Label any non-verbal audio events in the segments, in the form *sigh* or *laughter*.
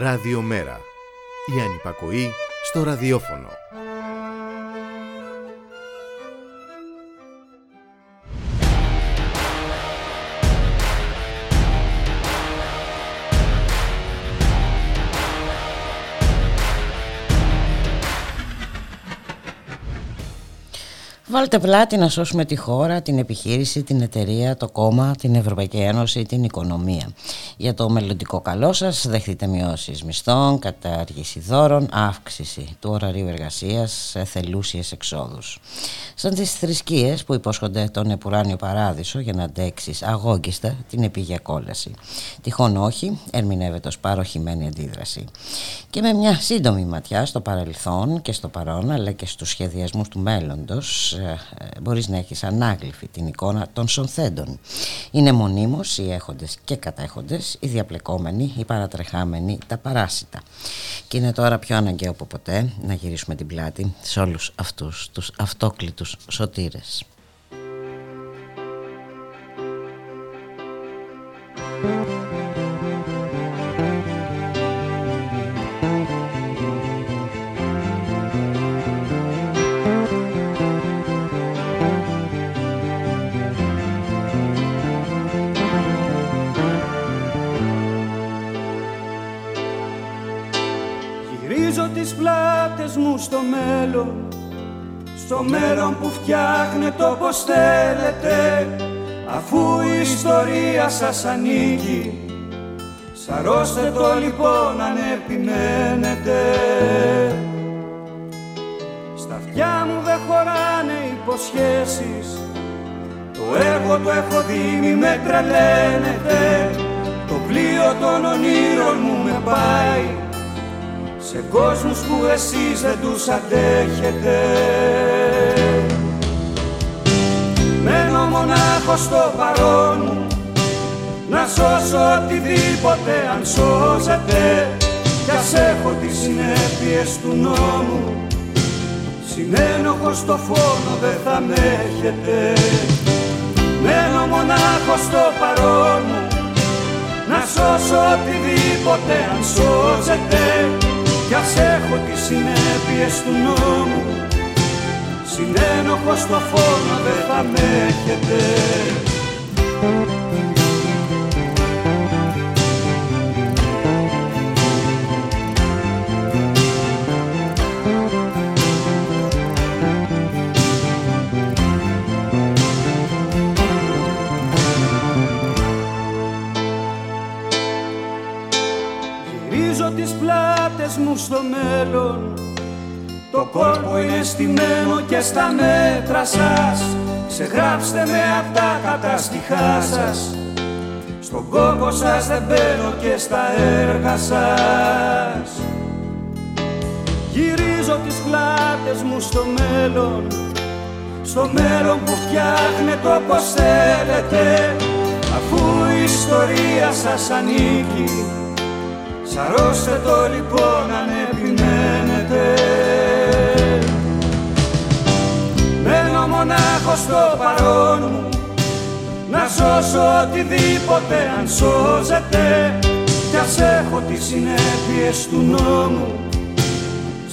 Ραδιομέρα. Η ανυπακοή στο ραδιόφωνο. Βάλτε πλάτη να σώσουμε τη χώρα, την επιχείρηση, την εταιρεία, το κόμμα, την Ευρωπαϊκή Ένωση, την οικονομία. Για το μελλοντικό καλό σας, δεχτείτε μειώσεις μισθών, κατάργηση δώρων, αύξηση του ωραρίου εργασίας, θελούσιες εξόδους. Σαν τις θρησκείες που υπόσχονται τον επουράνιο παράδεισο για να αντέξει αγόγγιστα την επίγεια κόλαση. Τυχόν όχι, ερμηνεύεται ως παροχημένη αντίδραση. Και με μια σύντομη ματιά στο παρελθόν και στο παρόν, αλλά και στους σχεδιασμούς του μέλλοντος, ε, μπορείς να έχεις ανάγλυφη την εικόνα των σονθέντων. Είναι μονίμως οι έχοντες και κατέχοντες, οι διαπλεκόμενοι, οι παρατρεχάμενοι, τα παράσιτα. Και είναι τώρα πιο αναγκαίο από ποτέ να γυρίσουμε την πλάτη σε όλους αυτούς τους αυτόκλητους σωτήρες. Μου στο μέλλον στο μέλλον που φτιάχνετε όπως θέλετε αφού η ιστορία σας ανήκει. Σαρώστε το λοιπόν αν επιμένετε. Στα αυτιά μου δεν χωράνε υποσχέσεις. Το έργο το έχω δει μη με τρελαίνετε. Το πλοίο των ονείρων μου με πάει σε κόσμους που εσείς δεν τους αντέχετε. Μένω μονάχος στο παρόν μου να σώσω οτιδήποτε αν σώζεται. Κι ας έχω τις συνέπειες του νόμου. Συνένοχος στο φόνο δεν θα με έχετε. Μένω μονάχος στο παρόν μου να σώσω οτιδήποτε αν σώζεται κι ας έχω τις συνέπειες του νόμου. Συνένοχος στο φόνο δεν θα με έχετε μου στο μέλλον. Το κόλπο είναι στημένο και στα μέτρα σας. Ξεγράψτε με απ' τα καταστοιχά σας. Στον κόκο σας δεν μπαίνω και στα έργα σας. Γυρίζω τις πλάτες μου στο μέλλον. Στο μέλλον που φτιάχνετε όπως θέλετε. Αφού η ιστορία σας ανήκει Σαρώστε το λοιπόν αν επιμένετε. Μένω μονάχος στο παρόν μου Να σώσω οτιδήποτε αν σώζεται. Κι ας έχω τις συνέπειες του νόμου.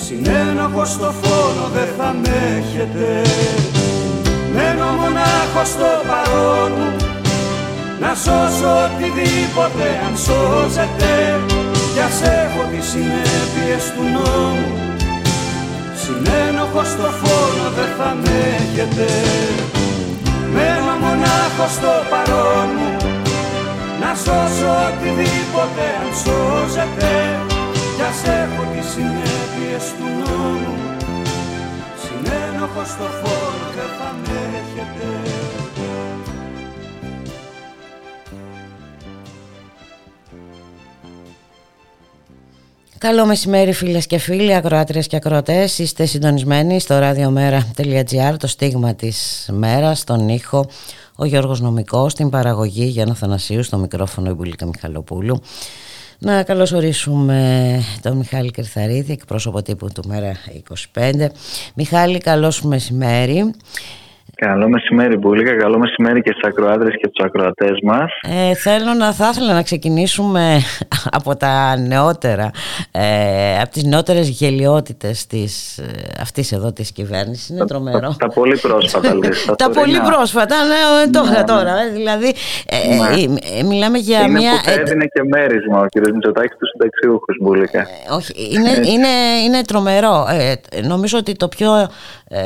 Συνένοχος στο φόνο δεν θα με έχετε. Μένω μονάχος στο παρόν μου να σώσω οτιδήποτε αν σώζεται κι ας έχω τις συνέπειες του νόμου. Συνένοχος στο φόνο δεν θα με έχετε Μένω μονάχος στο παρόν μου. Να σώσω οτιδήποτε αν σώζεται. Κι ας έχω τις συνέπειες του νόμου. Συνένοχος στο φόνο δεν θα με Καλό μεσημέρι φίλες και φίλοι, ακροάτριες και ακροατές. Είστε συντονισμένοι στο radiomera.gr, το στίγμα της μέρας, τον ήχο, ο Γιώργος Νομικός, στην παραγωγή Γιάννα Θανασίου, στο μικρόφωνο η Μπουλίκα Μιχαλοπούλου. Να καλωσορίσουμε τον Μιχάλη Κρυθαρίδη, εκπρόσωπο τύπου του Μέρα 25. Μιχάλη, καλώς μεσημέρι. Καλό μεσημέρι, Μπουλίκα. Καλό μεσημέρι και στους ακροάτρε και του ακροατές μας. Ε, θέλω να θα ήθελα να ξεκινήσουμε *laughs* από τα νεότερα, ε, από τις νεότερες γελιότητες της, ε, αυτής εδώ της κυβέρνησης. Είναι τρομερό. Τα, τα, πολύ πρόσφατα, *laughs* λες, τα, τα πολύ πρόσφατα, ναι, τώρα, ναι, τώρα. Ναι. Δηλαδή, ε, ναι. μιλάμε για είναι μια. Που έδινε και μέρισμα ο κ. Μητσοτάκης τους συνταξιούχους, Μπουλίκα. όχι, είναι, είναι, είναι τρομερό. νομίζω ότι το πιο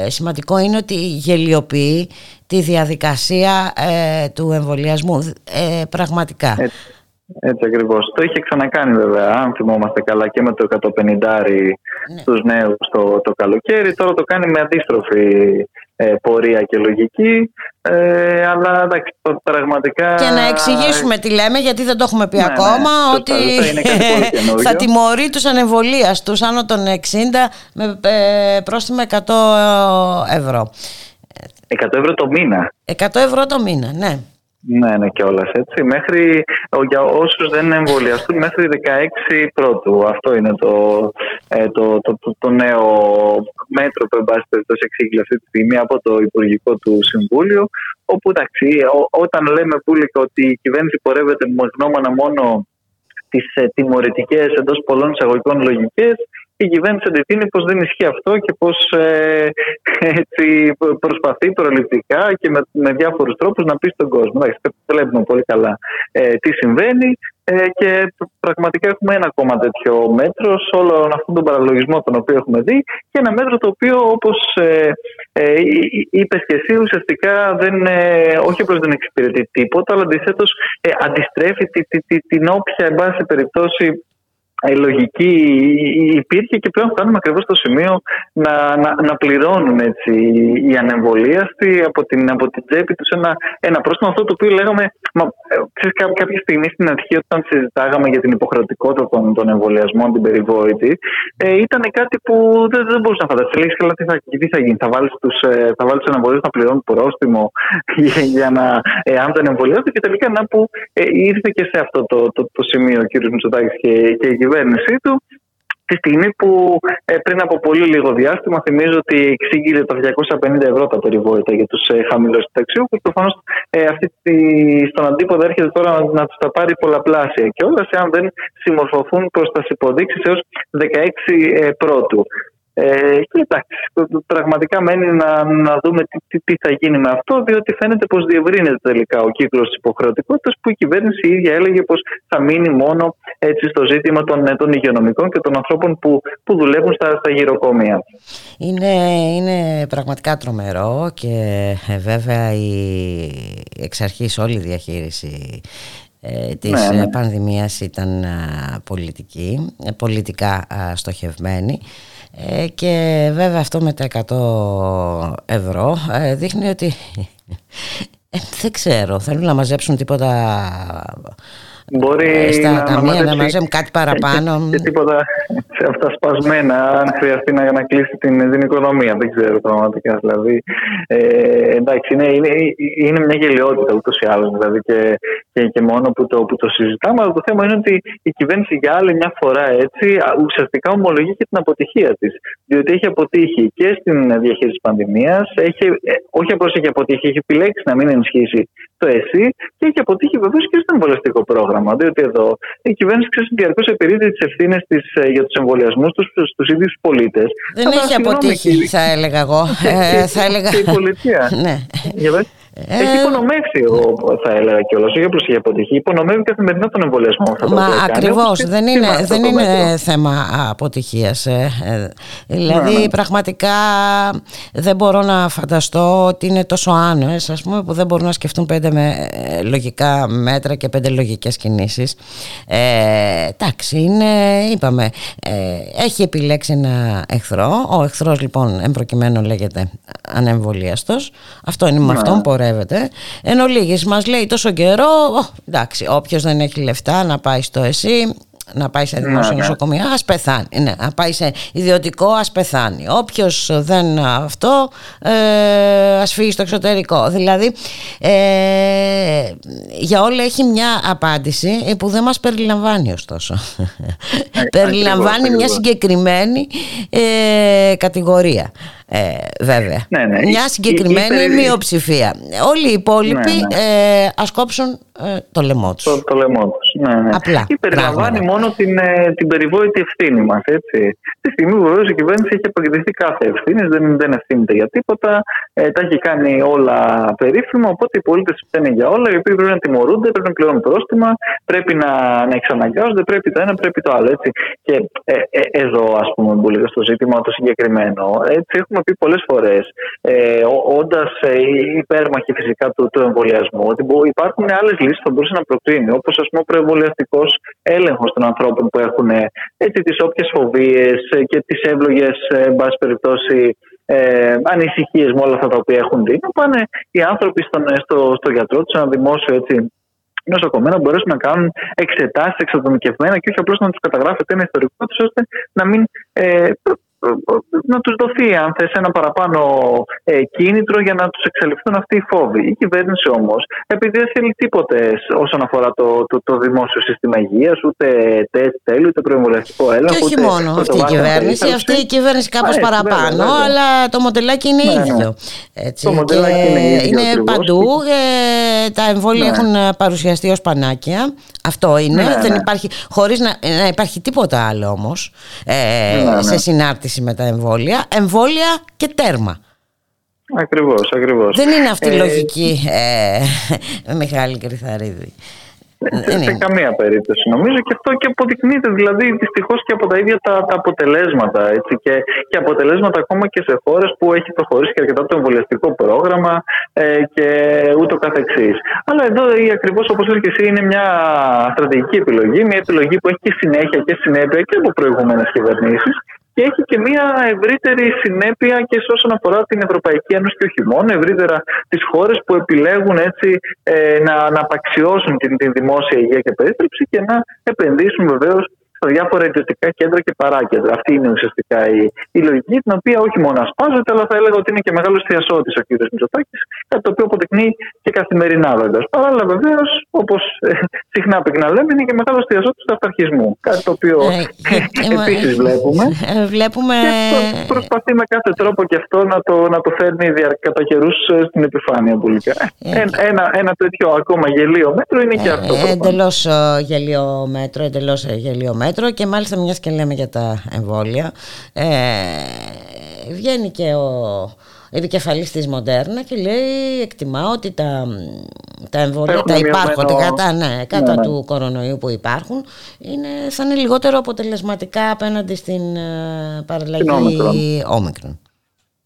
σημαντικό είναι ότι γελιοποιεί τη διαδικασία ε, του εμβολιασμού ε, πραγματικά. Έτσι, έτσι ακριβώς. Το είχε ξανακάνει βέβαια, αν θυμόμαστε καλά και με το 150 ναι. στους νέους το, το καλοκαίρι. Τώρα το κάνει με αντίστροφη ε, πορεία και λογική. Ε, αλλά εντάξει, πραγματικά. Και να εξηγήσουμε τι λέμε, γιατί δεν το έχουμε πει ναι, ναι ακόμα, ναι, ότι *laughs* θα τιμωρεί τους ανεμβολία τους άνω των 60 με ε, πρόστιμα 100 ευρώ. 100 ευρώ το μήνα. 100 ευρώ το μήνα, ναι. Ναι, ναι, κιόλας έτσι. Μέχρι, για όσους δεν εμβολιαστούν, μέχρι 16 πρώτου. Αυτό είναι το, ε, το, το, το, το, νέο μέτρο που, εν πάση περιπτώσει, εξήγηλε αυτή τη στιγμή από το Υπουργικό του Συμβούλιο. Όπου, εντάξει, όταν λέμε πουλικα ότι η κυβέρνηση πορεύεται με γνώμονα μόνο τις ε, τιμωρητικές εντός πολλών εισαγωγικών λογικές, η κυβέρνηση αντιτείνει πως δεν ισχύει αυτό και πως ε, έτσι, προσπαθεί προληπτικά και με, με διάφορους τρόπους να πει στον κόσμο. Βλέπουμε πολύ καλά ε, τι συμβαίνει ε, και πραγματικά έχουμε ένα ακόμα τέτοιο μέτρο σε όλο αυτόν τον παραλογισμό τον οποίο έχουμε δει και ένα μέτρο το οποίο όπως ε, ε, είπες και εσύ ουσιαστικά δεν, ε, όχι απλώς δεν εξυπηρετεί τίποτα αλλά αντιθέτως ε, αντιστρέφει την όποια εν πάση περιπτώσει η λογική υπήρχε και πλέον φτάνουμε ακριβώς στο σημείο να, να, να πληρώνουν έτσι, οι ανεμβολίαστοι από την, από την τσέπη τους ένα, ένα πρόστιμο αυτό το οποίο λέγαμε μα, ε, ξέρεις, κάποια στιγμή στην αρχή όταν συζητάγαμε για την υποχρεωτικότητα των, των εμβολιασμών την περιβόητη ε, ήταν κάτι που δεν, δεν μπορούσες να φανταστείς λέγεις καλά τι θα, τι θα γίνει θα βάλεις τους, ε, θα βάλεις να πληρώνουν πρόστιμο *laughs* για, για να ε, αν δεν εμβολιάζονται και τελικά να που ε, ήρθε και σε αυτό το, το, το, σημείο ο κ. Μητσοτάκης και, και η κυβέρνησή του τη στιγμή που ε, πριν από πολύ λίγο διάστημα θυμίζω ότι εξήγηλε τα 250 ευρώ τα περιβόητα για τους ε, χαμηλούς συνταξιούχους. Προφανώς ε, αυτή τη, στον αντίποδο έρχεται τώρα να, να τους τα πάρει πολλαπλάσια και όλα σε αν δεν συμμορφωθούν προς τα υποδείξεις έως 16 ε, πρώτου. Ε, και εντάξει, πραγματικά μένει να, να δούμε τι, τι, θα γίνει με αυτό, διότι φαίνεται πως διευρύνεται τελικά ο κύκλος της υποχρεωτικότητας που η κυβέρνηση η ίδια έλεγε πως θα μείνει μόνο έτσι, στο ζήτημα των, των υγειονομικών και των ανθρώπων που, που δουλεύουν στα, στα γυροκομεία. Είναι, είναι πραγματικά τρομερό και ε, βέβαια η εξ αρχής όλη η διαχείριση ε, της ναι, ναι. πανδημίας ήταν πολιτική, ε, πολιτικά στοχευμένη ε, και βέβαια αυτό με τα 100 ευρώ ε, δείχνει ότι ε, δεν ξέρω, θέλουν να μαζέψουν τίποτα Μπορεί ε, στα να, ταμεία να, μαζέψουν κάτι παραπάνω. Και, και τίποτα σε αυτά σπασμένα, αν χρειαστεί να, να κλείσει την, την οικονομία. Δεν ξέρω πραγματικά. Δηλαδή, ε, εντάξει, είναι, είναι, είναι μια γελιότητα ούτως ή άλλως. Δηλαδή, και, και, και, μόνο που το, που το συζητάμε. Αλλά το θέμα είναι ότι η κυβέρνηση για άλλη μια φορά έτσι ουσιαστικά ομολογεί και την αποτυχία της. Διότι έχει αποτύχει και στην διαχείριση τη πανδημία. Ε, όχι απλώς έχει αποτύχει, έχει επιλέξει να μην ενισχύσει το ΕΣΥ και έχει αποτύχει βεβαίως και στο εμβολιαστικό πρόγραμμα. Διότι εδώ η κυβέρνηση ξέρεις διαρκώς επηρεάζει τις ευθύνες ε, για τους εμβολιασμούς τους στους ίδιους πολίτες. Δεν έχει αποτύχει, θα έλεγα εγώ. Ε, θα έλεγα... Και η πολιτεία. ναι. Ε... Έχει υπονομεύσει, εγώ θα έλεγα κιόλας. Όχι απλώς έχει αποτυχεί. Υπονομεύει καθημερινά τον εμβολιασμό. Μα ακριβώς. Δεν είναι, δεν είναι θέμα αποτυχίας. Ε. ε. δηλαδή, ναι, ναι. πραγματικά δεν μπορώ να φανταστώ ότι είναι τόσο άνοε, ας πούμε, που δεν μπορούν να σκεφτούν πέντε με, ε, λογικά μέτρα και πέντε λογικές κινήσεις. Ε, εντάξει, είναι, είπαμε, ε, έχει επιλέξει ένα εχθρό. Ο εχθρός, λοιπόν, εμπροκειμένου λέγεται ανεμβολίαστος. Αυτό είναι με ναι. αυτόν πορεύεται. Εν ολίγης μας λέει τόσο καιρό, εντάξει, όποιος δεν έχει λεφτά να πάει στο ΕΣΥ, να πάει σε δημόσιο ναι, ναι. νοσοκομείο, ας πεθάνει. Ναι, να πάει σε ιδιωτικό, ας πεθάνει. Όποιος δεν αυτό, ε, ας φύγει στο εξωτερικό. Δηλαδή, ε, για όλα έχει μια απάντηση που δεν μας περιλαμβάνει ωστόσο. Ε, *laughs* περιλαμβάνει μια συγκεκριμένη ε, κατηγορία. Ε, βέβαια. Ναι, ναι. Μια συγκεκριμένη η, μειοψηφία. Όλοι οι υπόλοιποι ναι, ναι. Ε, ας κόψουν ε, το λαιμό τους. Το, το λαιμό τους. Ναι, ναι. Απλά. Ή περιλαμβάνει μόνο την, ε, την περιβόητη ευθύνη μας. Τη στιγμή που βεβαίως η κυβέρνηση έχει αποκεντρωθεί κάθε ευθύνης, δεν, δεν ευθύνεται για τίποτα. Ε, τα έχει κάνει όλα περίφημα. Οπότε οι πολίτες φταίνουν για όλα. Οι οποίοι πρέπει να τιμωρούνται, πρέπει να πληρώνουν πρόστιμα, πρέπει να, να εξαναγκάζονται, πρέπει το ένα, πρέπει το άλλο. Έτσι. Και ε, ε, εδώ, ας πούμε, που στο ζήτημα το συγκεκριμένο, έτσι έχουμε πει πολλές φορές, ε, όντας ε, υπέρμαχοι φυσικά του, του εμβολιασμού, ότι υπάρχουν άλλες λύσεις λύσει θα μπορούσε να προτείνει, όπως ο προεμβολιαστικός έλεγχος των ανθρώπων που έχουν τις όποιες φοβίες και τις εύλογες, εν πάση περιπτώσει, ε, ανησυχίες με όλα αυτά τα οποία έχουν δει. Να πάνε οι άνθρωποι στον, στο, στο γιατρό τους, ένα δημόσιο έτσι, νοσοκομείο, να μπορέσουν να κάνουν εξετάσεις εξατομικευμένα και όχι απλώς να τους καταγράφεται ένα ιστορικό τους, ώστε να μην ε, να τους δοθεί αν θες ένα παραπάνω ε, κίνητρο για να τους εξελιχθούν αυτοί οι φόβοι. Η κυβέρνηση όμως επειδή δεν θέλει τίποτε όσον αφορά το, το, το δημόσιο σύστημα υγείας ούτε τεστ τέλει ούτε προεμβολιαστικό έλεγχο. Και όχι μόνο αυτή η κυβέρνηση, αυτή η κυβέρνηση κάπως ε, παραπάνω αλλά το μοντελάκι είναι ναι, ναι. ίδιο. Έτσι. Το μοντελάκι είναι ίδιο. Είναι παντού, ε, τα εμβόλια ναι. έχουν παρουσιαστεί ως πανάκια. Αυτό είναι, δεν υπάρχει, χωρίς να, να υπάρχει τίποτα άλλο όμως ε, σε συνάρτηση με τα εμβόλια, εμβόλια και τέρμα. Ακριβώς, ακριβώς. Δεν είναι αυτή η ε, λογική, ε, *laughs* Μιχάλη Κρυθαρίδη. Σε καμία περίπτωση νομίζω. Και αυτό και αποδεικνύεται δηλαδή δυστυχώς και από τα ίδια τα, τα αποτελέσματα έτσι, και, και αποτελέσματα ακόμα και σε χώρες που έχει προχωρήσει και αρκετά το εμβολιαστικό πρόγραμμα ε, και ούτω καθεξής. Αλλά εδώ ακριβώς όπως λέει και εσύ είναι μια στρατηγική επιλογή, μια επιλογή που έχει και συνέχεια και συνέπεια και από προηγούμενες κυβερνήσεις και έχει και μια ευρύτερη συνέπεια και σε όσον αφορά την Ευρωπαϊκή Ένωση και όχι μόνο, ευρύτερα τις χώρες που επιλέγουν έτσι ε, να, να απαξιώσουν την, την δημόσια υγεία και περίθαλψη και να επενδύσουν βεβαίως στα διάφορα ιδιωτικά κέντρα και παράκεντρα. Αυτή είναι ουσιαστικά η, η λογική, την οποία όχι μόνο ασπάζεται, αλλά θα έλεγα ότι είναι και μεγάλο θειασότη ο κ. Μητσοτάκης, κάτι το οποίο αποδεικνύει και καθημερινά βέβαια. Παράλληλα, βεβαίως, όπως ε, συχνά πυκνά λέμε, είναι και μεγάλο θειασότη του αυταρχισμού. Κάτι το οποίο ε, ε, επίσης βλέπουμε. βλέπουμε. Και προσπαθεί με κάθε τρόπο και αυτό να το, να το φέρνει κατά καιρούς στην επιφάνεια πουλικά. Ένα, ένα τέτοιο ακόμα γελίο μέτρο είναι και αυτό. Εντελώς γελίο μέτρο, εντελώς γελίο μέτρο και μάλιστα μιας και λέμε για τα εμβόλια ε, βγαίνει και ο επικεφαλής της Μοντέρνα και λέει εκτιμά ότι τα, τα εμβόλια τα υπάρχονται κατά, ναι, κατά ναι, ναι. του κορονοϊού που υπάρχουν είναι, θα είναι λιγότερο αποτελεσματικά απέναντι στην ε, παραλλαγή όμικρον.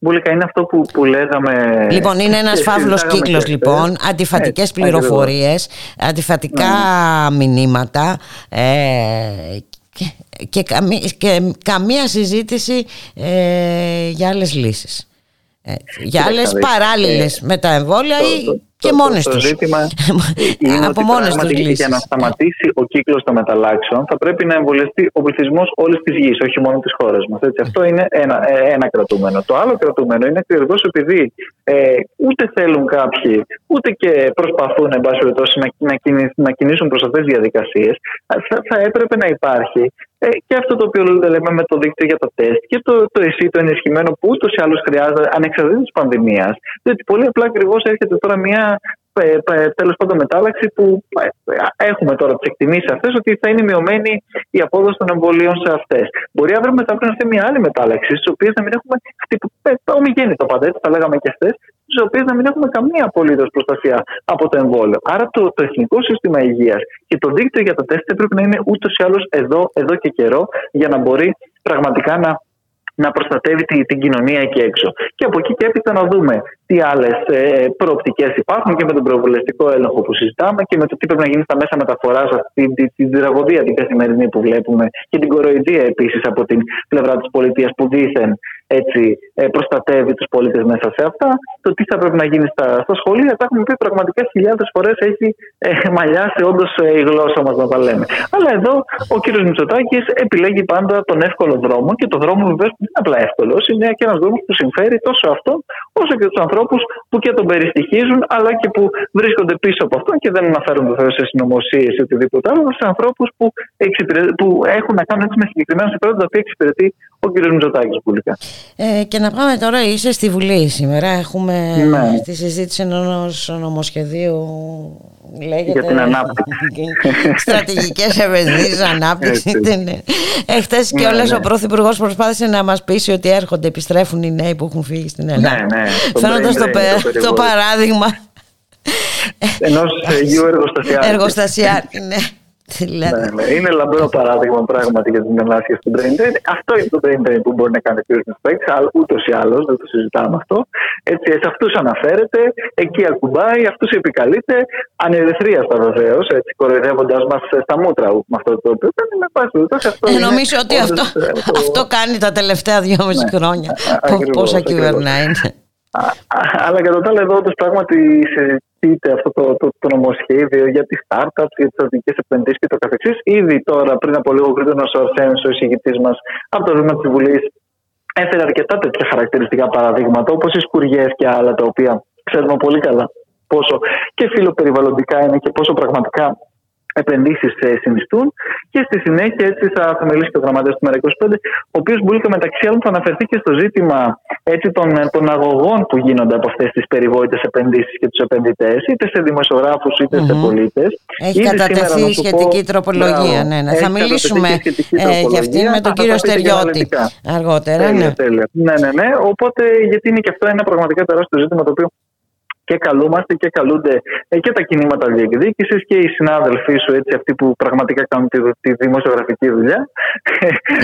Μπουλίκα, είναι αυτό που, που λέγαμε. Λοιπόν, είναι ένας φαύλος κύκλος, λοιπόν. Αντιφατικές πληροφορίες, αντιφατικά ναι. μηνύματα ε, και, και, καμία συζήτηση ε, για άλλες λύσεις. Ε, για άλλες παράλληλες με τα εμβόλια ή και *laughs* μόνες τους; Το ζήτημα είναι από ότι για να σταματήσει ο κύκλος των μεταλλάξεων θα πρέπει να εμβολιαστεί ο πληθυσμός όλης της γης, όχι μόνο της χώρας μας. Αυτό είναι ένα, ε, ένα κρατούμενο. Το άλλο κρατούμενο είναι ακριβώς επειδή ε, ούτε θέλουν κάποιοι, ούτε και προσπαθούν εν πάση περιπτώσει, να, να, να κινήσουν προς αυτές τις διαδικασίες, θα, θα έπρεπε να υπάρχει ε, και αυτό το οποίο λέμε με το δίκτυο για το τεστ και το, το ΕΣΥ, το ενισχυμένο που ούτως ή άλλως χρειάζεται ανεξαρτήτως της πανδημίας. Διότι πολύ απλά ακριβώς έρχεται τώρα μια ε, ε, τέλος πάντων μετάλλαξη που έχουμε τώρα τις εκτιμήσεις αυτές ότι θα είναι μειωμένη η απόδοση των εμβολίων σε αυτές. Μπορεί αύριο μετά να έρθει μια άλλη μετάλλαξη, στις οποίες να μην έχουμε χτυπήσει. Ομιγέννητο πάντα, έτσι τα λέγαμε και αυτέ, στι οποίες να μην έχουμε καμία απολύτως προστασία από το εμβόλιο. Άρα το, το Εθνικό Σύστημα Υγείας και το δίκτυο για το τεστ πρέπει να είναι ούτως ή άλλως εδώ, εδώ και καιρό για να μπορεί πραγματικά να να προστατεύει την, την κοινωνία εκεί έξω. Και από εκεί και έπειτα να δούμε τι άλλες ε, προοπτικές υπάρχουν και με τον προβολευτικό έλεγχο που συζητάμε και με το τι πρέπει να γίνει στα μέσα μεταφοράς, αυτή την, την τραγωδία την καθημερινή που βλέπουμε και την κοροϊδία επίσης από την πλευρά της πολιτείας που δήθεν έτσι ε, προστατεύει τους πολίτες μέσα σε αυτά. Το τι θα πρέπει να γίνει στα, στα σχολεία, τα έχουμε πει πραγματικά χιλιάδες φορές έχει ε, μαλλιάσει όντως ε, η γλώσσα μας να τα λέμε. Αλλά εδώ ο κ. Μητσοτάκης επιλέγει πάντα τον εύκολο δρόμο και το δρόμο βεβαίως δεν είναι απλά εύκολο, είναι και ένας δρόμος που συμφέρει τόσο αυτό όσο και τους ανθρώπους που και τον περιστοιχίζουν, αλλά και που βρίσκονται πίσω από αυτό και δεν αναφέρουν βεβαίω σε συνωμοσίες ή οτιδήποτε άλλο, σε ανθρώπους που, που έχουν να κάνουν έτσι με συγκεκριμένα συμφέροντα τα οποία εξυπηρετεί ο κ. Μητσοτάκης πουλικά. Ε, και να πάμε τώρα, είσαι στη Βουλή σήμερα. Έχουμε ναι. τη συζήτηση ενός νομοσχεδίου. Λέγεται, για την ανάπτυξη. *laughs* Στρατηγικές επενδύσεις, ανάπτυξη. Εχθές και όλε ναι. ο Πρωθυπουργός προσπάθησε να μας πείσει ότι έρχονται, επιστρέφουν οι νέοι που έχουν φύγει στην Ελλάδα. Ναι, ναι. Φαίνοντας το, το, παράδειγμα ενός γιου εργοστασιάρχη. Εργοστασιάρχη, ναι. *laughs* Ναι, ναι. Είναι λαμπρό παράδειγμα πράγματι για την ενάσχεση του brain drain. Αυτό είναι το brain drain που μπορεί να κάνει ο κ. αλλά ούτως ή άλλως, δεν το συζητάμε αυτό. Έτσι, σε αυτούς αναφέρεται, εκεί ακουμπάει, αυτούς επικαλείται, ανερυθρίαστα βεβαίως, κοροϊδεύοντας μας στα μούτρα με αυτό το οποίο κάνει. Με πάση αυτό. Ε, νομίζω ότι αυτό, ε, αυτό κάνει τα τελευταία δυόμιση ναι, χρόνια. Πόσα κυβερνάει. Αλλά κατά τα άλλα, εδώ όντω πράγματι συζητείται αυτό το, το, το νομοσχέδιο για τις startups, για τις στρατηγικές επενδύσεις και το καθεξής. Ήδη τώρα, πριν από λίγο, ο ο Αρσένη, ο εισηγητής μας από το Βήμα της Βουλής, έφερε αρκετά τέτοια χαρακτηριστικά παραδείγματα, όπως οι σκουριές και άλλα, τα οποία ξέρουμε πολύ καλά πόσο και φιλοπεριβαλλοντικά είναι και πόσο πραγματικά επενδύσεις ε, συνιστούν. Και στη συνέχεια, έτσι θα, θα μιλήσει και ο γραμματέας του ΜΕΡΑ25, ο οποίος μπορεί και μεταξύ άλλων θα αναφερθεί και στο ζήτημα έτσι, των, ε, των αγωγών που γίνονται από αυτές τις περιβόητες επενδύσεις και τους επενδυτές, είτε σε δημοσιογράφους είτε mm-hmm. σε πολίτες. Έχει Ήδη κατατεθεί σχετική πω, τροπολογία. ναι, ναι. Θα μιλήσουμε ε, για αυτήν με τον κύριο Στεριώτη αργότερα. Ναι. ναι, ναι, ναι. Οπότε, γιατί είναι και αυτό ένα πραγματικά τεράστιο ζήτημα το οποίο και καλούμαστε και καλούνται ε, και τα κινήματα διεκδίκησης και οι συνάδελφοί σου, έτσι, αυτοί που πραγματικά κάνουν τη, τη δημοσιογραφική δουλειά.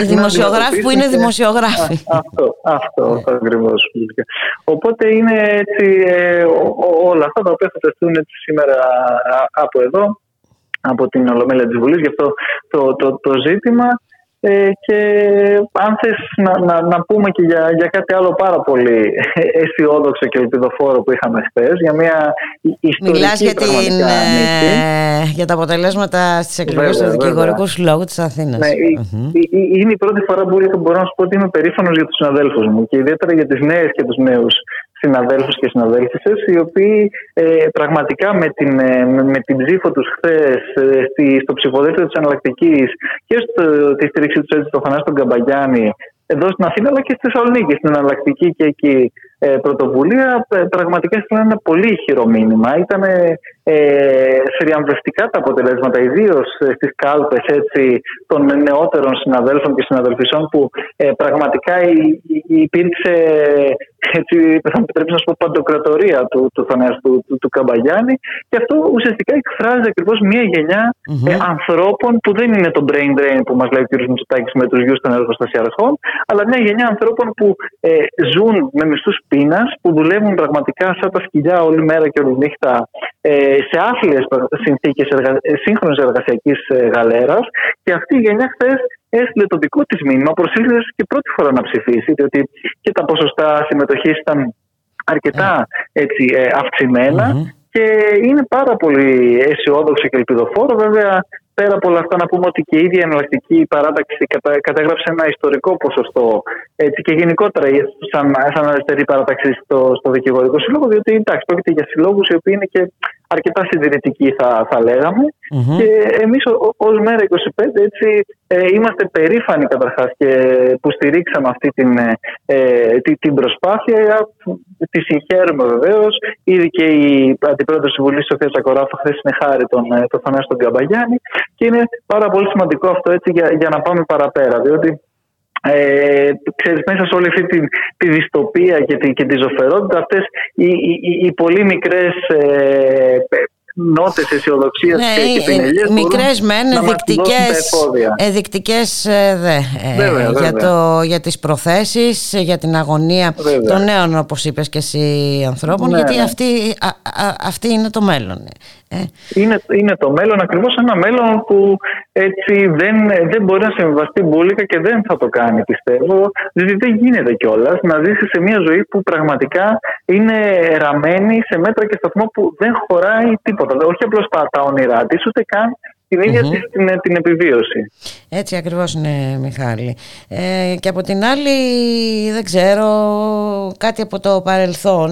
Οι δημοσιογράφοι που είναι δημοσιογράφοι. αυτό, αυτό, αυτό ακριβώς. Οπότε είναι έτσι ε, όλα αυτά τα οποία θα τεθούν σήμερα από εδώ, από την Ολομέλεια της Βουλής, γι' αυτό το, το, το ζήτημα. Ε, και αν θες να, να, να πούμε και για, για κάτι άλλο πάρα πολύ αισιόδοξο και ελπιδοφόρο που είχαμε χθες, για μια ιστορική Μιλάς για, την, ε, για τα αποτελέσματα στις εκλογές του Δικηγορικού Συλλόγου της Αθήνας. Ναι, mm-hmm. Είναι η πρώτη φορά που μπορώ να σου πω ότι είμαι περήφανος για τους συναδέλφους μου και ιδιαίτερα για τις νέες και τους νέους συναδέλφους και συναδέλφισες οι οποίοι ε, πραγματικά με την, ε, με την ψήφο τους χθες ε, στο ψηφοδέλτιο της εναλλακτικής και στο, τη στήριξη του έτσι στο Θανάστον Καμπαγιάννη εδώ στην Αθήνα αλλά και στη Θεσσαλονίκη στην εναλλακτική και εκεί ε, πρωτοβουλία ε, πραγματικά έστειλαν ένα πολύ ηχηρό μήνυμα. Ήταν ε, θριαμβευτικά τα αποτελέσματα, ιδίως ε, στις κάλπες των νεότερων συναδέλφων και συναδελφισών που ε, πραγματικά υπήρξε έτσι, θα μου επιτρέψεις να σου πω παντοκρατορία του, του του, του, του Καμπαγιάννη και αυτό ουσιαστικά εκφράζει ακριβώς μια γενιά mm-hmm. ε, ανθρώπων που δεν είναι το brain drain που μας λέει ο κ. Μητσοτάκης με τους γιους των εργοστασιαρχών αλλά μια γενιά ανθρώπων που ε, ζουν με μισθούς πείνας, που δουλεύουν πραγματικά σαν τα σκυλιά όλη μέρα και όλη νύχτα ε, σε άθλιες συνθήκες εργα... σύγχρονης εργασιακής ε, γαλέρας και αυτή η γενιά χθες έστειλε το δικό της μήνυμα, προσήλθε και πρώτη φορά να ψηφίσει, διότι και τα ποσοστά συμμετοχής ήταν αρκετά έτσι, ε, αυξημενα και είναι πάρα πολύ αισιόδοξο και ελπιδοφόρο. Βέβαια, πέρα από όλα αυτά, να πούμε ότι και η ίδια εναλλακτική παράταξη κατέγραψε ένα ιστορικό ποσοστό έτσι, και γενικότερα σαν, σαν αριστερή παράταξη στο, στο δικηγορικό σύλλογο, διότι εντάξει, πρόκειται για συλλόγους οι οποίοι είναι και αρκετά συντηρητικοί, θα, θα λεγαμε Και εμείς ως Μέρα 25 έτσι, ε, είμαστε περήφανοι καταρχάς και που στηρίξαμε αυτή την, ε, την, προσπάθεια. Τη συγχαίρουμε βεβαίως. Ήδη και η αντιπρόεδρος της Βουλής, Σοφία Τσακοράφα, χθες είναι χάρη τον, ε, τον Θανάσιο τον Καμπαγιάννη. Και είναι πάρα πολύ σημαντικό αυτό έτσι, για, για να πάμε παραπέρα. Διότι ε, ξέρεις, μέσα σε όλη αυτή τη, τη δυστοπία και τη, και τη ζωφερότητα αυτές οι, οι, οι πολύ μικρές ε, νότες αισιοδοξία ναι, και, και πινελιές. Μικρές μεν, ενδεικτικές ε, δε. Ε, για, το, για τις προθέσεις, για την αγωνία των νέων, όπως είπες και εσύ, ανθρώπων, ναι, γιατί ναι. Αυτή, αυτή είναι το μέλλον. Ε. Είναι, είναι το μέλλον, ακριβώς ένα μέλλον που έτσι δεν, δεν μπορεί να συμβαστεί μπουλικα και δεν θα το κάνει πιστεύω διότι δεν γίνεται κιόλας να ζήσει σε μια ζωή που πραγματικά είναι ραμμένη σε μέτρα και σταθμό που δεν χωράει τίποτα. Όχι απλώς τα όνειρά της, ούτε καν την ίδια την, την επιβίωση. Έτσι ακριβώς είναι Μιχάλη. Ε, και από την άλλη δεν ξέρω κάτι από το παρελθόν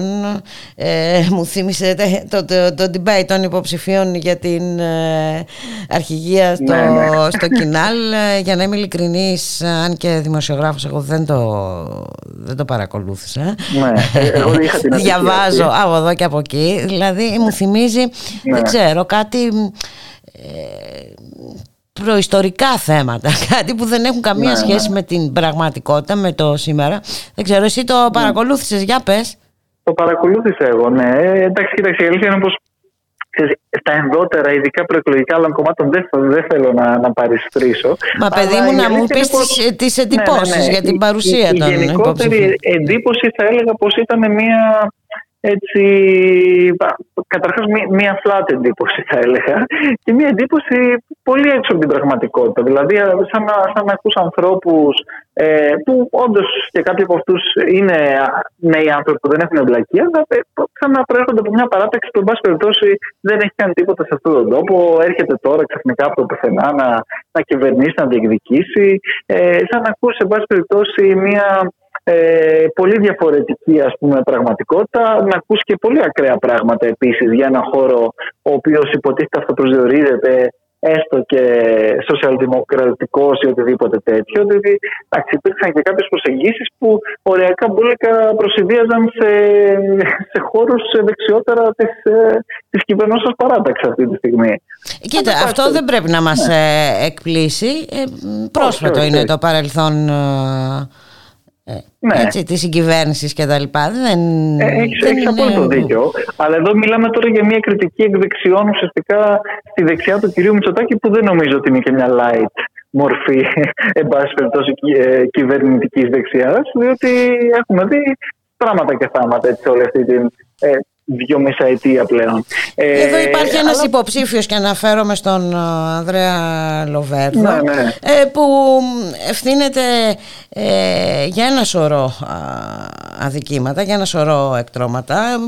ε, μου θύμισε το, το, το, debate των υποψηφίων για την ε, αρχηγία στο, ναι, ναι. στο Κινάλ για να είμαι ειλικρινής αν και δημοσιογράφος εγώ δεν το, δεν το παρακολούθησα ναι, εγώ είχα την *laughs* διαβάζω από εδώ και από εκεί δηλαδή μου θυμίζει δεν ναι. ξέρω κάτι ε, προϊστορικά θέματα, *laughs* κάτι που δεν έχουν καμία ναι, σχέση ναι. με την πραγματικότητα, με το σήμερα. Δεν ξέρω, εσύ το ναι. παρακολούθησες, για πες. Το παρακολούθησα εγώ, ναι. Εντάξει, κοίταξε, η αλήθεια είναι πως στα ενδότερα, ειδικά προεκλογικά άλλων κομμάτων, δεν, δεν θέλω να, να παριστρήσω. Μα παιδί μου, να μου πεις τι τις εντυπώσεις για την παρουσία η, των Η γενικότερη εντύπωση θα έλεγα πως ήταν μια έτσι, καταρχάς μία flat εντύπωση θα έλεγα και μία εντύπωση πολύ έξω από την πραγματικότητα. Δηλαδή σαν να, σαν να ακούς ανθρώπους ε, που όντως και κάποιοι από αυτούς είναι νέοι άνθρωποι που δεν έχουν εμπλακεί αλλά ε, σαν να προέρχονται από μια παράταξη που εν πάση περιπτώσει δεν έχει κάνει τίποτα σε αυτόν τον τόπο έρχεται τώρα ξαφνικά από το πουθενά να, να κυβερνήσει, να διεκδικήσει ε, σαν να ακούσει εν πάση περιπτώσει μια ε, πολύ διαφορετική ας πούμε πραγματικότητα να ακούσει και πολύ ακραία πράγματα επίσης για ένα χώρο ο οποίος υποτίθεται αυτοπροσδιορίζεται έστω και σοσιαλδημοκρατικό ή οτιδήποτε τέτοιο. Δηλαδή, υπήρξαν και κάποιες προσεγγίσεις που ωριακά μπουλικα προσυδίαζαν σε, σε χώρους δεξιότερα της της ε, κυβερνώσεω παράταξη αυτή τη στιγμή. Κοίτα, αυτό δεν πρέπει να μας ναι. Ε, εκπλήσει. Ε, πρόσφατο είναι το παρελθόν ε, ναι. έτσι, της συγκυβέρνησης και τα λοιπά. Δεν, ε, έχεις, δεν έχεις είναι... απόλυτο δίκιο. Αλλά εδώ μιλάμε τώρα για μια κριτική εκδεξιών ουσιαστικά στη δεξιά του κυρίου Μητσοτάκη που δεν νομίζω ότι είναι και μια light μορφή *laughs* εν πάση περιπτώσει ε, κυβερνητικής δεξιάς, διότι έχουμε δει πράγματα και θάματα έτσι, όλη αυτή την ε, δύο μισαετία πλέον. Ε, Εδώ υπάρχει ένας αλλά... υποψήφιος και αναφέρομαι στον ε, Ανδρέα Λοβέρδο ναι, ναι. Ε, που ευθύνεται για ένα σωρό αδικήματα, για ένα σωρό εκτρώματα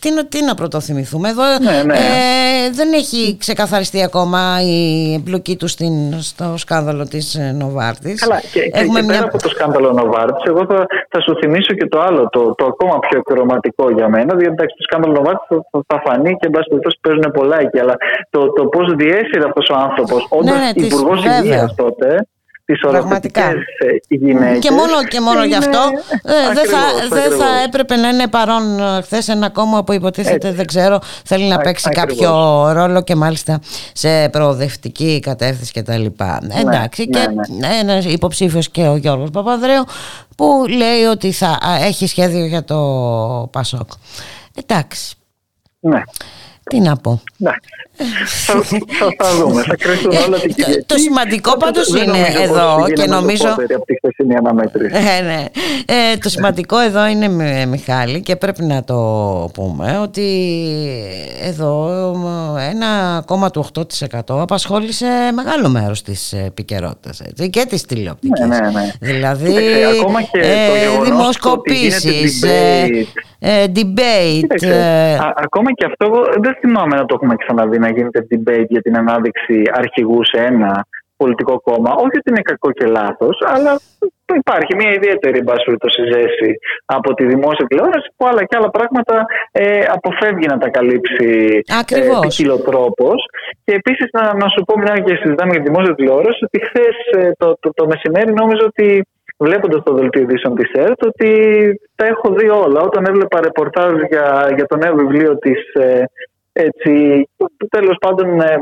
τι, τι να πρωτοθυμηθούμε; Εδώ ναι, ναι. Ε, δεν έχει ξεκαθαριστεί ακόμα η εμπλοκή του στην, στο σκάνδαλο της ε, Νοβάρτης Καλά και, Έχουμε και, και πέρα από το σκάνδαλο Νοβάρτης εγώ θα, θα σου θυμίσω και το άλλο το, το ακόμα πιο εκρωματικό για μένα διότι εντάξει, το σκάνδαλο Νοβάρτης θα, θα φανεί και εν πάση περιπτώσει παίζουν πολλά εκεί αλλά το, το πώς διέσυρε αυτός ο άνθρωπος όντως ναι, ναι, υπουργός υγείας τότε τις Πραγματικά. γυναίκες. Και μόνο, και μόνο γι' αυτό ε, δεν θα, δε θα έπρεπε να είναι παρόν ε, χθες ένα κόμμα που υποτίθεται δεν ξέρω θέλει να παίξει κάποιο ρόλο και μάλιστα σε προοδευτική κατεύθυνση κτλ. Ναι, Εντάξει ναι, και ναι. ένας υποψήφιος και ο Γιώργος Παπαδρέου που λέει ότι θα έχει σχέδιο για το Πασόκ. Εντάξει. Ναι. Τι να πω. Θα, θα, δούμε. Θα κρυφτούν όλα την Κυριακή. Το σημαντικό πάντως είναι εδώ και νομίζω. Ε, ναι. ε, το σημαντικό εδώ είναι, Μιχάλη, και πρέπει να το πούμε ότι εδώ ένα κόμμα του 8% απασχόλησε μεγάλο μέρος της επικαιρότητας και της τηλεοπτικής. Ναι, ναι, ναι. Δηλαδή, ακόμα και ε, δημοσκοπήσεις, ε, debate. Ε, ακόμα και αυτό δεν θυμάμαι να το έχουμε ξαναδεί να γίνεται debate για την ανάδειξη αρχηγού σε ένα πολιτικό κόμμα. Όχι ότι είναι κακό και λάθος, αλλά υπάρχει μια ιδιαίτερη μπάσφυρτο ζέση από τη δημόσια τηλεόραση που άλλα και άλλα πράγματα ε, αποφεύγει να τα καλύψει ε, τρόπος. Και επίσης να, να σου πω μια και συζητάμε για τη δημόσια τηλεόραση ότι χθες ε, το, το, το μεσημέρι νόμιζα ότι βλέποντας το δελτίο ειδήσεων της ΕΡΤ ότι τα έχω δει όλα. Όταν έβλεπα ρεπορτάζ για, για το νέο βιβλίο της. Ε, έτσι, τέλος πάντων ε,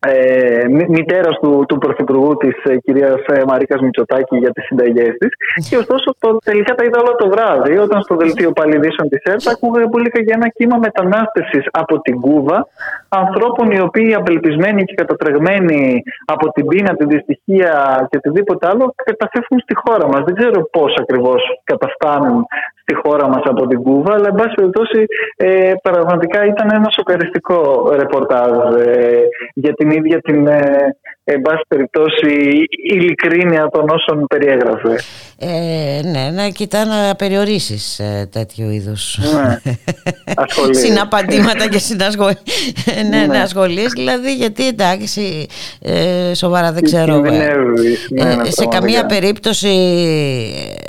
ε, μητέρας του, του Πρωθυπουργού της ε, κυρίας ε, Μαρίκας Μητσοτάκη για τις συνταγές της. Και ωστόσο το, τελικά τα είδα όλο το βράδυ, όταν στο δελτίο παλιδίσεων της ΕΡΤ ακούγα πολύ για ένα κύμα μετανάστευσης από την Κούβα ανθρώπων οι οποίοι απελπισμένοι και κατατρεγμένοι από την πείνα, την δυστυχία και οτιδήποτε άλλο καταφεύγουν στη χώρα μας. Δεν ξέρω πώς ακριβώς καταφτάνουν στη χώρα μας από την Κούβα, αλλά εν πάση περιπτώσει ε, πραγματικά ήταν ένα σοκαριστικό ρεπορτάζ ε, για την ίδια την ε, εν πάση περιπτώσει ειλικρίνεια των όσων περιέγραφε. Ε, ναι, να κοιτά να περιορίσεις ε, τέτοιου είδους ναι. συναπαντήματα και συνασχολίες. ναι, ναι, ασχολίες, δηλαδή γιατί εντάξει, ε, σοβαρά δεν ξέρω. Ναι, ε, σε καμία περίπτωση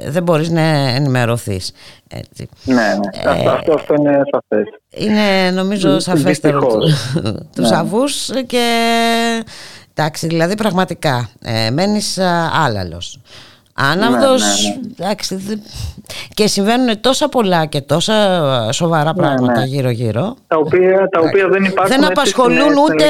δεν μπορείς να ενημερωθείς. Έτσι. Ναι, ναι. Ε, αυτό, αυτό, είναι σαφές. Είναι νομίζω σαφέστερο τους, τους ναι. και εντάξει, δηλαδή πραγματικά ε, μένεις άλαλος. Άναυδος, ναι, ναι, ναι. και συμβαίνουν τόσα πολλά και τόσα σοβαρά πράγματα γύρω-γύρω. Τα οποία, τα οποία δεν υπάρχουν. Δεν απασχολούν ούτε,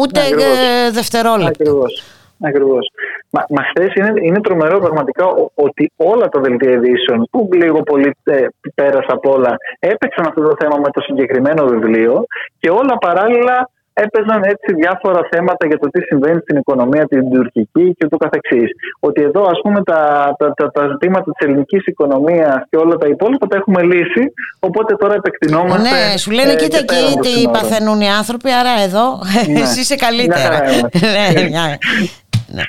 ούτε ε, δευτερόλεπτα. Ακριβώς. Ακριβώς. Μα, μα χθες είναι, είναι τρομερό πραγματικά ότι όλα τα δελτία ειδήσεων που λίγο πολύ ε, πέρασα από όλα έπαιξαν αυτό το θέμα με το συγκεκριμένο βιβλίο και όλα παράλληλα έπαιζαν έτσι διάφορα θέματα για το τι συμβαίνει στην οικονομία την τουρκική και ούτω καθεξής. Ότι εδώ ας πούμε τα, τα, τα, τα ζητήματα της ελληνικής οικονομίας και όλα τα υπόλοιπα τα έχουμε λύσει, οπότε τώρα επεκτηνόμαστε. Ναι, σου λένε ε, κοίτα εκεί τι παθαίνουν οι άνθρωποι, άρα εδώ ναι. εσύ είσαι καλύτερα. ναι, ναι. *laughs* ναι.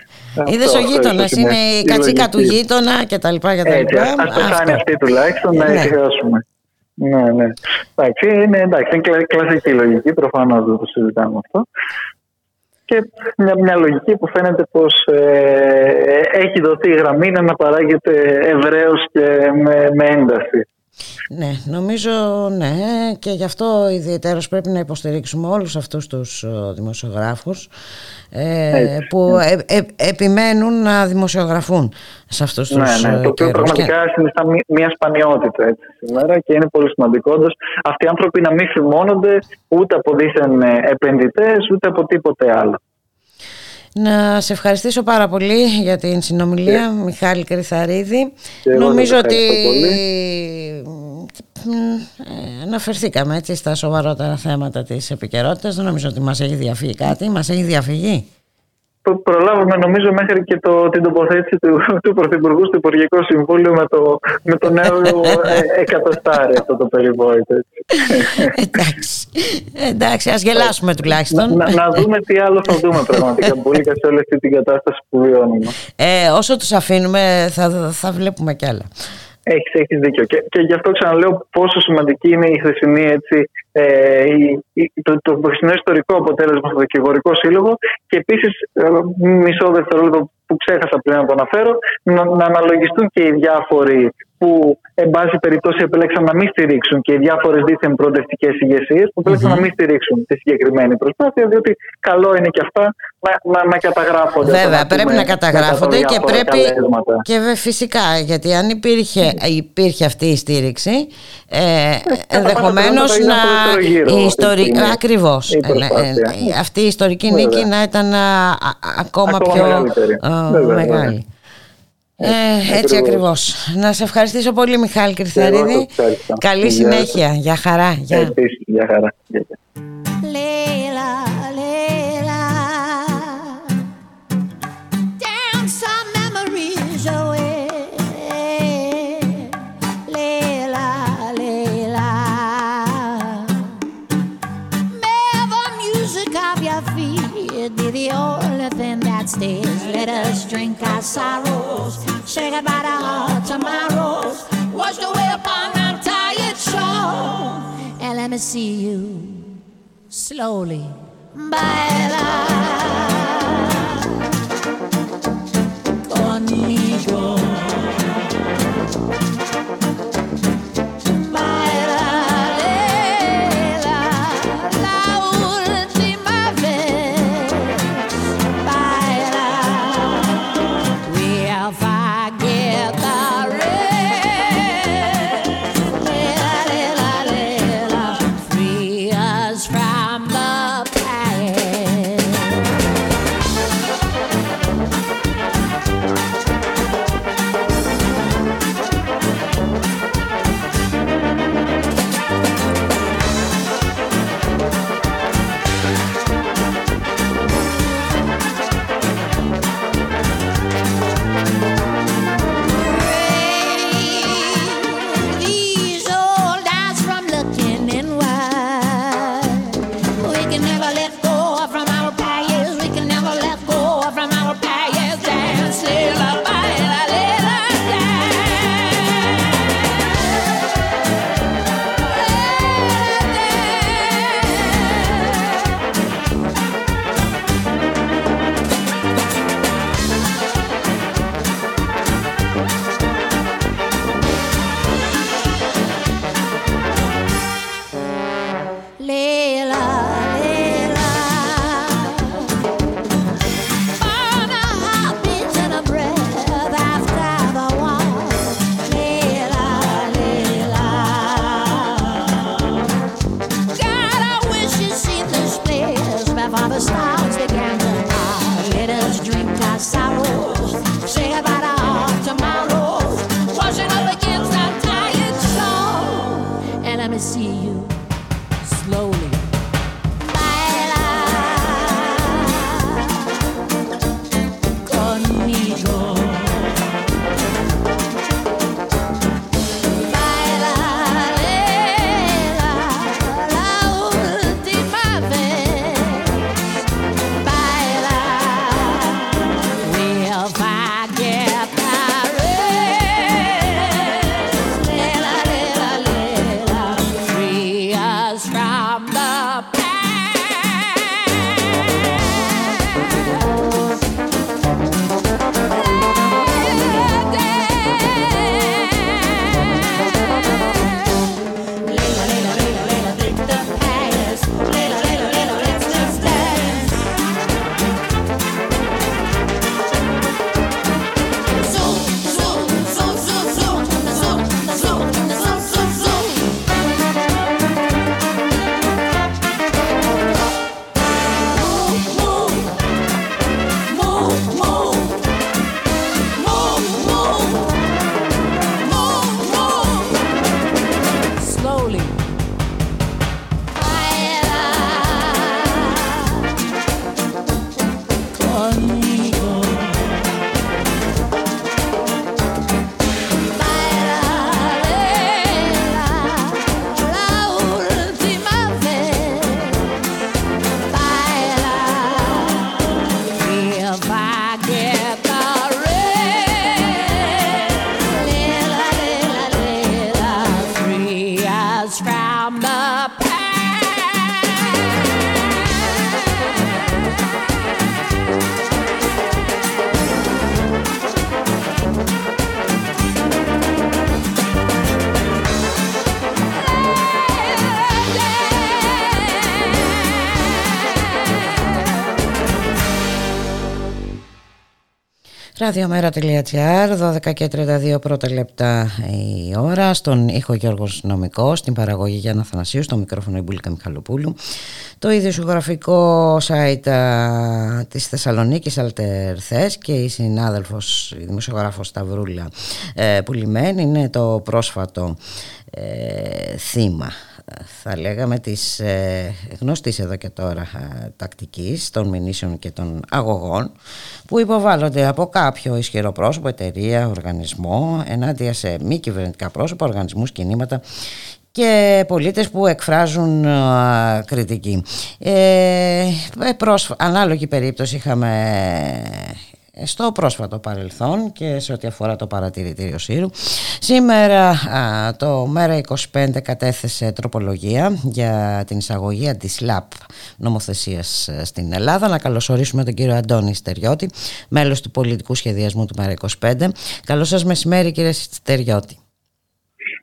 Είδες ο γείτονας, είναι η κατσίκα του γείτονα κτλ. Έτσι, ας το κάνει αυτή τουλάχιστον να ναι. εκδηλώσουμε. Ναι, ναι. Εντάξει, είναι, εντάξει, είναι κλασική λογική, προφανώς δεν το συζητάμε αυτό. Και μια, μια λογική που φαίνεται πως ε, έχει δοθεί η γραμμή να αναπαράγεται ευρέως και με, με ένταση. Ναι, νομίζω ναι. Και γι' αυτό ιδιαίτερως πρέπει να υποστηρίξουμε όλους αυτούς τους δημοσιογράφους ε, που ε, ε, επιμένουν να δημοσιογραφούν σε αυτούς ναι, τους ναι, το οποίο πραγματικά και... συνιστά μια σπανιότητα έτσι, σήμερα και είναι πολύ σημαντικό. Αυτοί οι άνθρωποι να μην φημώνονται ούτε από δίθεν επενδυτές ούτε από τίποτε άλλο. Να σε ευχαριστήσω πάρα πολύ για την συνομιλία, Μιχάλη Κρυθαρίδη. Νομίζω ότι ε, αναφερθήκαμε έτσι στα σοβαρότερα θέματα της επικαιρότητας. Δεν νομίζω ότι μας έχει διαφύγει κάτι. Μας έχει διαφύγει προλάβουμε νομίζω μέχρι και το, την τοποθέτηση του, του Πρωθυπουργού στο Υπουργικό Συμβούλιο με το, με το νέο ε, εκατοστάρι αυτό το περιβόητο. εντάξει, εντάξει, ας γελάσουμε τουλάχιστον. Να, να, δούμε τι άλλο θα δούμε πραγματικά πολύ και σε όλη αυτή την κατάσταση που βιώνουμε. Ε, όσο τους αφήνουμε θα, θα βλέπουμε κι άλλα. Έχεις, έχεις δίκιο. Και, και γι' αυτό ξαναλέω πόσο σημαντική είναι η χρησινή έτσι, ε, το, το, το ιστορικό αποτέλεσμα στο δικηγορικό σύλλογο και επίσης ε, μισό δευτερόλεπτο που ξέχασα πριν να το αναφέρω να, να αναλογιστούν και οι διάφοροι που εν πάση περιπτώσει επέλεξαν να μην στηρίξουν και οι διάφορες δίθεν προοδευτικές ηγεσίες που επέλεξαν να μην στηρίξουν τη συγκεκριμένη προσπάθεια, διότι καλό είναι και αυτά να, να, να καταγράφονται. Βέβαια, πρέπει να καταγράφονται και πρέπει. Και φυσικά, γιατί αν υπήρχε, υπήρχε αυτή η στήριξη, ε, ενδεχομένως να. Η ιστορική, Ακριβώς. Ε, ε, αυτή η ιστορική νίκη να ήταν ακόμα, πιο μεγάλη. Ε, έτσι ακριβώς. Να σε ευχαριστήσω πολύ Μιχάλη Κρυθαρίδη. Καλή συνέχεια. Για χαρά. Για, Επίσης, για χαρά. the only thing that stays. Let us drink our sorrows Goodbye to our tomorrows. Washed away upon that tired shore. And let me see you slowly. Baila conmigo. Ραδιομέρα.gr, 12 και 32 πρώτα λεπτά η ώρα. Στον ήχο Γιώργος Νομικός, στην παραγωγή Γιάννα Θανασίου, στο μικρόφωνο Ιμπούλικα Μιχαλοπούλου. Το ίδιο συγγραφικό site α, της Θεσσαλονίκης Αλτερθές και η συνάδελφος, η δημοσιογράφος Σταυρούλα ε, Πουλημένη είναι το πρόσφατο ε, θύμα θα λέγαμε της ε, γνωστής εδώ και τώρα ε, τακτικής των μηνύσεων και των αγωγών που υποβάλλονται από κάποιο ισχυρό πρόσωπο, εταιρεία, οργανισμό ενάντια σε μη κυβερνητικά πρόσωπα, οργανισμούς, κινήματα και πολίτες που εκφράζουν ε, κριτική. Ε, ανάλογη περίπτωση είχαμε στο πρόσφατο παρελθόν και σε ό,τι αφορά το παρατηρητήριο Σύρου. Σήμερα το ΜΕΡΑ25 κατέθεσε τροπολογία για την εισαγωγή αντισλάπ νομοθεσίας ε, στην Ελλάδα. Να καλωσορίσουμε τον κύριο Αντώνη Στεριώτη, μέλος του πολιτικού σχεδιασμού του ΜΕΡΑ25. Καλό σας μεσημέρι κύριε Στεριώτη.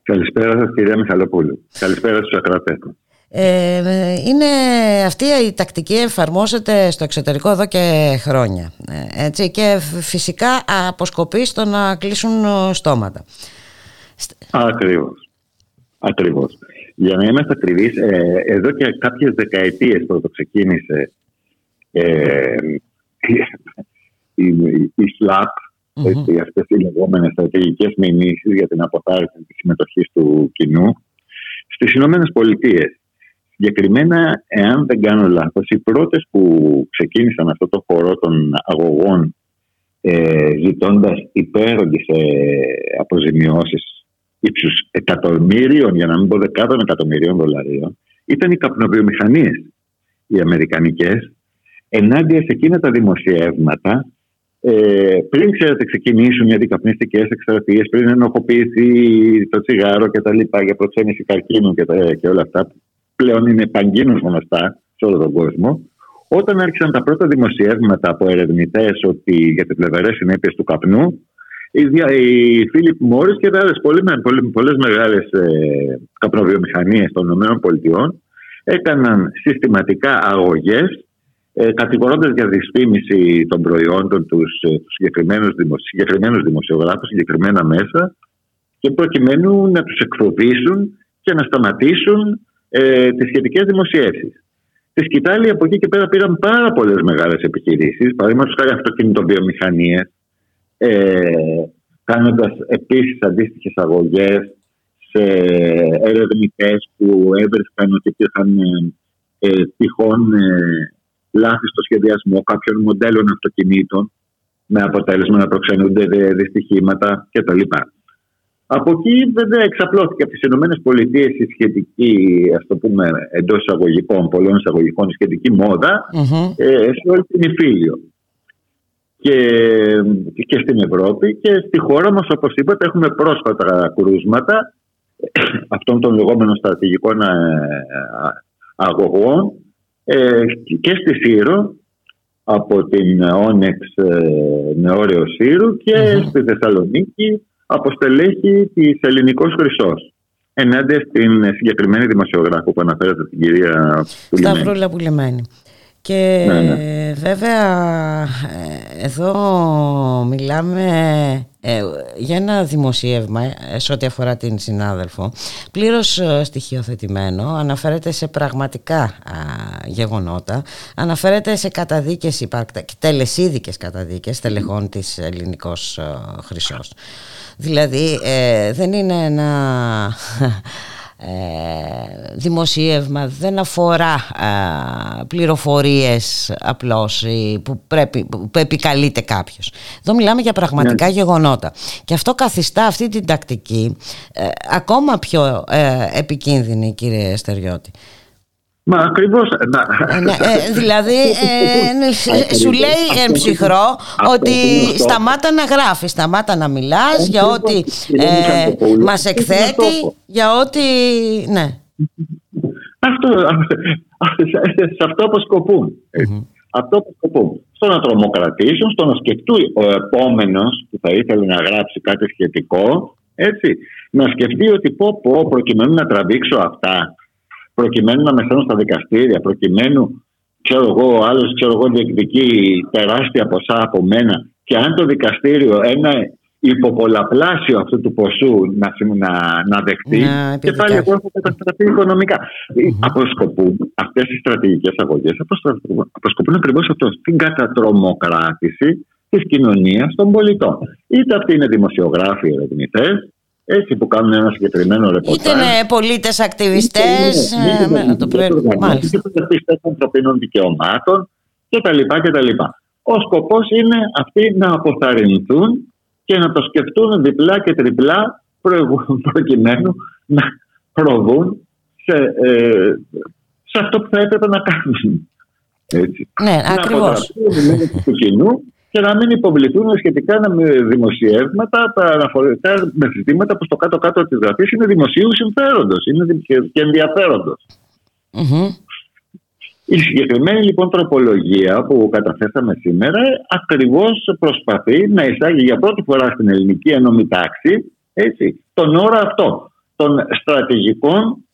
Καλησπέρα σας κυρία Μιχαλοπούλου. Καλησπέρα στους ακρατές. Ε, είναι αυτή η τακτική εφαρμόζεται στο εξωτερικό εδώ και χρόνια ε, έτσι, και φυσικά αποσκοπεί στο να κλείσουν στόματα. Ακριβώς. Ακριβώς. Για να είμαστε ακριβείς, ε, εδώ και κάποιες δεκαετίες το ξεκίνησε ε, η, η ΣΛΑΠ, mm-hmm. αυτές οι λεγόμενες στρατηγικές μηνύσεις για την αποθάρρυνση της συμμετοχής του κοινού στις Ηνωμένες Πολιτείες. Συγκεκριμένα, εάν δεν κάνω λάθος, οι πρώτες που ξεκίνησαν αυτό το χώρο των αγωγών ε, ζητώντας υπέρογγες ε, αποζημιώσεις ύψους εκατομμύριων, για να μην πω δεκάδων εκατομμυρίων δολαρίων, ήταν οι καπνοβιομηχανίες, οι αμερικανικές, ενάντια σε εκείνα τα δημοσιεύματα ε, πριν ξέρετε ξεκινήσουν οι αντικαπνιστικές εκστρατείες, πριν ενοχοποιηθεί το τσιγάρο και τα λοιπά για προξένηση καρκίνου και, τα, και όλα αυτά πλέον είναι παγκίνως γνωστά σε όλο τον κόσμο, όταν άρχισαν τα πρώτα δημοσιεύματα από ερευνητές ότι για τις πλευρέ συνέπειες του καπνού, οι Φίλιπ Μόρι και άλλες πολλές μεγάλες ε, καπνοβιομηχανίες των ΗΠΑ έκαναν συστηματικά αγωγές ε, κατηγορώντας για δυσφήμιση των προϊόντων τους, ε, τους συγκεκριμένους, δημο, συγκεκριμένους δημοσιογράφους, συγκεκριμένα μέσα και προκειμένου να τους εκφοβήσουν και να σταματήσουν ε, τις σχετικές δημοσιεύσεις. Στη σκητάλη από εκεί και πέρα πήραν πάρα πολλές μεγάλες επιχειρήσεις, παραδείγματος χάρη αυτοκινητοβιομηχανίες, ε, κάνοντας επίσης αντίστοιχες αγωγές σε ερευνητές που έβρισκαν ότι υπήρχαν ε, τυχόν ε, λάθη στο σχεδιασμό κάποιων μοντέλων αυτοκινήτων με αποτέλεσμα να προξενούνται δυστυχήματα κτλ. Από εκεί βέβαια εξαπλώθηκε από τις ΗΠΑ η σχετική, ας το πούμε εντός εισαγωγικών, πολλών εισαγωγικών, η σχετική ε, σε όλη την Ιφίλιο. Και, και στην Ευρώπη και στη χώρα μας όπως είπατε έχουμε πρόσφατα κρούσματα αυτών των λεγόμενων στρατηγικών ε, αγωγών ε, και στη Σύρο από την Όνεξ Νεόριο Σύρου και στη Θεσσαλονίκη από στελέχη της Ελληνικός Χρυσός. Ενάντια στην συγκεκριμένη δημοσιογράφο που αναφέρατε την κυρία Πουλημένη. Σταυρούλα Πουλημένη. Και ναι, ναι. βέβαια ε, εδώ μιλάμε ε, για ένα δημοσίευμα ε, σε ό,τι αφορά την συνάδελφο πλήρως στοιχειοθετημένο αναφέρεται σε πραγματικά γεγονότα αναφέρεται σε καταδίκες υπάρκτα και τελεσίδικες καταδίκες τελεχών της ελληνικός χρυσός Δηλαδή ε, δεν είναι ένα ε, δημοσίευμα, δεν αφορά ε, πληροφορίες απλώς που, πρέπει, που επικαλείται κάποιος. Εδώ μιλάμε για πραγματικά ναι. γεγονότα. Και αυτό καθιστά αυτή την τακτική ακόμα πιο επικίνδυνη κύριε Στεριώτη. Μα ακριβώς. Ε, ναι, ε, δηλαδή, ε, σου λέει εν ψυχρό ότι σταμάτα να γράφεις, σταμάτα να μιλάς για ό,τι μας εκθέτει, για ό,τι. Ναι. Αυτό, σε αυτό αποσκοπούν. Αυτό αποσκοπούν. Στο να τρομοκρατήσουν, στο να σκεφτούν ο επόμενος που θα ήθελε να γράψει κάτι σχετικό, έτσι, να σκεφτεί ότι πω, πω προκειμένου να τραβήξω αυτά προκειμένου να με στα δικαστήρια, προκειμένου ξέρω εγώ, ο άλλος ξέρω εγώ, διεκδικεί τεράστια ποσά από μένα Και αν το δικαστήριο ένα υποπολαπλάσιο αυτού του ποσού να, να, να δεχτεί και πάλι εγώ θα καταστραφεί οικονομικά. Mm-hmm. Αποσκοπούν αυτές οι στρατηγικές αγωγές, αποσκοπούν ακριβώς αυτό, την κατατρομοκράτηση της κοινωνίας των πολιτών. Είτε αυτοί είναι δημοσιογράφοι, ερευνητές, έτσι που κάνουν ένα συγκεκριμένο ρεπορτάζ. Είτε είναι πολίτες ακτιβιστές. Είτε είναι ανθρωπίνων δικαιωμάτων κτλ. Ο σκοπός είναι αυτοί να αποθαρρυνθούν και να το σκεφτούν διπλά και τριπλά *laughs* προκειμένου να προβούν σε, ε, σε αυτό που θα έπρεπε να κάνουν. Έτσι. Ναι, να ακριβώς. του κοινού και να μην υποβληθούν σχετικά με δημοσιεύματα τα αναφορικά με ζητήματα που στο κάτω-κάτω της γραφής είναι δημοσίου συμφέροντος είναι και ενδιαφέροντος. Η συγκεκριμένη λοιπόν τροπολογία που καταθέσαμε σήμερα ακριβώς προσπαθεί να εισάγει για πρώτη φορά στην ελληνική ενόμη τάξη έτσι, τον όρο αυτό των στρατηγικών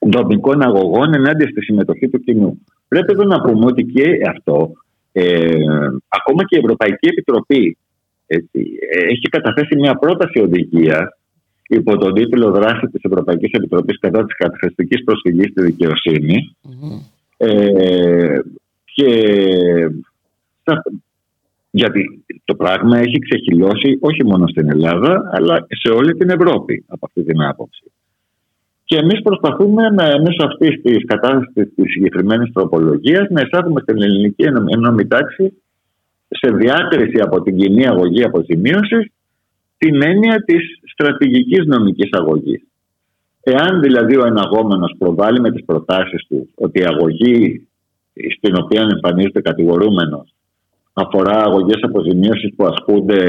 δομικών αγωγών ενάντια στη συμμετοχή του κοινού. Πρέπει εδώ να πούμε ότι και αυτό, ε, ακόμα και η Ευρωπαϊκή Επιτροπή έτσι, έχει καταθέσει μια πρόταση οδηγίας υπό τον τίτλο Δράση της Ευρωπαϊκής Επιτροπής κατά της καταθεστική προσφυγής στη δικαιοσύνη. Ε, και γιατί το πράγμα έχει ξεχυλώσει όχι μόνο στην Ελλάδα αλλά σε όλη την Ευρώπη από αυτή την άποψη. Και εμείς προσπαθούμε μέσω αυτής της κατάστασης της συγκεκριμένης τροπολογίας να εισάγουμε στην ελληνική ενόμη τάξη σε διάκριση από την κοινή αγωγή αποζημίωσης την έννοια της στρατηγικής νομικής αγωγής. Εάν δηλαδή ο εναγόμενος προβάλλει με τις προτάσεις του ότι η αγωγή στην οποία εμφανίζεται κατηγορούμενος αφορά αγωγές αποζημίωσης που ασκούνται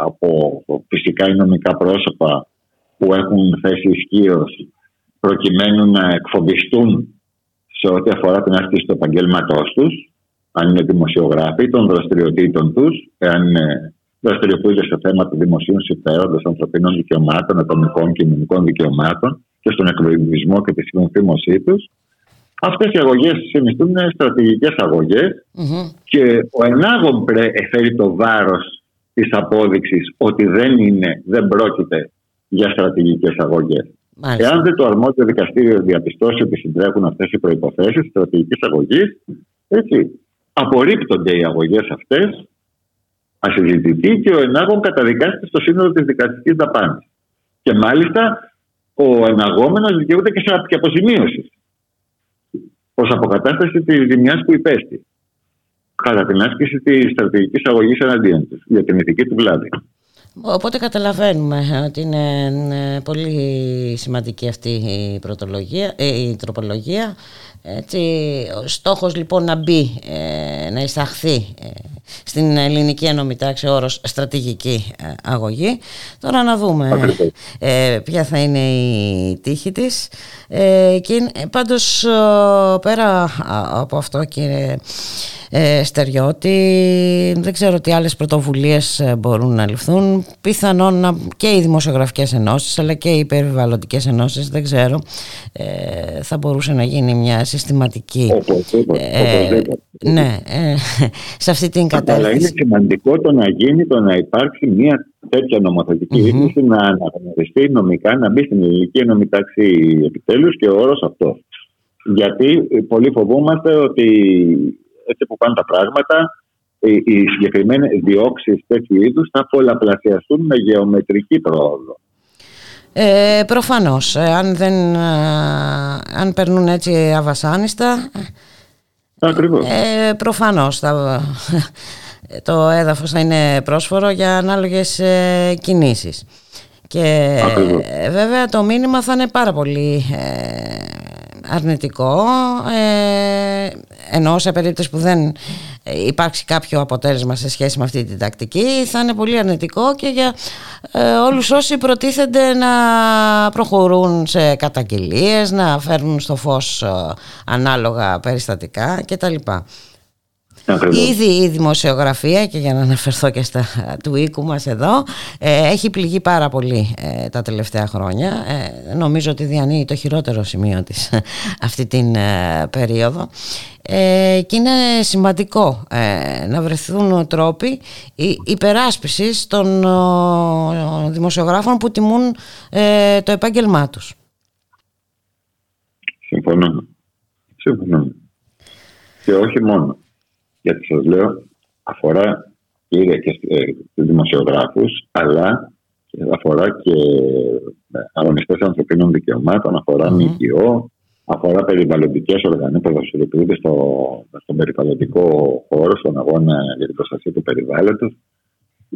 από φυσικά ή νομικά πρόσωπα που έχουν θέση ισχύως προκειμένου να εκφοβιστούν σε ό,τι αφορά την άσκηση του επαγγέλματός τους, αν είναι δημοσιογράφοι, των δραστηριοτήτων τους, εάν δραστηριοποιούνται σε θέματα δημοσίου συμφέροντος, ανθρωπίνων δικαιωμάτων, ατομικών και κοινωνικών δικαιωμάτων και στον εκβιασμό και τη συμφήμωσή τους. Αυτές οι αγωγές συνιστούν στρατηγικές και ο ενάγων φέρει το βάρος της απόδειξης ότι δεν, είναι, δεν πρόκειται για στρατηγικές αγωγές. Εάν δεν το αρμόδιο δικαστήριο διαπιστώσει ότι συντρέχουν αυτές οι προποθέσει στρατηγικής αγωγής, έτσι απορρίπτονται οι αγωγές αυτές ασυζητητή και ο ενάγων καταδικάζεται στο σύνολο της δικαστικής δαπάνης. Και μάλιστα ο εναγόμενος δικαιούται και σε αποζημίωση προ αποκατάσταση της ζημιάς που υπέστη κατά την άσκηση της στρατηγικής αγωγής εναντίον τους για την ηθική του βλάβη. Οπότε καταλαβαίνουμε ότι είναι πολύ σημαντική αυτή η, πρωτολογία, ε, η τροπολογία. Έτσι, ο στόχος λοιπόν να μπει, ε, να εισαχθεί ε, στην ελληνική ενόμη τάξη όρος στρατηγική αγωγή. Τώρα να δούμε ποια θα είναι η τύχη της. Και πάντως πέρα από αυτό κύριε ε, Στεριώτη. Δεν ξέρω τι άλλες πρωτοβουλίες ε, μπορούν να ληφθούν. Πιθανόν να, και οι δημοσιογραφικές ενώσεις αλλά και οι περιβαλλοντικές ενώσεις, δεν ξέρω, ε, θα μπορούσε να γίνει μια συστηματική... Ε, ναι, ε, σε αυτή την κατάσταση. Αλλά είναι σημαντικό το να γίνει, το να υπάρξει μια τέτοια νομοθετική mm-hmm. ρύθμιση να αναγνωριστεί νομικά, να μπει στην ελληνική νομιτάξη επιτέλους και ο όρος αυτός. Γιατί πολύ φοβούμαστε ότι έτσι που πάνε τα πράγματα, οι συγκεκριμένες διώξεις τέτοιου είδους θα πολλαπλασιαστούν με γεωμετρική πρόοδο. Ε, προφανώς, ε, αν, δεν, ε, αν περνούν έτσι αβασάνιστα, Ακριβώς. Ε, προφανώς θα, το έδαφος θα είναι πρόσφορο για ανάλογες ε, κινήσεις. Και βέβαια το μήνυμα θα είναι πάρα πολύ αρνητικό ε, ενώ σε περίπτωση που δεν υπάρξει κάποιο αποτέλεσμα σε σχέση με αυτή την τακτική θα είναι πολύ αρνητικό και για ε, όλους όσοι προτίθενται να προχωρούν σε καταγγελίες, να φέρνουν στο φως ε, ανάλογα περιστατικά κτλ. Ήδη η δημοσιογραφία και για να αναφερθώ και στα του οίκου μας εδώ έχει πληγεί πάρα πολύ τα τελευταία χρόνια νομίζω ότι διανύει το χειρότερο σημείο της αυτή την περίοδο και είναι σημαντικό να βρεθούν τρόποι υπεράσπισης των δημοσιογράφων που τιμούν το επάγγελμά τους Συμφωνώ. Συμφωνώ. Και όχι μόνο. Γιατί σας λέω, αφορά και, και ε, δημοσιογράφους, αλλά αφορά και ε, αγωνιστές ανθρωπίνων δικαιωμάτων, αφορά mm. ΜΚΟ, αφορά περιβαλλοντικές οργανώσεις που δραστηριοποιούνται στο, στον περιβαλλοντικό χώρο, στον αγώνα για την προστασία του περιβάλλοντος.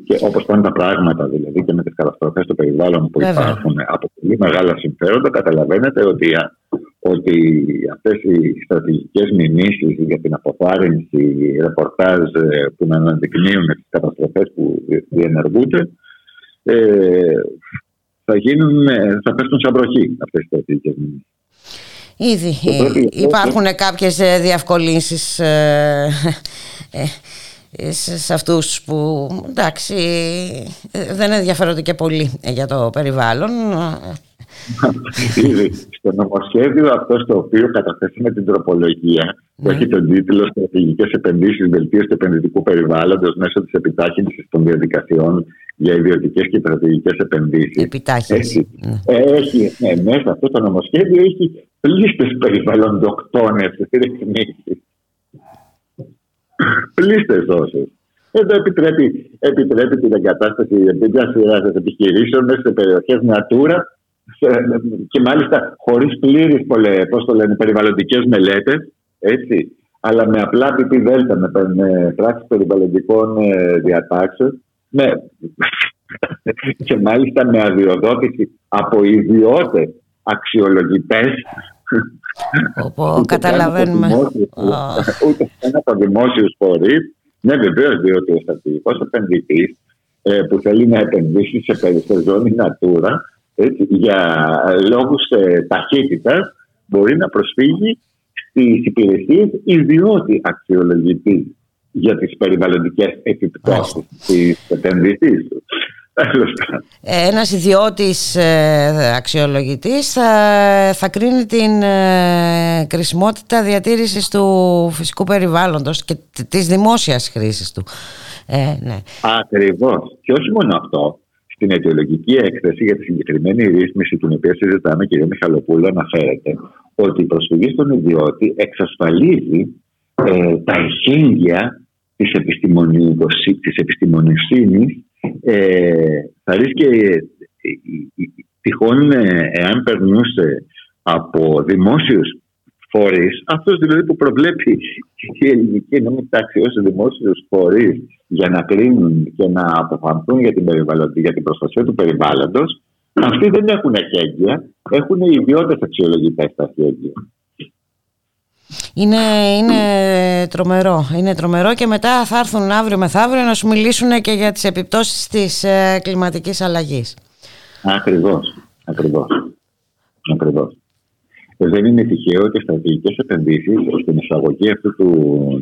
Και όπως πάνε τα πράγματα, δηλαδή και με τις καταστροφές του περιβάλλον που Βέβαια. υπάρχουν από πολύ μεγάλα συμφέροντα, καταλαβαίνετε ότι ότι αυτές οι στρατηγικές μηνύσεις για την αποθάρρυνση, ρεπορτάζ ε, που να αναδεικνύουν τις καταστροφές που διενεργούνται ε, θα, γίνουν, ε, θα πέφτουν σαν βροχή αυτές οι στρατηγικές μηνύσεις. Ήδη υπάρχουν κάποιες διευκολύνσεις σε αυτούς που εντάξει δεν ενδιαφέρονται και πολύ για το περιβάλλον Ήδη στο νομοσχέδιο αυτό στο οποίο καταθέσαμε την τροπολογία που έχει τον τίτλο Στρατηγικές επενδύσεις, βελτίωση του επενδυτικού περιβάλλοντος μέσω της επιτάχυνσης των διαδικασιών για ιδιωτικές και στρατηγικές επενδύσεις. Επιτάχυνση. Έχει, ναι, μέσα αυτό το νομοσχέδιο έχει πλήστες περιβαλλοντοκτόνες ρυθμίσεις. Πλήστες δόσεις. Εδώ επιτρέπει, επιτρέπει την εγκατάσταση μια σειρά επιχειρήσεων μέσα σε περιοχές Natura και μάλιστα χωρίς πλήρες πώς το λένε, περιβαλλοντικές μελέτες, έτσι, αλλά με απλά πιπί δέλτα, με, με πράξεις περιβαλλοντικών ε, διατάξεων, με, *laughs* και μάλιστα με αδειοδότηση από ιδιώτες αξιολογητές Όπω καταλαβαίνουμε. Ούτε ένα από δημόσιους φορείς. Ναι, βεβαίως, διότι ο στρατηγικός επενδυτής ε, που θέλει να επενδύσει σε περισσότερη ζώνη Natura έτσι, για λόγους ε, ταχύτητας μπορεί να προσφύγει στις υπηρεσίες ιδιώτη αξιολογητής για τις περιβαλλοντικές επιπτώσεις της επενδυτής του. Ένας ιδιώτης ε, αξιολογητής θα, θα κρίνει την ε, κρισιμότητα διατήρησης του φυσικού περιβάλλοντος και της δημόσιας χρήσης του. Ε, ναι. Ακριβώς. Και όχι μόνο αυτό στην αιτιολογική έκθεση για τη συγκεκριμένη ρύθμιση, την οποία συζητάμε, κυρία Μιχαλοπούλου, αναφέρεται ότι η προσφυγή στον ιδιώτη εξασφαλίζει ε, τα εχέγγυα της, της επιστημονιστήνης ε, θα ρίξει και ε, τυχόν ε, εάν περνούσε από δημόσιους φορείς, αυτός δηλαδή που προβλέπει η ελληνική νομική τάξη ως δημόσιους φορείς για να κρίνουν και να αποφανθούν για την, για την προστασία του περιβάλλοντος, αυτοί δεν έχουν εχέγγυα, έχουν οι ιδιώτες αξιολογητές τα εχέγγυα. Είναι, είναι τρομερό. Είναι τρομερό και μετά θα έρθουν αύριο μεθαύριο να σου μιλήσουν και για τις επιπτώσεις της ε, κλιματικής αλλαγής. Ακριβώς. Ακριβώς. Ακριβώς. Δεν είναι τυχαίο ότι οι στρατηγικές επενδύσεις στην εισαγωγή αυτού του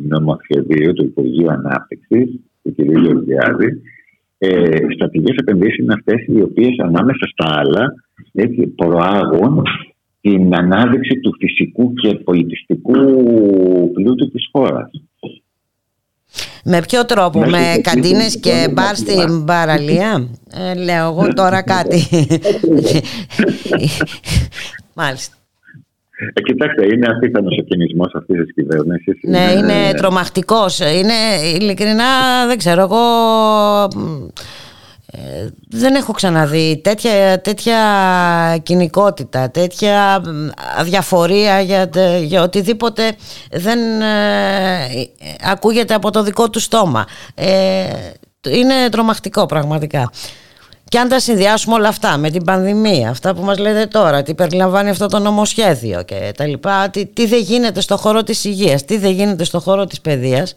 νομοσχεδίου του Υπουργείου Ανάπτυξης, του κ. Γεωργιάδη, ε, στρατηγικές επενδύσεις είναι αυτές οι οποίες ανάμεσα στα άλλα έτσι, προάγουν την ανάδειξη του φυσικού και πολιτιστικού πλούτου της χώρας. Με ποιο τρόπο, με, με καντίνες και μπαρ στην παραλία; Ε, λέω εγώ τώρα κάτι. *laughs* *laughs* Μάλιστα. Ε, κοιτάξτε, είναι απίθανος ο κινησμός αυτής της κυβέρνησης. Ναι, είναι, είναι τρομακτικός. Είναι ειλικρινά, δεν ξέρω, εγώ ε, δεν έχω ξαναδεί τέτοια, τέτοια κοινικότητα, τέτοια αδιαφορία για, για οτιδήποτε δεν ε, ακούγεται από το δικό του στόμα. Ε, είναι τρομακτικό πραγματικά. Και αν τα συνδυάσουμε όλα αυτά με την πανδημία, αυτά που μας λέτε τώρα, τι περιλαμβάνει αυτό το νομοσχέδιο και τα λοιπά, τι, τι δεν γίνεται στο χώρο της υγείας, τι δεν γίνεται στο χώρο της παιδείας,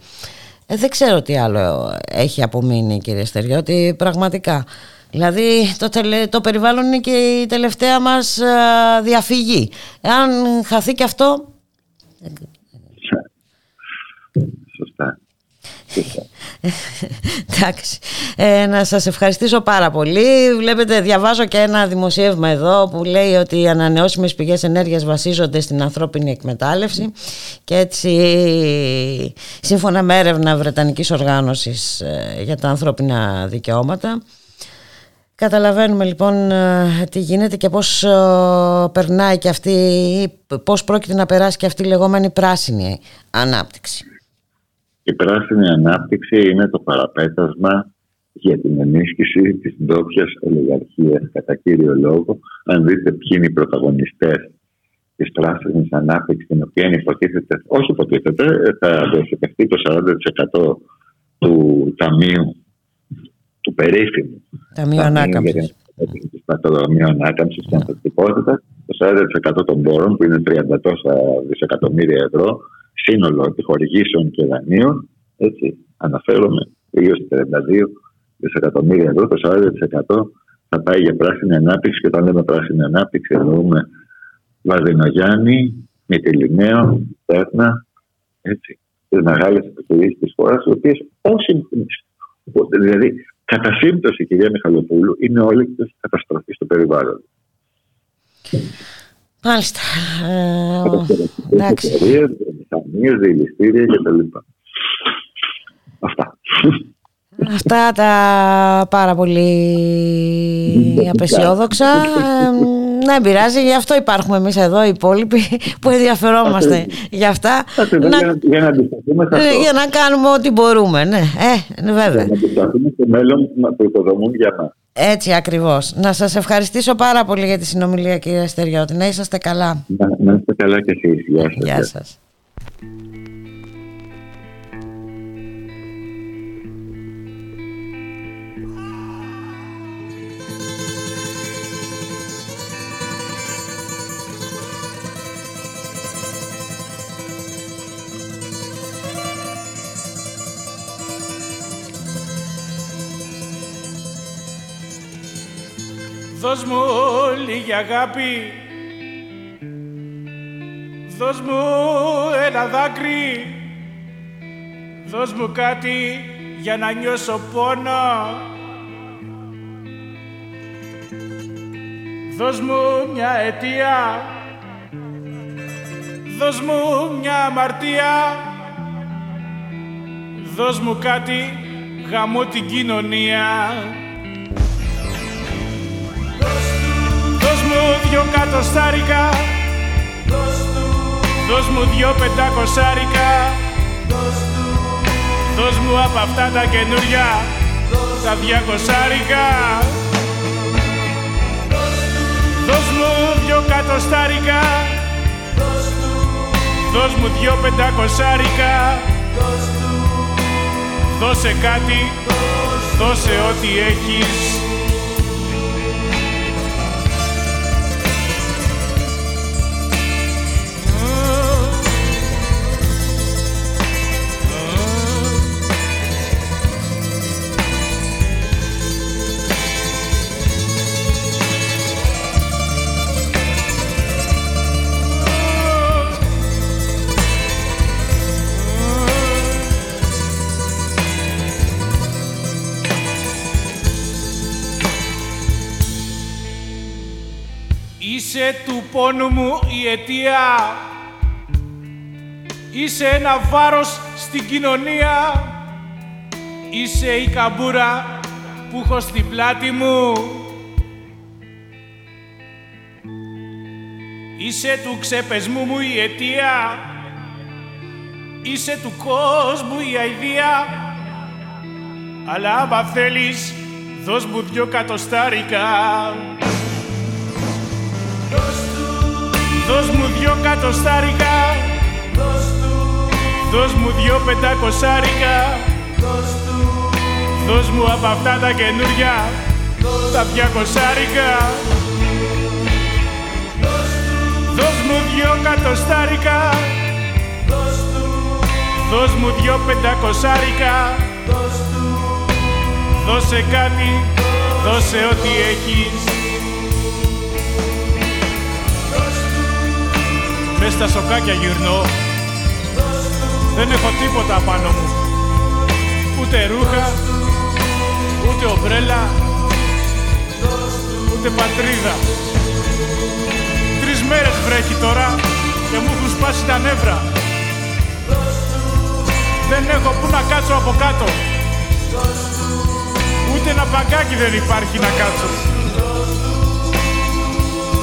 ε, δεν ξέρω τι άλλο έχει απομείνει κύριε Στεριώτη, πραγματικά. Δηλαδή το, το περιβάλλον είναι και η τελευταία μας διαφυγή. Εάν χαθεί και αυτό... Σωστά. *laughs* Εντάξει. Ε, να σας ευχαριστήσω πάρα πολύ. Βλέπετε, διαβάζω και ένα δημοσίευμα εδώ που λέει ότι οι ανανεώσιμες πηγές ενέργειας βασίζονται στην ανθρώπινη εκμετάλλευση και έτσι σύμφωνα με έρευνα Βρετανικής Οργάνωσης ε, για τα ανθρώπινα δικαιώματα Καταλαβαίνουμε λοιπόν ε, τι γίνεται και πώς ε, περνάει και αυτή, πώς πρόκειται να περάσει και αυτή η λεγόμενη πράσινη ανάπτυξη. Η πράσινη ανάπτυξη είναι το παραπέτασμα για την ενίσχυση της ντόπιας ολιγαρχίας κατά κύριο λόγο. Αν δείτε ποιοι είναι οι πρωταγωνιστές της πράσινης ανάπτυξης την οποία υποτίθεται, όχι υποτίθεται, θα διασυκευτεί το 40% του ταμείου του περίφημου Ταμείο Ανάκαμψης. Το Ταμείο Ανάκαμψης και Ανθεκτικότητα, το 40% των πόρων, που είναι 30 τόσα δισεκατομμύρια ευρώ, σύνολο επιχορηγήσεων και δανείων, έτσι, αναφέρομαι, γύρω 32 δισεκατομμύρια ευρώ, το 40% θα πάει για πράσινη ανάπτυξη και όταν λέμε πράσινη ανάπτυξη εννοούμε Βαδινογιάννη, Μητυλινέο, Πέρνα, έτσι, τις μεγάλες επιχειρήσεις της χώρας, οι οποίες όσοι. Δηλαδή, Κατά σύμπτωση, κυρία Μιχαλοπούλου, είναι όλη η καταστροφή στο περιβάλλον. Μάλιστα. Εντάξει. Μηχανίε, διελιστήρια κτλ. Αυτά. Αυτά τα πάρα πολύ απεσιόδοξα δεν πειράζει, γι' αυτό υπάρχουμε εμείς εδώ οι υπόλοιποι που ενδιαφερόμαστε για αυτά να, για, να αντισταθούμε σε αυτό. Για να κάνουμε ό,τι μπορούμε, ναι, ε, βέβαια Για να αντισταθούμε στο μέλλον που υποδομούν για μας έτσι ακριβώς. Να σας ευχαριστήσω πάρα πολύ για τη συνομιλία κύριε Στεριώτη. Να είσαστε καλά. Να, να είστε καλά και εσείς. Γεια σας. Γεια σας. Δώσ' μου λίγη αγάπη Δώσ' μου ένα δάκρυ. Δώσ' μου κάτι για να νιώσω πόνο. Δώσ' μου μια αιτία. Δώσ' μου μια αμαρτία. Δώσ' μου κάτι γαμώ την κοινωνία. Μου δυο κατοστάρικα Δώσ' μου δυο πεντακοσάρικα. Δώσ' μου από αυτά τα καινούρια. Τα διακοσάρικα. Δώσ' μου δυο κατοστάρικα. Δώσ' μου δυο πεντακοσάρικα. Δώσε κάτι, δώσε ό,τι έχεις Είσαι του πόνου μου η αιτία. Είσαι ένα βάρος στην κοινωνία. Είσαι η καμπούρα που έχω στην πλάτη μου. Είσαι του ξεπεσμού μου η αιτία. Είσαι του κόσμου η αηδία. Αλλά άμα θέλεις δώσ' μου δυο κατοστάρικα Δώσ' μου δυο κατοστάρικα. Δώσ' μου δυο πεντακοσάρικα. Δώσ' μου από αυτά τα καινούρια. Τα διακοσάρικα. Δώσ' μου δυο κατοστάρικα. Δώσ' μου δυο πεντακοσάρικα. Δώσε κάτι, δώσε ό,τι έχεις Μες στα σοκάκια γυρνώ Δεν έχω τίποτα πάνω μου Ούτε ρούχα, ούτε ομπρέλα, ούτε πατρίδα. Τρεις μέρες βρέχει τώρα και μου έχουν σπάσει τα νεύρα. Δεν έχω που να κάτσω από κάτω. Ούτε ένα παγκάκι δεν υπάρχει να κάτσω.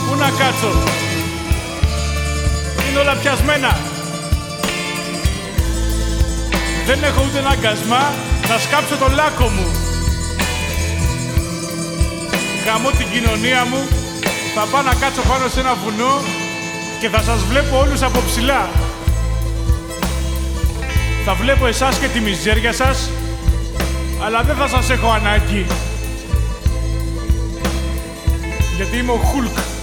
Πού να κάτσω; Είναι όλα πιασμένα. Δεν έχω ούτε ένα αγκασμά να σκάψω το λάκκο μου. Γαμώ την κοινωνία μου, θα πάω να κάτσω πάνω σε ένα βουνό και θα σας βλέπω όλους από ψηλά. Θα βλέπω εσάς και τη μιζέρια σας, αλλά δεν θα σας έχω ανάγκη. Γιατί είμαι ο Χουλκ.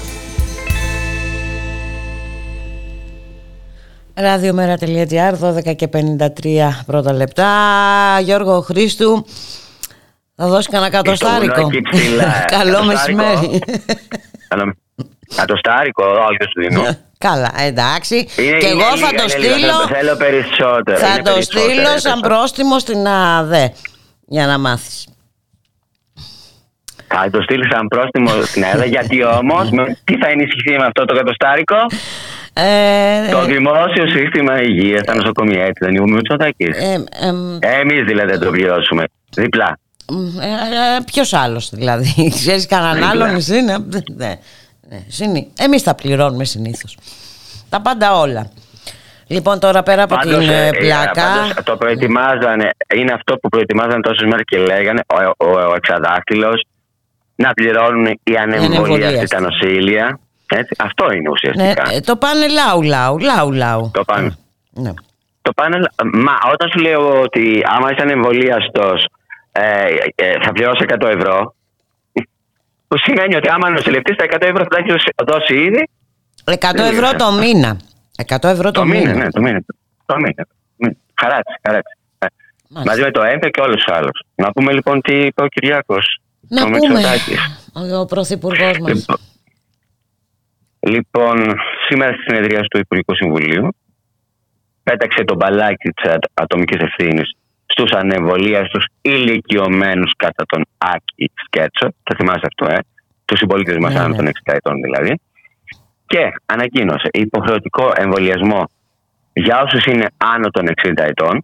Ραδιομέρα.gr 12 και 53 πρώτα λεπτά. Γιώργο Χρήστου, θα δώσει κανένα κατοστάρικο. *laughs* Καλό μεσημέρι. Κατοστάρικο, όχι σου δίνω. Καλά, εντάξει. και εγώ θα το στείλω. Θέλω περισσότερο. Θα το στείλω σαν πρόστιμο στην ΑΔΕ. Για να μάθεις. Θα το στείλω σαν πρόστιμο στην ΑΔΕ. γιατί όμως, *laughs* τι θα ενισχυθεί με αυτό το κατοστάρικο; Ε, το δημόσιο σύστημα υγείας, τα νοσοκομεία, έτσι δεν είναι ο Μητσοτάκης. Ε, ε, Εμείς δηλαδή δεν το πληρώσουμε. Διπλά. Ε, ε Ποιος άλλος δηλαδή, *laughs* ξέρεις κανέναν άλλον, εσύ ναι. ναι. ναι Εμείς τα πληρώνουμε συνήθως. Τα πάντα όλα. Λοιπόν, τώρα πέρα από την ε, ε, πλάκα. Πάντως, το προετοιμάζανε, είναι αυτό που προετοιμάζανε τόσες μέρες και λέγανε ο, ο, ο εξαδάχτυλος να πληρώνουν οι ανεμβολία τα νοσήλια. Έτσι, αυτό είναι ουσιαστικά. Ναι, το πάνε λαού, λαού, λαού, λαού. Το πάνε. Ναι. Το πάνε, μα όταν σου λέω ότι άμα είσαι ανεμβολίαστος ε, ε, θα πληρώσει 100 ευρώ. Που σημαίνει ότι άμα νοσηλευτεί τα 100 ευρώ θα τα έχεις δώσει ήδη. 100 ευρώ το μήνα. 100 ευρώ το, μήνα. Ναι, το μήνα. Το μήνα. Χαράτσι, χαράτσι. Ε, μαζί με το ΕΜΠΕ και όλους τους άλλους. Να πούμε λοιπόν τι είπε ο Κυριάκος. Να πούμε. Ο πρωθυπουργός μας. Λοιπόν, λοιπόν, σήμερα στη συνεδρία του Υπουργικού Συμβουλίου πέταξε το μπαλάκι της ατομικής ευθύνης στους ανεμβολίαστου ηλικιωμένους κατά τον Άκη Σκέτσο. Θα θυμάσαι αυτό, ε; Τους συμπολίτες μας, άνω των 60 ετών δηλαδή. Και ανακοίνωσε υποχρεωτικό εμβολιασμό για όσους είναι άνω των 60 ετών.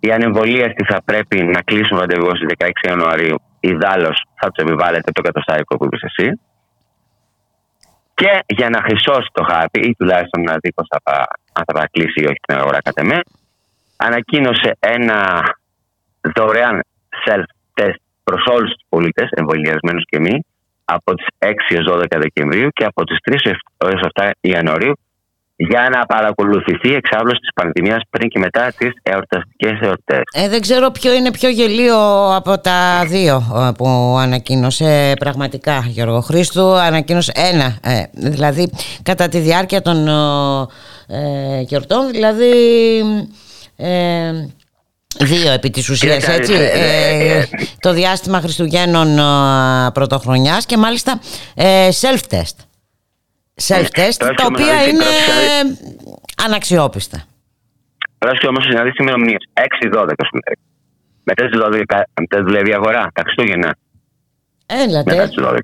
Οι ανεμβολίαστοι θα πρέπει να κλείσουν ραντεβού στις 16 Ιανουαρίου. Ιδάλω θα τους επιβάλλεται το κατοστάρικο που είπες εσύ. Και για να χρυσώσει το χάρτη, ή τουλάχιστον να δει πώ θα, αν θα παρακλείσει ή όχι την αγορά κατά με, ανακοίνωσε ένα δωρεάν self-test προς όλους τους πολίτες, εμβολιασμένους και μη, από τις 6 έως 12 Δεκεμβρίου και από τις 3 έως 7 Ιανουαρίου για να παρακολουθηθεί η εξάπλωση της πανδημίας πριν και μετά τις εορταστικές εορτές. Ε, δεν ξέρω ποιο είναι πιο γελίο από τα δύο ε, που ανακοίνωσε πραγματικά Γιώργο Χρήστου. Ανακοίνωσε ένα, ε, δηλαδή κατά τη διάρκεια των ε, γιορτών, δηλαδή ε, δύο επί της ουσίας έτσι ε, ε, το διάστημα Χριστουγέννων πρωτοχρονιάς και μάλιστα self-test self-test τα οποία είναι αναξιόπιστα Πρέπει όμως να δεις ημερομηνίες 6-12 μετά τις 12 μετά δουλεύει η αγορά τα Χριστούγεννα Έλατε μετά τις 12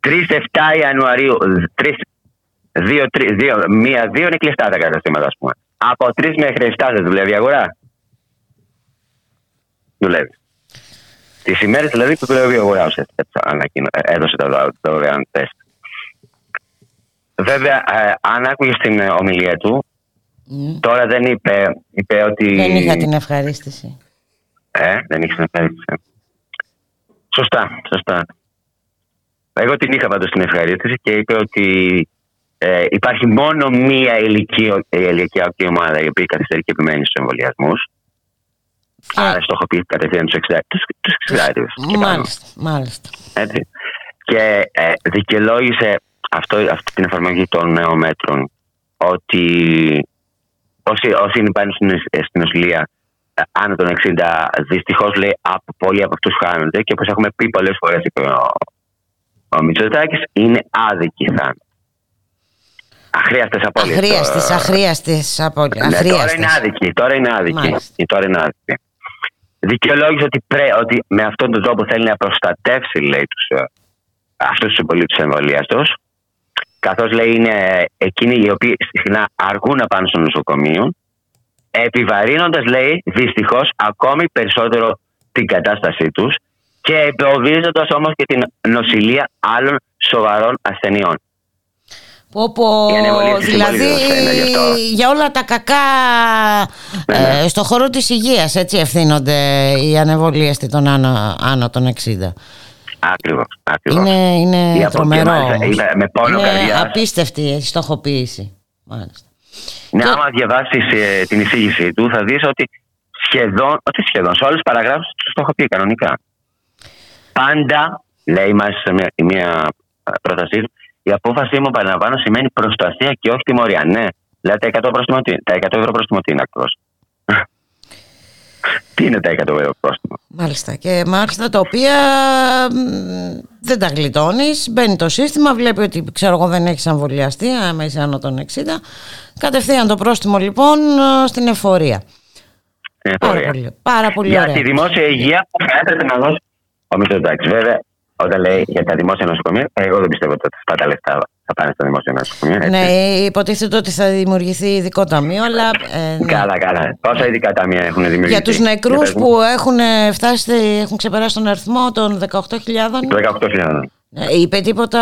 3-7 Ιανουαρίου 3 2, 3, 2, 1, 2 είναι κλειστά τα καταστήματα, ας πούμε. Από 3 μέχρι 7 δεν δουλεύει η αγορά. Δουλεύει. Τις ημέρες δηλαδή που δουλεύει η αγορά, έδωσε το δωρεάν τεστ. Βέβαια, ε, αν άκουγες την ομιλία του, mm. τώρα δεν είπε, είπε ότι. Δεν είχα την ευχαρίστηση. Ε, δεν είχες την ευχαρίστηση. Σωστά, σωστά. Εγώ την είχα πάντως την ευχαρίστηση και είπε ότι ε, υπάρχει μόνο μία ηλικιακή ομάδα η οποία καθυστερεί και επιμένει στους εμβολιασμούς. Άρα στοχοποιεί κατευθείαν τους 60 Μάλιστα, μάλιστα. Έτσι. Και ε, δικαιολόγησε αυτό, αυτή την εφαρμογή των νέων μέτρων ότι όσοι, όσοι είναι πάνω στην, στην νοσηλεία ε, άνω των 60, δυστυχώς λέει από, πολλοί από αυτούς χάνονται και όπως έχουμε πει πολλές φορές, είπε ο, ο Μητσοτάκης, είναι άδικοι θάνατοι. Αχρίαστες απόλυτε. Αχρίαστες, αχρίαστες απόλυτε. Ναι, τώρα είναι άδικη. Τώρα είναι άδικη. Τώρα είναι άδικη. δικαιολόγησε ότι, πρέ, ότι με αυτόν τον τρόπο θέλει να προστατεύσει λέει, τους, ε, αυτούς τους συμπολίτες εμβολίαστος καθώς λέει είναι εκείνοι οι οποίοι συχνά αργούν να πάνε στο νοσοκομείο επιβαρύνοντας λέει δυστυχώς ακόμη περισσότερο την κατάστασή τους και εμποδίζοντας όμως και την νοσηλεία άλλων σοβαρών ασθενειών. Πω, δηλαδή για όλα τα κακά ναι, ναι. Ε, στο χώρο της υγείας έτσι ευθύνονται οι ανεβολίαστοι των άνω, άνω των 60. Ακριβώς, ακριβώς. Είναι, είναι τρομερό με πόνο είναι απίστευτη η στοχοποίηση. Μάλιστα. Ναι, και... άμα διαβάσεις ε, την εισήγησή του θα δεις ότι σχεδόν, ότι σχεδόν σε όλες τις παραγράφους τους στοχοποιεί κανονικά. Πάντα, λέει μας μια, μια πρότασή του, η απόφασή μου, παραλαμβάνω, σημαίνει προστασία και όχι τιμωρία. Ναι, δηλαδή τα 100, πρόστιμο, τα 100 ευρώ πρόστιμο τι είναι ακριβώς. Τι είναι τα 100 ευρώ πρόστιμο. Μάλιστα. Και μάλιστα τα οποία δεν τα γλιτώνεις. Μπαίνει το σύστημα, βλέπει ότι ξέρω εγώ δεν έχεις αμβολιαστεί, άμα είσαι άνω των 60. Κατευθείαν το πρόστιμο λοιπόν στην εφορία. Πάρα πολύ, πάρα πολύ Για τη δημόσια υγεία που θα έπρεπε να δώσει ο Μητσοτάκη. Βέβαια, όταν λέει για τα δημόσια νοσοκομεία, εγώ δεν πιστεύω ότι αυτά τα λεφτά θα πάνε στα δημόσια νοσοκομεία. Έτσι. Ναι, υποτίθεται ότι θα δημιουργηθεί ειδικό ταμείο, αλλά. Ε, ναι. Καλά, καλά. Πόσα ειδικά ταμεία έχουν δημιουργηθεί. Για τους νεκρούς που έχουν, φτάσει, έχουν ξεπεράσει τον αριθμό των 18.000. 18.000. Ε, είπε τίποτα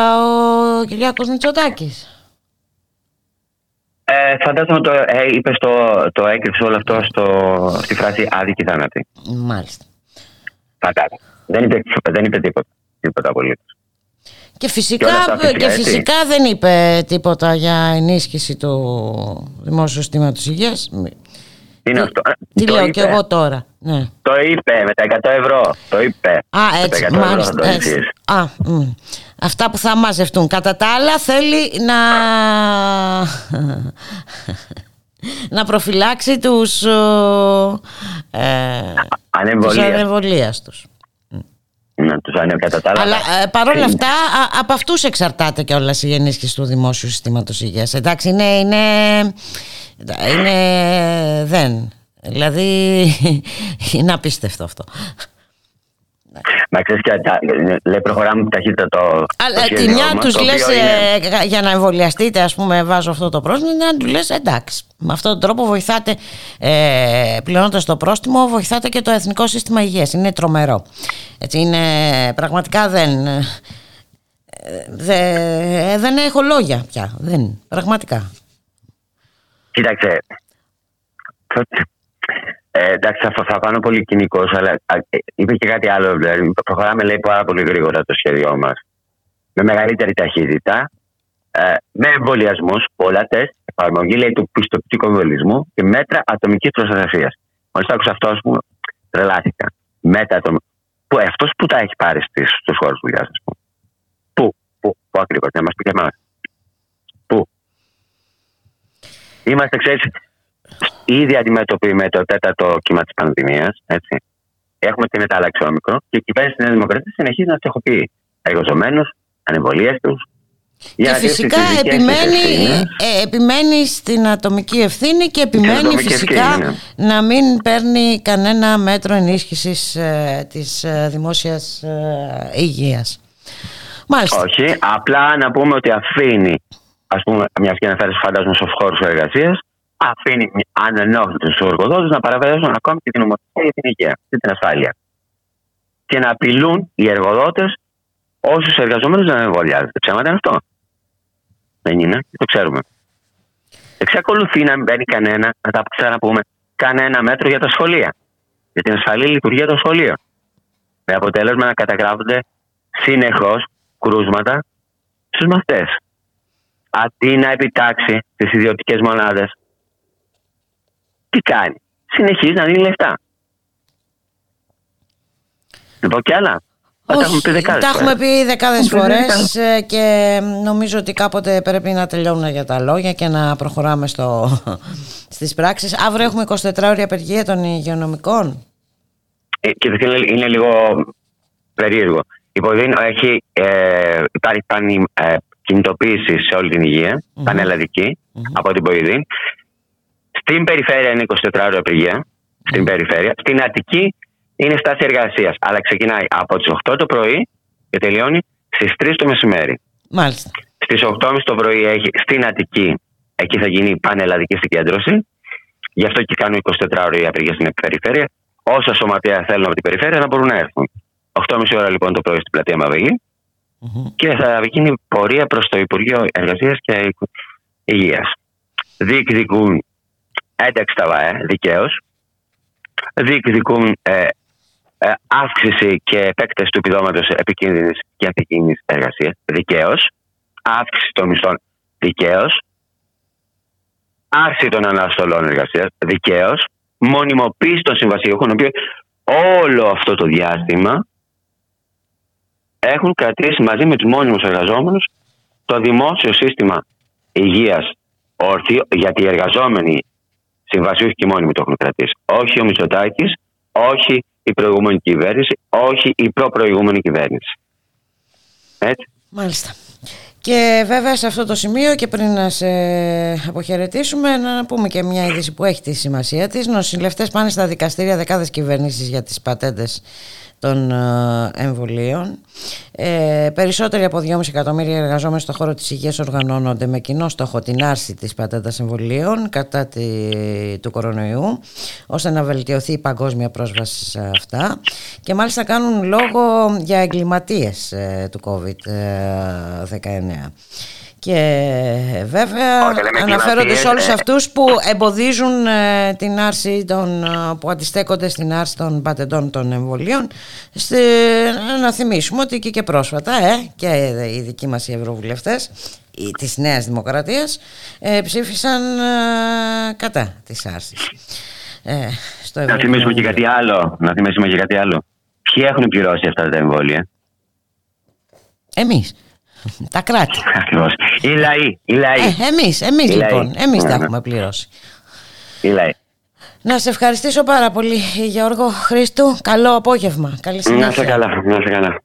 ο Κυριάκος Μητσοτάκης. Ε, φαντάζομαι το ε, είπε στο, το έκρυψε όλο αυτό στο, στη φράση άδικη θάνατη. Μάλιστα. Φαντάζομαι. Δεν είπε, δεν είπε τίποτα. Τίποτα απολύτως. Και φυσικά, και, φυσικά δεν είπε τίποτα για ενίσχυση του δημόσιου συστήματος υγείας. Είναι αυτό. Τι λέω και εγώ τώρα. Ναι. Το είπε με τα 100 ευρώ. Το είπε. Α, έτσι. Μάλιστα, έτσι. Α, Αυτά που θα μαζευτούν. Κατά τα άλλα θέλει να, να προφυλάξει τους, ε, ανεμβολίας τους να τους Αλλά ε, παρόλα αυτά, από αυτούς εξαρτάται και όλα η ενίσχυση του δημόσιου συστήματος υγείας. Εντάξει, είναι, είναι, είναι. Δεν. Δηλαδή, *laughs* είναι απίστευτο αυτό. Μα ξέρεις και λέει προχωράμε ταχύτητα το. Αλλά τη μια τους λες ε, για να εμβολιαστείτε, ας πούμε, βάζω αυτό το πρόστιμο, να τους λες εντάξει. Με αυτόν τον τρόπο βοηθάτε, ε, πληρώνοντας το πρόστιμο, βοηθάτε και το εθνικό σύστημα υγείας. Είναι τρομερό. Έτσι είναι, πραγματικά δεν. Ε, ε, δεν έχω λόγια πια. Δεν, πραγματικά. Κοίταξε. Ε, εντάξει, θα, θα πάνω πολύ κοινικός, αλλά ε, είπε και κάτι άλλο. Δηλαδή, προχωράμε λέει πάρα πολύ γρήγορα το σχέδιό μας. Με μεγαλύτερη ταχύτητα, ε, με εμβολιασμούς, πολλά τεστ, εφαρμογή λέει, του πιστοποιητικού εμβολισμού και μέτρα ατομικής προστασίας. Μόλι άκουσα αυτό, ας πούμε, τρελάθηκα. Μέτρα Που αυτός που τα έχει πάρει στους χώρους δουλειάς, ας πούμε. Πού, πού, πού ακριβώς, να μας πει και εμάς. Πού. Είμαστε, ξέρεις, ήδη αντιμετωπίζουμε με το τέταρτο κύμα της πανδημίας. Έχουμε την μετάλλαξη όμικρο και η κυβέρνηση της Νέας Δημοκρατίας συνεχίζει να στοχοποιεί εργαζομένους, ανεμβολίαστου. Και φυσικά επιμένει, ε, επιμένει στην ατομική ευθύνη και επιμένει φυσικά ναι. να μην παίρνει κανένα μέτρο ενίσχυσης ε, της ε, δημόσιας ε, υγείας. Μάλιστα. Όχι, απλά να πούμε ότι αφήνει, ας πούμε, μιας και αναφέρεις φαντάζομαι στους χώρους εργασίας, αφήνει ανενόχλητου τους εργοδότε να παραβιάζουν ακόμη και την νομοθεσία για την υγεία και την ασφάλεια. Και να απειλούν οι εργοδότες όσους εργαζόμενου να εμβολιάζονται. Ψέματα είναι αυτό. Δεν είναι, το ξέρουμε. Εξακολουθεί να μην μπαίνει κανένα, να τα ξαναπούμε, κανένα μέτρο για τα σχολεία. Για την ασφαλή λειτουργία των σχολείων. Με αποτέλεσμα να καταγράφονται συνεχώς κρούσματα στους μαθητές. Αντί να επιτάξει τις ιδιωτικές μονάδες τι κάνει; Συνεχίζει να δίνει λεφτά. Λοιπόν και άλλα. Όχι, τα έχουμε πει δεκάδες φορές ε, και νομίζω ότι κάποτε πρέπει να τελειώνουν για τα λόγια και να προχωράμε στο, *laughs* στις πράξεις. Αύριο έχουμε 24 ώρια απεργία των υγειονομικών. Ε, και είναι λίγο περίεργο. Η έχει, ε, υπάρχει πάνη, ε, κινητοποίηση σε όλη την υγεία, mm-hmm. πανελλαδική, mm-hmm. από την Ποηδίν. Στην περιφέρεια είναι 24 ώρα απεργία. Στην περιφέρεια. Στην Αττική είναι στάση εργασίας. Αλλά ξεκινάει από τις 8 το πρωί και τελειώνει στις 3 το μεσημέρι. Μάλιστα. Στις 8.30 το πρωί έχει στην Αττική, εκεί θα γίνει πανελλαδική συγκέντρωση. Γι' αυτό και κάνουν 24 ώρε απεργία στην περιφέρεια. Όσα σωματεία θέλουν από την περιφέρεια να μπορούν να έρθουν. 8.30 ώρα λοιπόν το πρωί στην πλατεία Μαβελή mm-hmm. και θα γίνει πορεία προς το Υπουργείο Εργασίας και Υγείας. Διεκδικούν ένταξη τα ΒΑΕ, δικαίως. Διεκδικούν ε, ε, αύξηση και επέκταση του επιδόματος επικίνδυνης και επικίνδυνη εργασίας, δικαίως. Αύξηση των μισθών, δικαίως. Άρση των αναστολών εργασίας, δικαίως. Μονιμοποίηση των συμβασιούχων, οποίο όλο αυτό το διάστημα έχουν κρατήσει μαζί με τους μόνιμους εργαζόμενους το δημόσιο σύστημα υγείας όρθιο, γιατί οι εργαζόμενοι συμβασιούχοι και μόνιμοι το έχουν κρατήσει. Όχι ο Μητσοτάκης, όχι η προηγούμενη κυβέρνηση, όχι η προ-προηγούμενη κυβέρνηση. Έτσι. Μάλιστα. Και βέβαια σε αυτό το σημείο και πριν να σε αποχαιρετήσουμε να πούμε και μια είδηση που έχει τη σημασία της. Νοσηλευτές πάνε στα δικαστήρια δεκάδες κυβερνήσεις για τις πατέντες των ε, εμβολίων. Ε, περισσότεροι από 2,5 εκατομμύρια εργαζόμενοι στον χώρο της υγείας οργανώνονται με κοινό στόχο την άρση της πατέντας εμβολίων κατά τη, του κορονοϊού ώστε να βελτιωθεί η παγκόσμια πρόσβαση σε αυτά και μάλιστα κάνουν λόγο για εγκληματίες ε, του COVID-19. Και βέβαια αναφέρονται σε όλους αυτούς που εμποδίζουν ε, την άρση των, ε, που αντιστέκονται στην άρση των πατεντών των εμβολίων. Στη, να θυμίσουμε ότι και, και πρόσφατα ε, και οι δικοί μας οι ευρωβουλευτές της Νέας Δημοκρατίας ε, ψήφισαν κατά της άρσης. να θυμίσουμε και κάτι άλλο. Να θυμίσουμε και κάτι άλλο. Ποιοι έχουν πληρώσει αυτά τα εμβόλια; Εμείς. Τα κράτη. Ακριβώς. Οι λαοί. Οι λαοί. Ε, εμείς, εμείς λοιπόν. Εμείς τα έχουμε πληρώσει. Οι λαοί. Να σε ευχαριστήσω πάρα πολύ Γιώργο Χρήστου. Καλό απόγευμα. Καλή συνέχεια. Να σε καλά. Να σε καλά.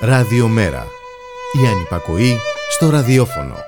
Ραδιομέρα. Η ανυπακοή στο ραδιόφωνο.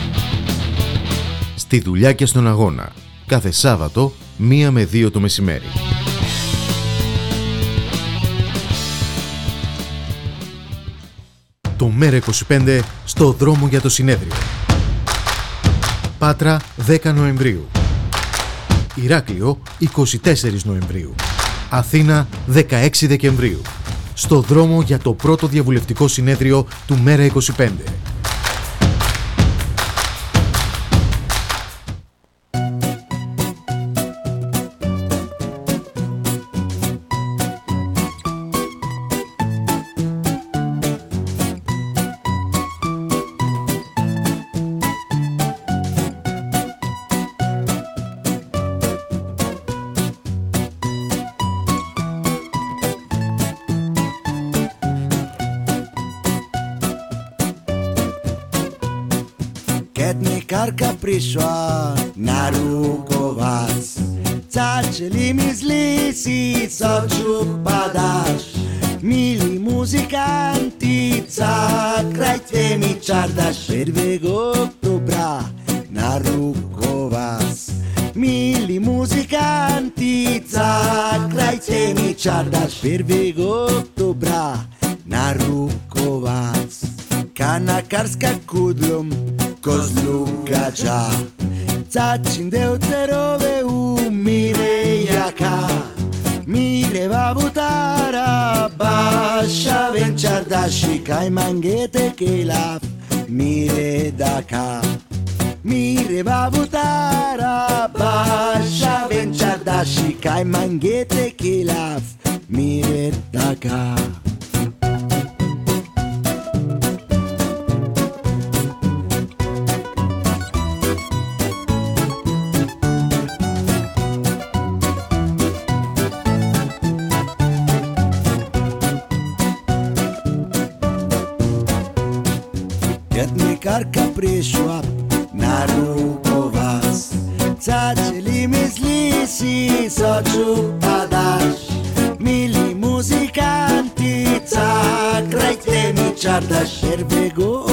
στη δουλειά και στον αγώνα. Κάθε Σάββατο, μία με δύο το μεσημέρι. Το ΜΕΡΑ25 στο δρόμο για το συνέδριο. Πάτρα 10 Νοεμβρίου. Ηράκλειο 24 Νοεμβρίου. Αθήνα 16 Δεκεμβρίου. Στο δρόμο για το πρώτο διαβουλευτικό συνέδριο του ΜΕΡΑ25. Zure txardas birbigotu bra Narruko batz Kanakarska kudlom Kozlukatxa Zatzin deutero behu Mire jaka Mire babutara Basa bentxardasik Aiman getekela Mire daka. Mire babutara Baixa bentsat da Sikai mangetek hilaf Mire daka Iatnik arka presoa Chata Sher pegou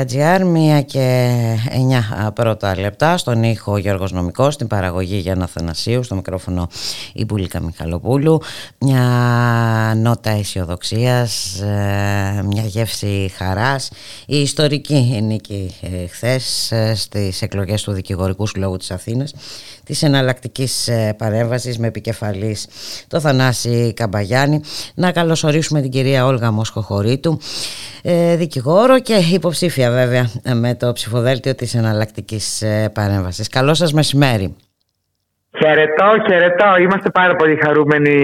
Ραδιομέρα.gr, μία και εννιά πρώτα λεπτά, στον ήχο Γιώργος Νομικός, στην παραγωγή Γιάννα Θανασίου, στο μικρόφωνο η Μπουλίκα Μιχαλοπούλου. Μια νότα αισιοδοξίας, ε, μια γεύση χαράς. Η ιστορική νίκη ε, χθες ε, στις εκλογές του Δικηγορικού Συλλόγου της Αθήνας, της εναλλακτικής παρέμβασης με επικεφαλής το Θανάση Καμπαγιάννη. Να καλωσορίσουμε την κυρία Όλγα Μοσχοχωρήτου, δικηγόρο και υποψήφια βέβαια με το ψηφοδέλτιο της εναλλακτικής παρέμβασης. Καλό σας μεσημέρι. Χαιρετώ, χαιρετώ. Είμαστε πάρα πολύ χαρούμενοι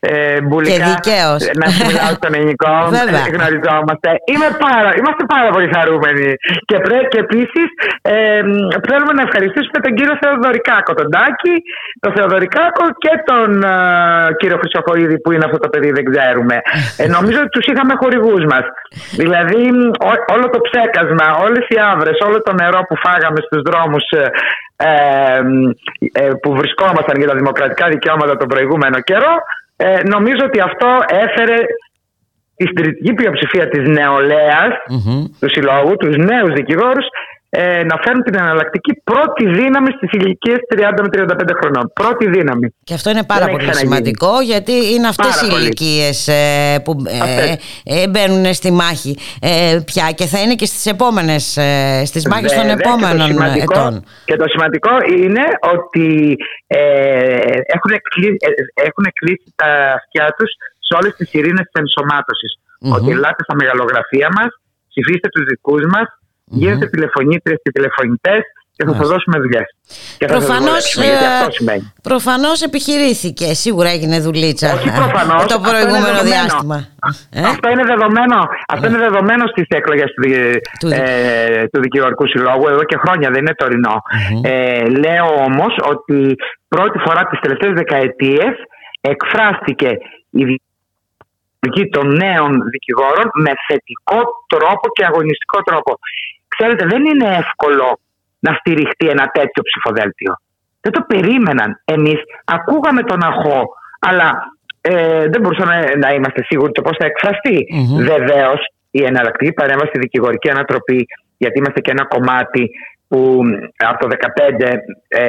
ε, μπουλικά. Και δικαίως. Να σου μιλάω στον ελληνικό. *laughs* Βέβαια. Γνωριζόμαστε. Είμαι πάρα, είμαστε πάρα πολύ χαρούμενοι. Και, πρέ, και επίσης ε, θέλουμε να ευχαριστήσουμε τον κύριο Θεοδωρικάκο, τον Τάκη, τον Θεοδωρικάκο και τον ε, κύριο Χρυσοφορίδη που είναι αυτό το παιδί, δεν ξέρουμε. Ε, νομίζω ότι τους είχαμε χορηγούς μας. Δηλαδή ό, όλο το ψέκασμα, όλες οι άβρες, όλο το νερό που φάγαμε στους δρόμους ε, ε, που βρισκόμασταν για τα δημοκρατικά δικαιώματα τον προηγούμενο καιρό ε, νομίζω ότι αυτό έφερε τη στηρητική πλειοψηφία της νεολαίας του συλλόγου, τους νέους δικηγόρους ε, να φέρουν την εναλλακτική πρώτη δύναμη στις ηλικίες 30 με 35 χρονών. Πρώτη δύναμη. Και αυτό είναι πάρα πολύ σημαντικό γιατί είναι αυτές οι ηλικίες ε, που ε, ε, μπαίνουν στη μάχη πια και θα είναι και στις επόμενες, στις μάχες των επόμενων και ετών. Και το σημαντικό είναι ότι έχουν, κλείσει, έχουν κλείσει τα αυτιά τους σε όλες τις ειρήνες της ενσωμάτωσης. Ότι ελάτε στα μεγαλογραφία μας, ψηφίστε τους δικούς μας, Γίνετε τηλεφωνήτρε και τηλεφωνητές και θα σα δώσουμε δουλειές. Προφανώς ε, επιχειρήθηκε. Σίγουρα έγινε δουλίτσα Όχι προφανώς, το προηγούμενο διάστημα. Ε; Αυτό είναι δεδομένο, αυτό είναι δεδομένο στις εκλογές του, του... Ε, του Δικηγορικού Συλλόγου εδώ και χρόνια, δεν είναι τωρινό. Ε, λέω όμως ότι πρώτη φορά τις τελευταίες δεκαετίες εκφράστηκε η των νέων δικηγόρων με θετικό τρόπο και αγωνιστικό τρόπο. Ξέρετε, δεν είναι εύκολο να στηριχτεί ένα τέτοιο ψηφοδέλτιο. Δεν το περίμεναν. Εμείς ακούγαμε τον αχώ, αλλά ε, δεν μπορούσαμε να είμαστε σίγουροι το πώς θα εκφραστεί. Mm-hmm. Βεβαίως, η εναλλακτική παρέμβαση στη δικηγορική ανατροπή, γιατί είμαστε και ένα κομμάτι που από το 2015 ε,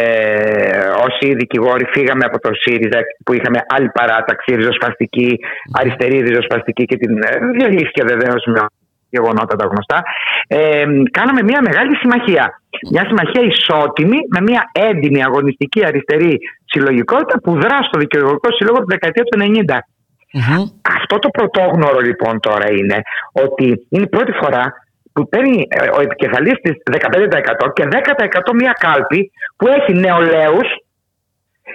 όσοι δικηγόροι φύγαμε από τον ΣΥΡΙΖΑ που είχαμε άλλη παράταξη, ριζοσπαστική, αριστερή ριζοσπαστική και την ε, διαλύθηκε βεβαίως με γεγονότα τα γνωστά. Ε, κάναμε μια μεγάλη συμμαχία. Μια συμμαχία ισότιμη με μια έντιμη αγωνιστική αριστερή συλλογικότητα που δρά στο δικαιολογικό σύλλογο από τη δεκαετία του 90. Αυτό το πρωτόγνωρο λοιπόν τώρα είναι ότι είναι η πρώτη φορά που παίρνει ε, ο επικεφαλής της 15% και 10% μια κάλπη που έχει νεολαίους,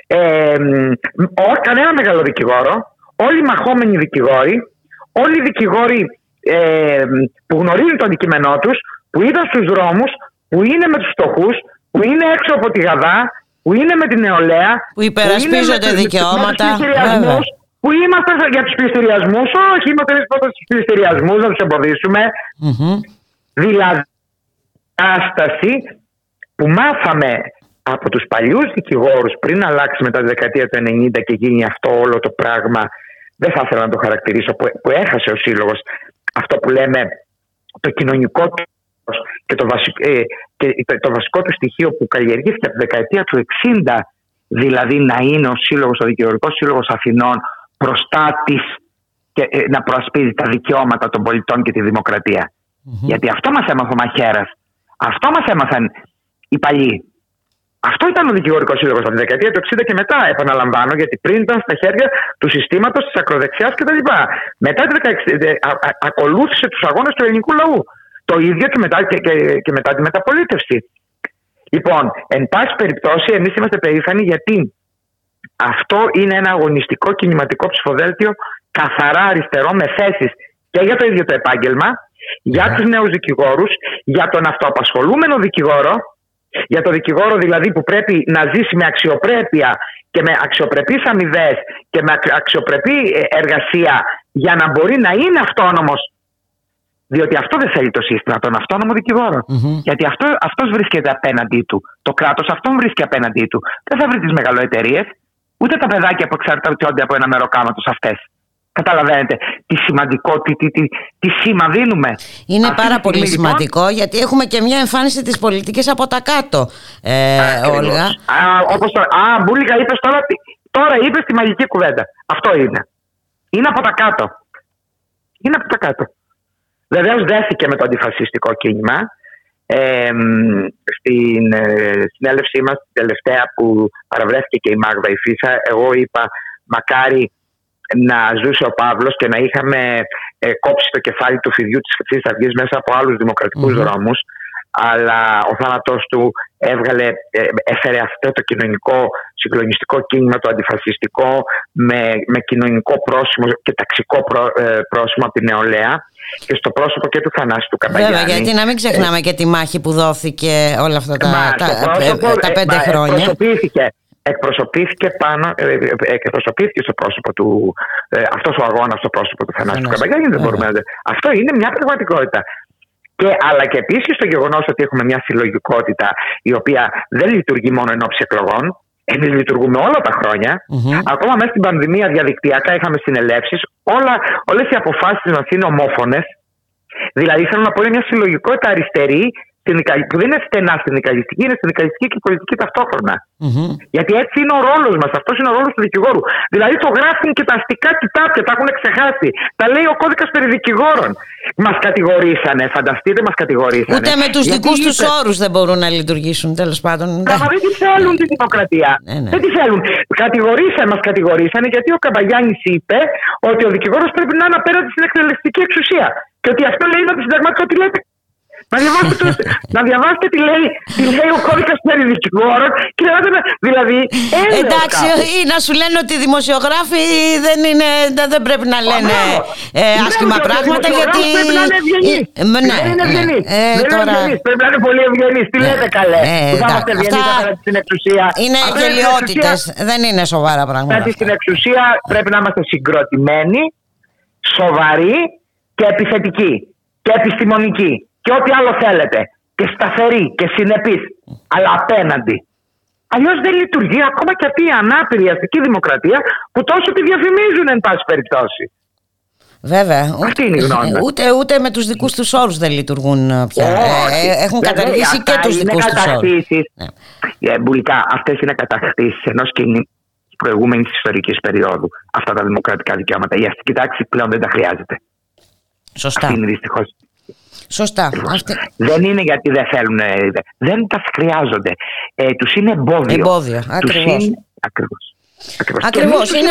ε, κανένα μεγάλο δικηγόρο, όλοι οι μαχόμενοι δικηγόροι, όλοι οι δικηγόροι ε, που γνωρίζουν το αντικείμενό τους, που είδαν στους δρόμους, που είναι με τους φτωχούς, που είναι έξω από τη Γαδά, που είναι με την νεολαία. Που υπερασπίζονται δικαιώματα. που είμαστε για τους πληστηριασμού, όχι, είμαστε πρώτα στους πληστηριασμού, να τους εμποδίσουμε. Mm-hmm. Δηλαδή, άσταση που μάθαμε από τους παλιούς δικηγόρους πριν αλλάξει μετά τη δεκαετία του 90 και γίνει αυτό όλο το πράγμα δεν θα ήθελα να το χαρακτηρίσω που, που έχασε ο σύλλογος αυτό που λέμε το κοινωνικό και το, βασικό, ε, και το βασικό του στοιχείο που καλλιεργήθηκε από τη δεκαετία του 60 δηλαδή να είναι ο σύλλογος, ο δικηγορικός σύλλογος Αθηνών προστάτης και ε, να προασπίζει τα δικαιώματα των πολιτών και τη δημοκρατια Γιατί αυτό μας έμαθε ο Μαχαίρας. Αυτό μας έμαθαν οι παλιοί. Αυτό ήταν ο δικηγορικός σύλλογος από τη δεκαετία του 60 και μετά, επαναλαμβάνω, γιατί πριν ήταν στα χέρια του συστήματος της ακροδεξιάς κτλ. Μετά τη ακολούθησε τους αγώνες του ελληνικού λαού. Το ίδιο και μετά, και, και, και μετά τη μεταπολίτευση. Λοιπόν, εν πάση περιπτώσει, εμείς είμαστε περήφανοι γιατί αυτό είναι ένα αγωνιστικό κινηματικό ψηφοδέλτιο καθαρά αριστερό με θέσεις και για το ίδιο το επάγγελμα, για τους νέους δικηγόρους, για τον αυτοαπασχολούμενο δικηγόρο, για το δικηγόρο δηλαδή που πρέπει να ζήσει με αξιοπρέπεια και με αξιοπρεπείς αμοιβές και με αξιοπρεπή ε, εργασία για να μπορεί να είναι αυτόνομος διότι αυτό δεν θέλει το σύστημα, τον αυτόνομο Γιατί αυτό, αυτός βρίσκεται απέναντί του. Το κράτος αυτόν βρίσκει απέναντί του. Δεν θα βρει τις μεγαλοεταιρείες, ούτε τα παιδάκια που εξαρτώνται από ένα μεροκάματος αυτές. Καταλαβαίνετε τι σημαντικό, τι, τι, τι, τι σήμα δίνουμε. Είναι πάρα πολύ λοιπόν, σημαντικό γιατί έχουμε και μια εμφάνιση της πολιτικής από τα κάτω, ε, Όλγα. Α, όπως το, α, Μπούλικα είπες τώρα, τώρα είπες τη μαγική κουβέντα. Αυτό είναι. Είναι από τα κάτω. Είναι από τα κάτω. Βεβαίως δέθηκε με το αντιφασιστικό κίνημα. Ε, στην ε, συνέλευσή μας τελευταία που παραβρέθηκε και η Μάγδα η Φίσα εγώ είπα μακάρι να ζούσε ο Παύλος και να είχαμε ε, κόψει το κεφάλι του φιδιού της Χρυσής Αυγής μέσα από άλλους δημοκρατικούς mm-hmm. δρόμους αλλά ο θάνατός του έβγαλε, ε, έφερε αυτό το κοινωνικό συγκλονιστικό κίνημα, το αντιφασιστικό με, με κοινωνικό πρόσημο και ταξικό ε, πρόσημο από την νεολαία και στο πρόσωπο και του Θανάση του Καπαγιάννη. Βέβαια, γιατί να μην ξεχνάμε και τη μάχη που δόθηκε όλα αυτά τα, τα, τα, πέντε χρόνια. Προσωπήθηκε εκπροσωπήθηκε πάνω, ε, ε, ε, εκπροσωπήθηκε στο πρόσωπο του, ε, αυτός ο αγώνας στο πρόσωπο του Θανάσου Καμπαγιάννη. Δεν μπορούμε να... Αυτό είναι μια πραγματικότητα. Και, αλλά και επίσης το γεγονός ότι έχουμε μια συλλογικότητα η οποία δεν λειτουργεί μόνο εν ώψη εκλογών, εμείς λειτουργούμε όλα τα χρόνια. Mm-hmm. Ακόμα μέσα στην πανδημία διαδικτυακά είχαμε συνελεύσεις. Όλες οι αποφάσεις μα είναι ομόφωνες. Δηλαδή θέλω να πω είναι μια συλλογικότητα αριστερή που δεν είναι στενά συνδικαλιστική, είναι συνδικαλιστική και πολιτική ταυτόχρονα. Mm-hmm. Γιατί έτσι είναι ο ρόλος μας, αυτός είναι ο ρόλος του δικηγόρου. Δηλαδή το γράφουν και τα αστικά κοιτάπια, τα έχουν ξεχάσει. Τα λέει ο κώδικας περί δικηγόρων. Μας κατηγορήσανε, φανταστείτε, μας κατηγορήσανε. Ούτε με τους δικούς τους όρους δεν μπορούν να λειτουργήσουν, τέλος πάντων. Μα δεν τη θέλουν τη δημοκρατία. Ναι, ναι. Δεν τη θέλουν. Κατηγορήσανε, μας κατηγορήσανε γιατί ο Καμπαγιάννης είπε ότι ο δικηγόρος πρέπει να είναι απέναντι στην εκτελεστική εξουσία. Και ότι αυτό λέει με τη συνταγματικό ότι λέτε να διαβάσετε, *laughs* να διαβάσετε τι λέει, τι λέει ο κώδικας περί δικηγόρων και να δηλαδή. Εντάξει, ή να σου λένε ότι οι δημοσιογράφοι δεν, είναι, δεν πρέπει να λένε ε, άσχημα πράγματα γιατί. Πρέπει να είναι ευγενεί. Ε, ναι, δεν είναι ευγενεί. Ε, τώρα... Πρέπει να είναι πολύ ευγενεί. Τι λέτε καλέ; Που θα είμαστε ευγενείς απέναντι στην εξουσία. Είναι γελιότητες. Δεν είναι σοβαρά πράγματα. Απέναντι στην εξουσία πρέπει να είμαστε συγκροτημένοι, σοβαροί και επιθετικοί και επιστημονικοί και ό,τι άλλο θέλετε. Και σταθερή και συνεπής, αλλά απέναντι. Αλλιώς δεν λειτουργεί ακόμα και αυτή η ανάπηρη αστική δημοκρατία που τόσο τη διαφημίζουν, εν πάση περιπτώσει. Βέβαια. Αυτή είναι η γνώμη. Ούτε, ούτε με τους δικούς τους όρους δεν λειτουργούν ε, πια. Ε, έχουν καταργήσει και τους δικούς τους όρους. Ναι. Ε, μπουλικά, αυτές είναι κατακτήσεις ενός κοινή προηγούμενης ιστορικής περίοδου. Αυτά τα δημοκρατικά δικαιώματα. Η αστική τάξη πλέον δεν τα χρειάζεται. Σωστά. Αυτή είναι δυστυχώς Σωστά. Δεν είναι γιατί δεν θέλουν, δεν τα χρειάζονται. Ε, τους είναι εμπόδιο. Εμπόδιο, ακριβώς. Είναι... Ακριβώς. Ακριβώς. Είναι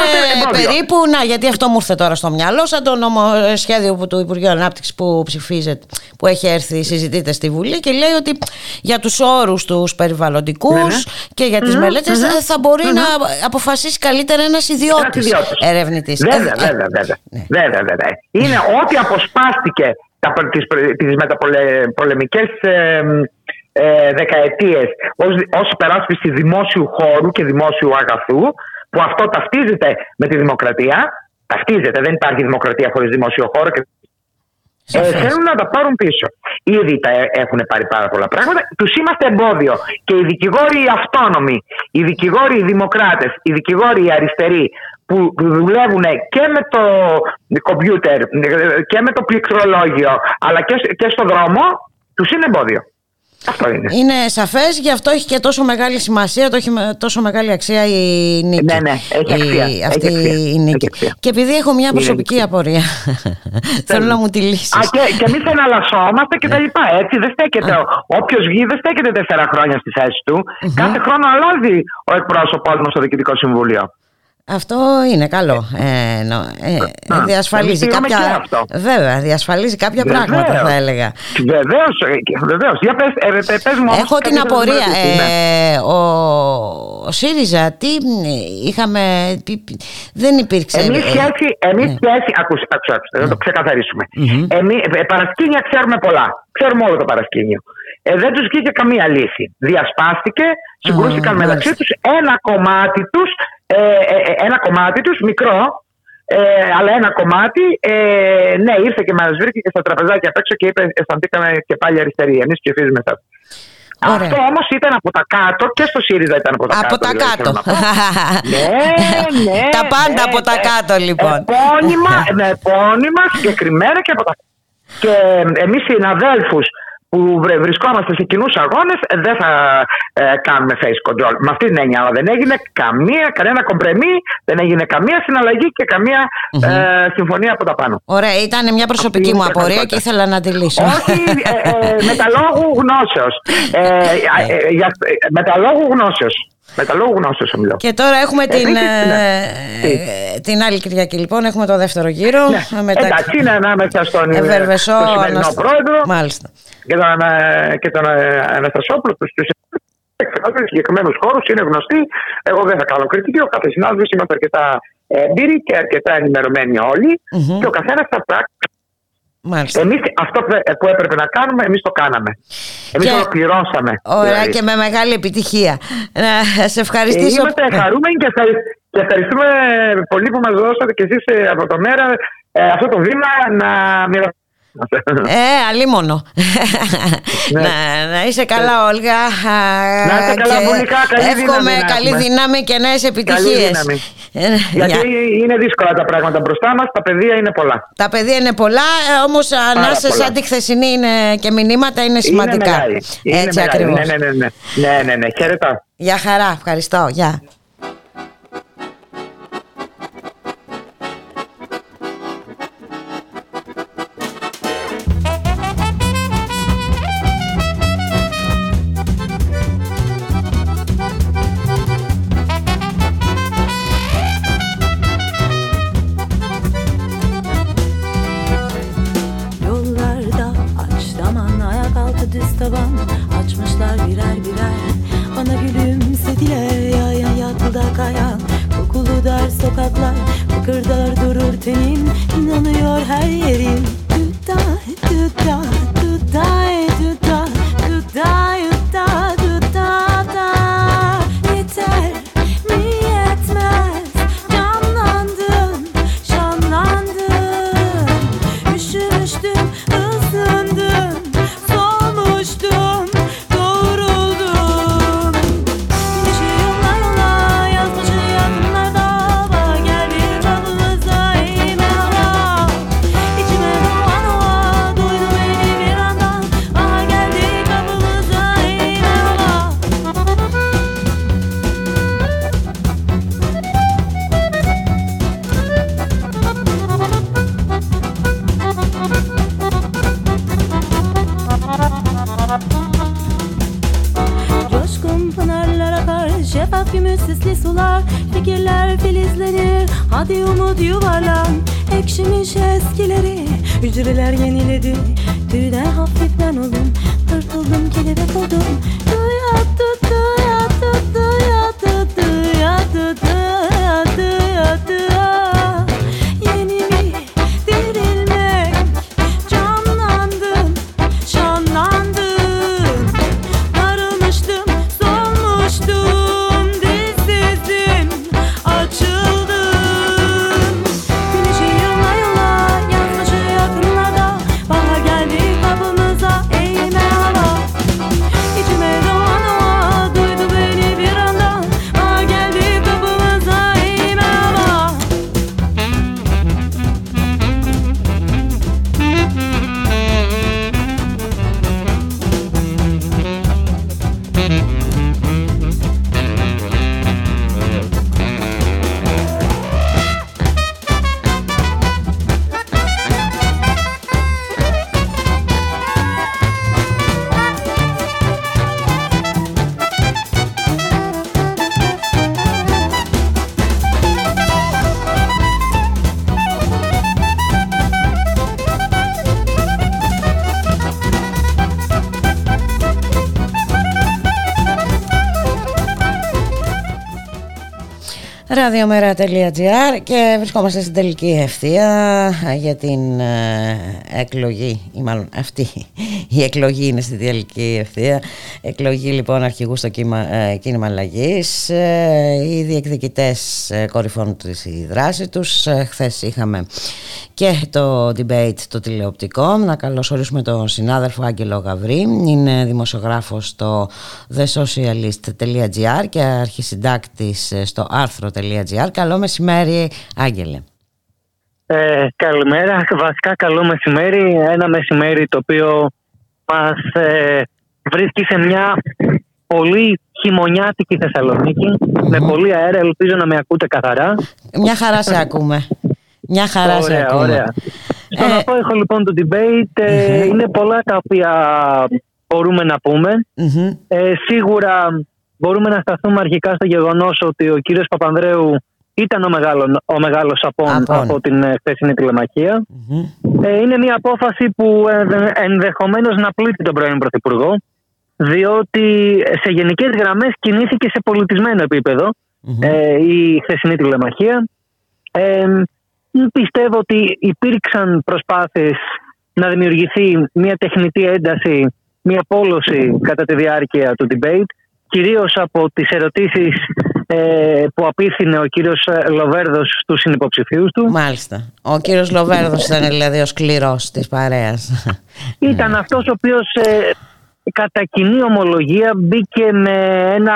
περίπου, να, γιατί αυτό μου ήρθε τώρα στο μυαλό, σαν το νομοσχέδιο που, του Υπουργείου Ανάπτυξης που ψηφίζεται, που έχει έρθει, συζητείται στη Βουλή και λέει ότι για τους όρους τους περιβαλλοντικούς ναι, ναι. και για τις μελέτες θα μπορει να αποφασίσει καλύτερα ένας ιδιώτης ερευνητής. Βέβαια, ε, βέβαια, βέβαια. Ναι. βέβαια, βέβαια. Είναι ό,τι αποσπάστηκε τις, τις μεταπολεμικές ε, ε, δεκαετίες ως, ως υπεράσπιση δημόσιου χώρου και δημόσιου αγαθού που αυτό ταυτίζεται με τη δημοκρατία ταυτίζεται, δεν υπάρχει δημοκρατία χωρίς δημόσιο χώρο και ε, θέλουν να τα πάρουν πίσω. Ήδη τα έχουν πάρει πάρα πολλά πράγματα. Τους είμαστε εμπόδιο. Και οι δικηγόροι οι αυτόνομοι, οι δικηγόροι οι δημοκράτες, οι δικηγόροι οι αριστεροί που δουλεύουν και με το κομπιούτερ και με το πληκτρολόγιο αλλά και, και στο δρόμο, τους είναι εμπόδιο. Αυτό είναι. Είναι σαφές, γι' αυτό έχει και τόσο μεγάλη σημασία, το έχει τόσο μεγάλη αξία η νίκη. Ναι, ναι, έχει αξία. Η, αυτή έχει αξία, η νίκη. Και επειδή έχω μια προσωπική απορία, *laughs* θέλω να μου τη λύσεις. και, και εμείς εναλλασσόμαστε και τα λοιπά. Έτσι δεν στέκεται. Όποιος βγει δεν στέκεται τέσσερα χρόνια στη θέση του. Κάθε χρόνο αλλάζει ο εκπρόσωπός μας στο Διοικητικό Συμβούλιο. Αυτό είναι καλό. Ε, νο, ε, διασφαλίζει κάποια. Βέβαια, διασφαλίζει κάποια βεβαίως. πράγματα, θα έλεγα. Βεβαίως, βεβαίως. Για πες, ε, πες μου. Έχω την απορία. Ε, ο, ο ΣΥΡΙΖΑ, τι είχαμε. Τι, δεν υπήρξε. Εμείς σχέση. Εμείς ναι. σχέση ακούστε, ακούστε, να το ξεκαθαρίσουμε. Mm-hmm. Εμείς, παρασκήνια ξέρουμε πολλά. Ξέρουμε όλο το παρασκήνιο. Ε, δεν τους βγήκε καμία λύση. Διασπάστηκε, συγκρούστηκαν mm, μεταξύ τους. Ένα κομμάτι τους ε, ε, ε, ένα κομμάτι τους, μικρό, ε, αλλά ένα κομμάτι, ε, ναι, ήρθε και μας βρήκε και στα τραπεζάκια απ' έξω και είπε: Αισθανθήκαμε και πάλι αριστεροί. Εμείς ψηφίζουμε εσά. Αυτό όμως ήταν από τα κάτω και στο ΣΥΡΙΖΑ ήταν από τα από κάτω. Τα δηλαδή, κάτω. *laughs* ναι, ναι. τα πάντα ναι, από τα ναι. κάτω λοιπόν. Επώνυμα, *laughs* ναι, επώνυμα συγκεκριμένα και από τα κάτω. Και εμείς οι συναδέλφους που βρισκόμαστε σε κοινούς αγώνες, δεν θα ε, κάνουμε face control. Με αυτή την έννοια, δεν έγινε καμία, κανένα κομπρεμί, δεν έγινε καμία συναλλαγή και καμία ε, συμφωνία από τα πάνω. Ωραία, ήταν μια προσωπική μου απορία και ήθελα να τη λύσω. Όχι, ε, ε, με τα λόγου γνώσεως. Ε, με τα λόγου γνώσεως. Με τα λόγου γνώσεως ομιλώ. Και τώρα έχουμε την, ναι. την άλλη Κυριακή λοιπόν, έχουμε το δεύτερο γύρο. Ναι. Μετα... Εντάξει, είναι ανάμεσα στον Ευερβεσό, σημερινό ανασ... πρόεδρο Μάλιστα. και τον, και τον Αναστασόπουλο, τους, τους εκφράζουν συγκεκριμένους χώρους, είναι γνωστοί. Εγώ δεν θα κάνω κριτική. Ο κάθε συνάδελφος είμαστε αρκετά έμπειροι και αρκετά ενημερωμένοι όλοι. Mm-hmm. Και ο καθένας θα πράξει Εμείς αυτό που έπρεπε να κάνουμε, εμείς το κάναμε. Εμείς το ολοκληρώσαμε. Ωραία δηλαδή. και με μεγάλη επιτυχία. Να σε ευχαριστήσω. Είμαστε χαρούμενοι και, ευχαριστούμε πολύ που μας δώσατε και εσείς από το μέρα αυτό το βήμα να μοιραστούμε ε, αλίμονο. Ναι. να, να είσαι καλά, Όλγα. Να είσαι καλά, Βουλικά. Καλή εύχομαι δύναμη, καλή δύναμη και νέες επιτυχίες. Ε, Γιατί είναι δύσκολα τα πράγματα μπροστά μας, τα παιδεία είναι πολλά. Τα παιδεία είναι πολλά, ε, όμως ανάσε σαν τη χθεσινή είναι και μηνύματα είναι σημαντικά. Είναι μεγάλη. Έτσι ακριβώς. Ναι, ναι, ναι, ναι. ναι, ναι, ναι. Χαίρετα. Γεια χαρά, ευχαριστώ. Γεια. Ραδιομέρα.gr και βρισκόμαστε στην τελική ευθεία για την ε, εκλογή ή μάλλον αυτή η εκλογή είναι στην τελική ευθεία εκλογή λοιπόν αρχηγούς στο κύμα, ε, κίνημα αλλαγής. Ε, οι διεκδικητές κορυφώνουν της δράση τους χθες είχαμε και το debate το τηλεοπτικό να καλωσορίσουμε τον συνάδελφο Άγγελο Γαβρή είναι δημοσιογράφος στο thesocialist.gr και αρχισυντάκτης στο άρθρο Καλό μεσημέρι, Άγγελε. Ε, καλημέρα, βασικά καλό μεσημέρι. Ένα μεσημέρι το οποίο μας ε, βρίσκει σε μια πολύ χειμωνιάτικη με πολύ αέρα. Ελπίζω να με ακούτε καθαρά. Μια χαρά σε ακούμε. Μια χαρά ωραία, σε ακούμε. Ωραία. Στον ε... έχω λοιπόν το debate ε, είναι πολλά τα οποία μπορούμε να πούμε. Ε, σίγουρα μπορούμε να σταθούμε αρχικά στο γεγονός ότι ο κύριος Παπανδρέου ήταν ο, μεγάλο, ο μεγάλος απόν, από την ε, χθεσινή Ε, είναι μια απόφαση που ενδεχομένως να πλήττει τον πρώην Πρωθυπουργό διότι σε γενικές γραμμές κινήθηκε σε πολιτισμένο ε, η χθεσινή τηλεμαχία. Ε, πιστεύω ότι υπήρξαν προσπάθειες να δημιουργηθεί μια τεχνητή ένταση, μια πόλωση κατά τη διάρκεια του debate κυρίως από τις ερωτήσεις ε, που απίθυνε ο κύριος ε, Λοβέρδος στους συνυποψηφίους του. Μάλιστα. Ο κύριος Λοβέρδος ήταν δηλαδή ο σκληρός της παρέας. Ήταν αυτός ο οποίος ε, κατά κοινή ομολογία μπήκε με ένα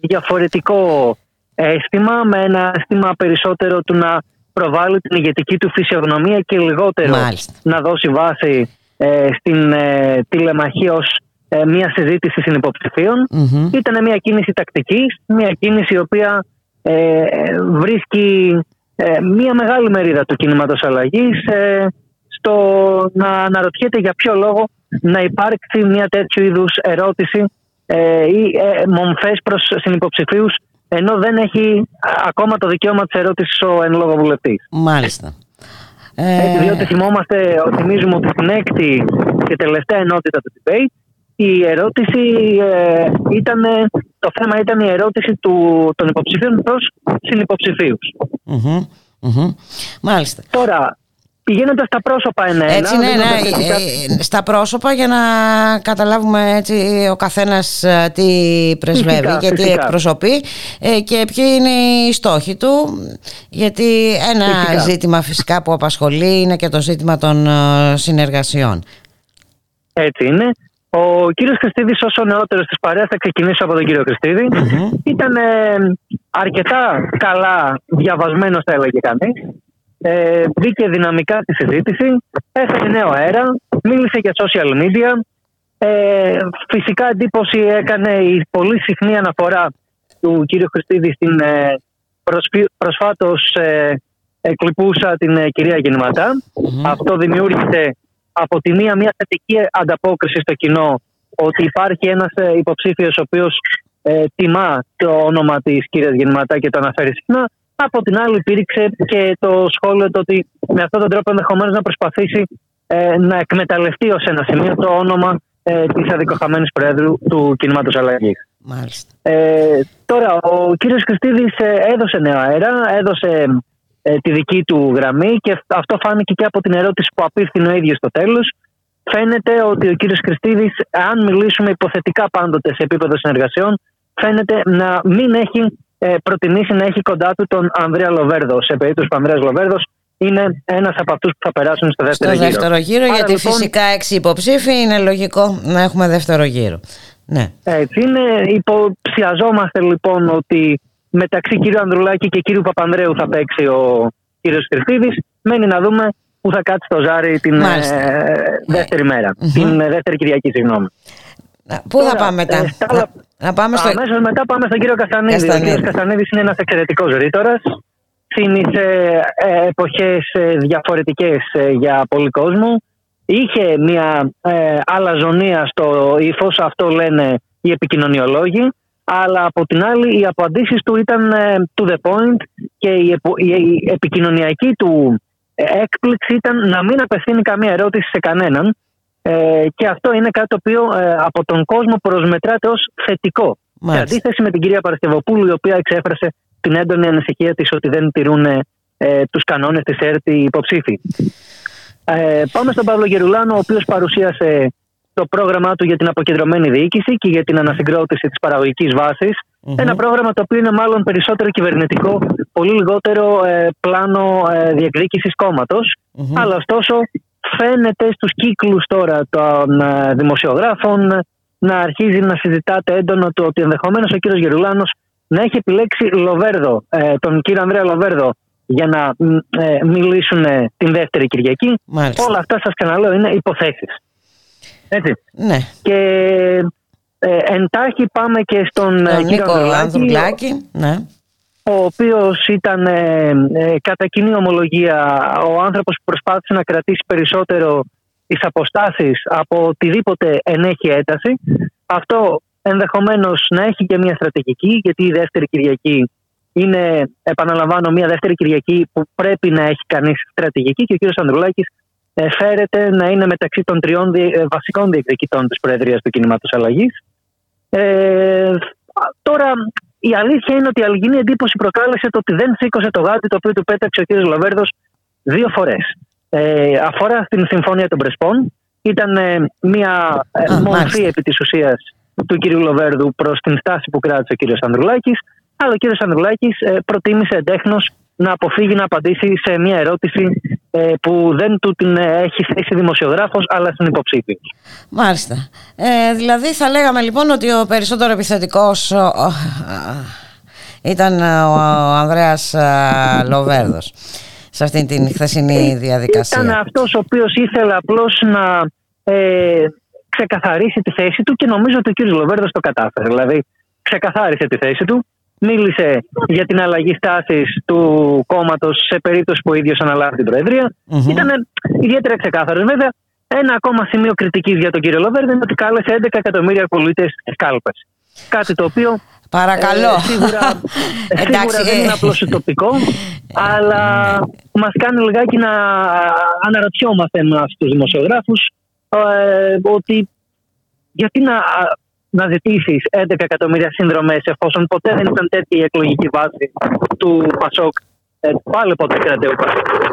διαφορετικό αίσθημα, με ένα αίσθημα περισσότερο του να προβάλλει την ηγετική του φυσιογνωμία και λιγότερο να δώσει βάση ε, στην ε, τηλεμαχία ως ε, μια συζήτηση συνυποψηφίων. Mm-hmm. Ήταν μια κίνηση τακτικής, μια κίνηση η οποία ε, βρίσκει ε, μια μεγάλη μερίδα του κινήματος αλλαγής ε, στο να αναρωτιέται για ποιο λόγο να υπάρξει μια τέτοιου είδους ερώτηση ή μομφές προς συνυποψηφίους ενώ δεν έχει ακόμα το δικαίωμα της ερώτησης ο εν λόγω βουλευτής. Μάλιστα. Ε... διότι θυμόμαστε, θυμίζουμε ότι στην έκτη και τελευταία ενότητα του debate η ερώτηση ε, ήταν, το θέμα ήταν η ερώτηση του, των υποψηφίων προς συνυποψηφίους. Μάλιστα. Τώρα, πηγαίνοντας στα πρόσωπα ένα-ένα... Έτσι, ναι, ναι, ε, στα πρόσωπα για να καταλάβουμε έτσι ο καθένας ε, τι πρεσβεύει και τι εκπροσωπεί και ποιοι είναι οι στόχοι του γιατί ένα ζήτημα φυσικά που απασχολεί είναι και το ζήτημα των συνεργασιών. Έτσι είναι. Ο κύριος Χριστίδης ως ο νεότερος της παρέας θα ξεκινήσω από τον κύριο Χριστίδη. Ήταν ε, αρκετά καλά διαβασμένος θα έλεγε κανείς. Ε, μπήκε δυναμικά στη συζήτηση, έφερε νέο αέρα, μίλησε για social media. Ε, φυσικά εντύπωση έκανε η πολύ συχνή αναφορά του κύριου Χριστίδη στην ε, προσφάτως ε, εκλειπούσα την ε, κυρία Αυτό δημιούργησε από τη μία μια θετική ανταπόκριση στο κοινό ότι υπάρχει ένας ε, υποψήφιος ο οποίος ε, τιμά το όνομα της κυρίας Γεννηματά και το αναφέρει συχνά. Από την άλλη υπήρξε και το σχόλιο το ότι με αυτόν τον τρόπο ενδεχομένως να προσπαθήσει ε, να εκμεταλλευτεί ως ένα σημείο το όνομα ε, της αδικοχαμένης Προέδρου του κινήματος αλλαγής. Μάλιστα. Ε, τώρα, ο κύριος Χριστίδης ε, έδωσε νέο αέρα, έδωσε ε, τη δική του γραμμή και αυτό φάνηκε και από την ερώτηση που απίφθηνε ο ίδιος στο τέλος. Φαίνεται ότι ο κύριος Χριστίδης, αν μιλήσουμε υποθετικά πάντοτε σε επίπεδο συνεργασιών, φαίνεται να μην έχει ε, προτιμήσει να έχει κοντά του τον Ανδρέα Λοβέρδος. Σε περίπτωση που ο Ανδρέας Λοβέρδος είναι ένας από αυτούς που θα περάσουν στο δεύτερο στο γύρο. δεύτερο γύρο, γιατί λοιπόν, φυσικά έξι υποψήφοι είναι λογικό να έχουμε δεύτερο γύρο. Ναι. Έτσι είναι. Υποψιαζόμαστε λοιπόν ότι μεταξύ κύριου Ανδρουλάκη και κύριου Παπανδρέου θα παίξει ο κύριος Τριφίδης. Μένει να δούμε που θα κάτσει το ζάρι την ε, δεύτερη Την ε, δεύτερη Κυριακή, συγγνώμη. Πού θα πάμε μετά; Ε, να πάμε στο... Αμέσως μετά πάμε στον κύριο Καστανίδη. Ο κύριος Καστανίδης είναι ένας εξαιρετικός ρήτορας. Θύμισε ε, εποχές διαφορετικές για πολύ κόσμο. Είχε μια ε, αλαζονία στο ύφος, αυτό λένε οι επικοινωνιολόγοι αλλά από την άλλη οι απαντήσεις του ήταν ε, to the point και η, η επικοινωνιακή του ε, έκπληξη ήταν να μην απευθύνει καμία ερώτηση σε κανέναν ε, και αυτό είναι κάτι το οποίο από τον κόσμο προσμετράται ως θετικό. Σε αντίθεση με την κυρία Παρασκευοπούλου η οποία εξέφρασε την έντονη ανησυχία της ότι δεν τηρούν ε, τους κανόνες της ΕΡΤ οι υποψήφοι. Ε, πάμε στον Παύλο Γερουλάνο, ο οποίος παρουσίασε το πρόγραμμά του για την αποκεντρωμένη διοίκηση και για την ανασυγκρότηση της παραγωγικής Ένα πρόγραμμα το οποίο είναι μάλλον περισσότερο κυβερνητικό, πολύ λιγότερο ε, πλάνο ε, διεκδίκησης Αλλά ωστόσο φαίνεται στους κύκλους τώρα των ε, δημοσιογράφων να αρχίζει να συζητάτε έντονο το ότι ενδεχομένως ο κύριος Γερουλάνος να έχει επιλέξει Λοβέρδο, ε, τον κύριο Ανδρέα Λοβέρδο για να ε, μιλήσουν την δεύτερη Κυριακή. Όλα αυτά σας ξαναλέω είναι υποθέσεις. Έτσι. Ναι. Και ε, εντάχει πάμε και στον ε, κύριο Ανδρουλάκη, ναι. Ο οποίος ήταν ε, ε, κατά κοινή ομολογία ο άνθρωπος που προσπάθησε να κρατήσει περισσότερο τις αποστάσεις από οτιδήποτε ενέχει ένταση. Αυτό ενδεχομένως να έχει και μια στρατηγική γιατί η δεύτερη Κυριακή είναι, επαναλαμβάνω, μια δεύτερη Κυριακή που πρέπει να έχει κανείς στρατηγική και ο κύριος Ανδρουλάκης ε, φέρεται να είναι μεταξύ των τριών ε, βασικών διεκδικητών της Προεδρίας του Κινήματος Αλλαγής. Ε, τώρα, η αλήθεια είναι ότι η αλγινή εντύπωση προκάλεσε το ότι δεν σήκωσε το γάτι το οποίο του πέταξε ο κ. Λοβέρδος δύο φορές. Ε, αφορά στην Συμφωνία των Πρεσπών. Ήταν ε, μια ε, μορφή επί της ουσίας του κ. Λοβέρδου προς την στάση που κράτησε ο κ. Ανδρουλάκης. Αλλά ο κ. Ανδρουλάκης ε, προτίμησε εντέχνος να αποφύγει να απαντήσει σε μια ερώτηση ε, που δεν του την έχει θέσει δημοσιογράφος αλλά στην υποψήφιο. Μάλιστα. Ε, δηλαδή θα λέγαμε λοιπόν ότι ο περισσότερο επιθετικός ήταν ο Ανδρέας Λοβέρδος σε αυτήν την χθεσινή ε, διαδικασία. Ήταν αυτός ο οποίος ήθελε απλώς να ε, ξεκαθαρίσει τη θέση του και νομίζω ότι ο κ. Λοβέρδος το κατάφερε. Δηλαδή ξεκαθάρισε τη θέση του μίλησε για την αλλαγή στάσης του κόμματος σε περίπτωση που ο ίδιος αναλάβει την Προεδρία. Mm-hmm. Ήταν ιδιαίτερα ξεκάθαρος. Βέβαια, ένα ακόμα σημείο κριτική για τον κύριο Λοβέρδη είναι ότι κάλεσε 11 εκατομμύρια πολίτες κάλπες. Κάτι το οποίο. Παρακαλώ. Ε, σίγουρα, *laughs* σίγουρα δεν είναι απλώς τοπικό, αλλά μας κάνει λιγάκι να αναρωτιόμαστε εμάς τους δημοσιογράφους ε, ότι γιατί να να ζητήσεις 11 εκατομμύρια σύνδρομες εφόσον ποτέ δεν ήταν τέτοια η εκλογική βάση του Πασόκ. Ε, πάλι ποτέ κρατέου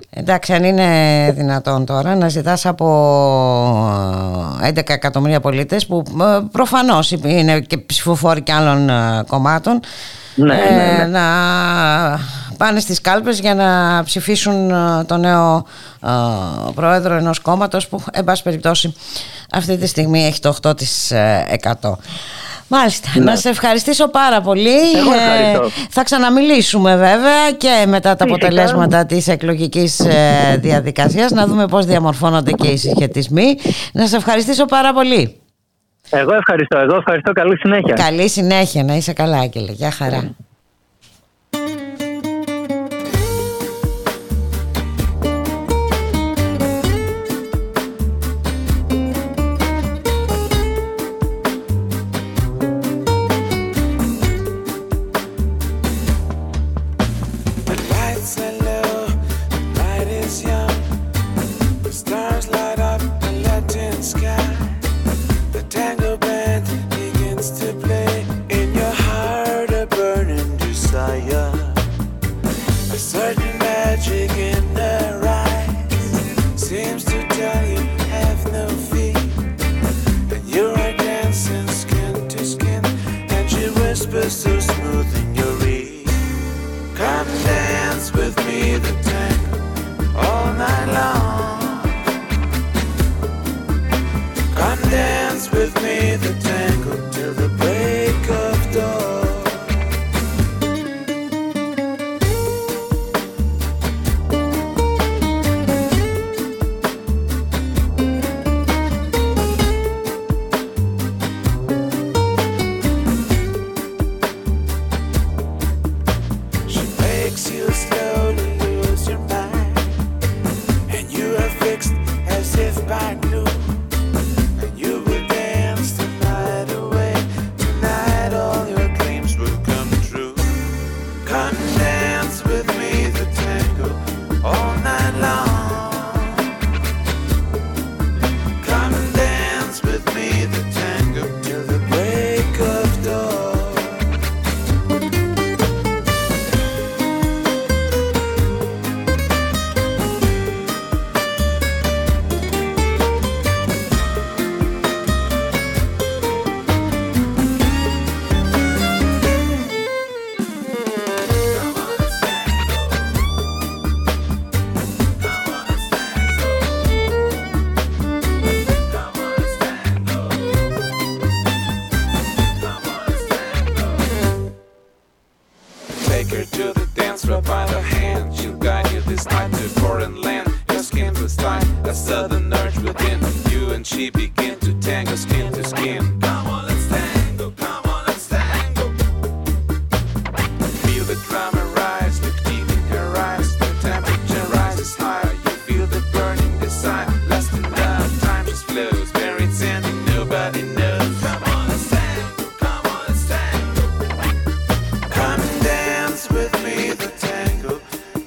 Εντάξει, αν είναι δυνατόν τώρα να ζητάς από 11 εκατομμύρια πολίτες που ε, προφανώς είναι και ψηφοφόροι και άλλων ε, κομμάτων ναι, ναι, ναι. να πάνε στις κάλπες για να ψηφίσουν το νέο πρόεδρο ενός κόμματος που εν πάση περιπτώσει αυτή τη στιγμή έχει το 8%. Μάλιστα. Ναι. Να σε ευχαριστήσω πάρα πολύ. Ε, θα ξαναμιλήσουμε βέβαια και μετά τα αποτελέσματα της εκλογικής ε, διαδικασίας να δούμε πώς διαμορφώνονται και οι συσχετισμοί. Να σε ευχαριστήσω πάρα πολύ. Εγώ ευχαριστώ. Εγώ ευχαριστώ. Καλή συνέχεια. Καλή συνέχεια. Να είσαι καλά, Άγγελε. Γεια χαρά.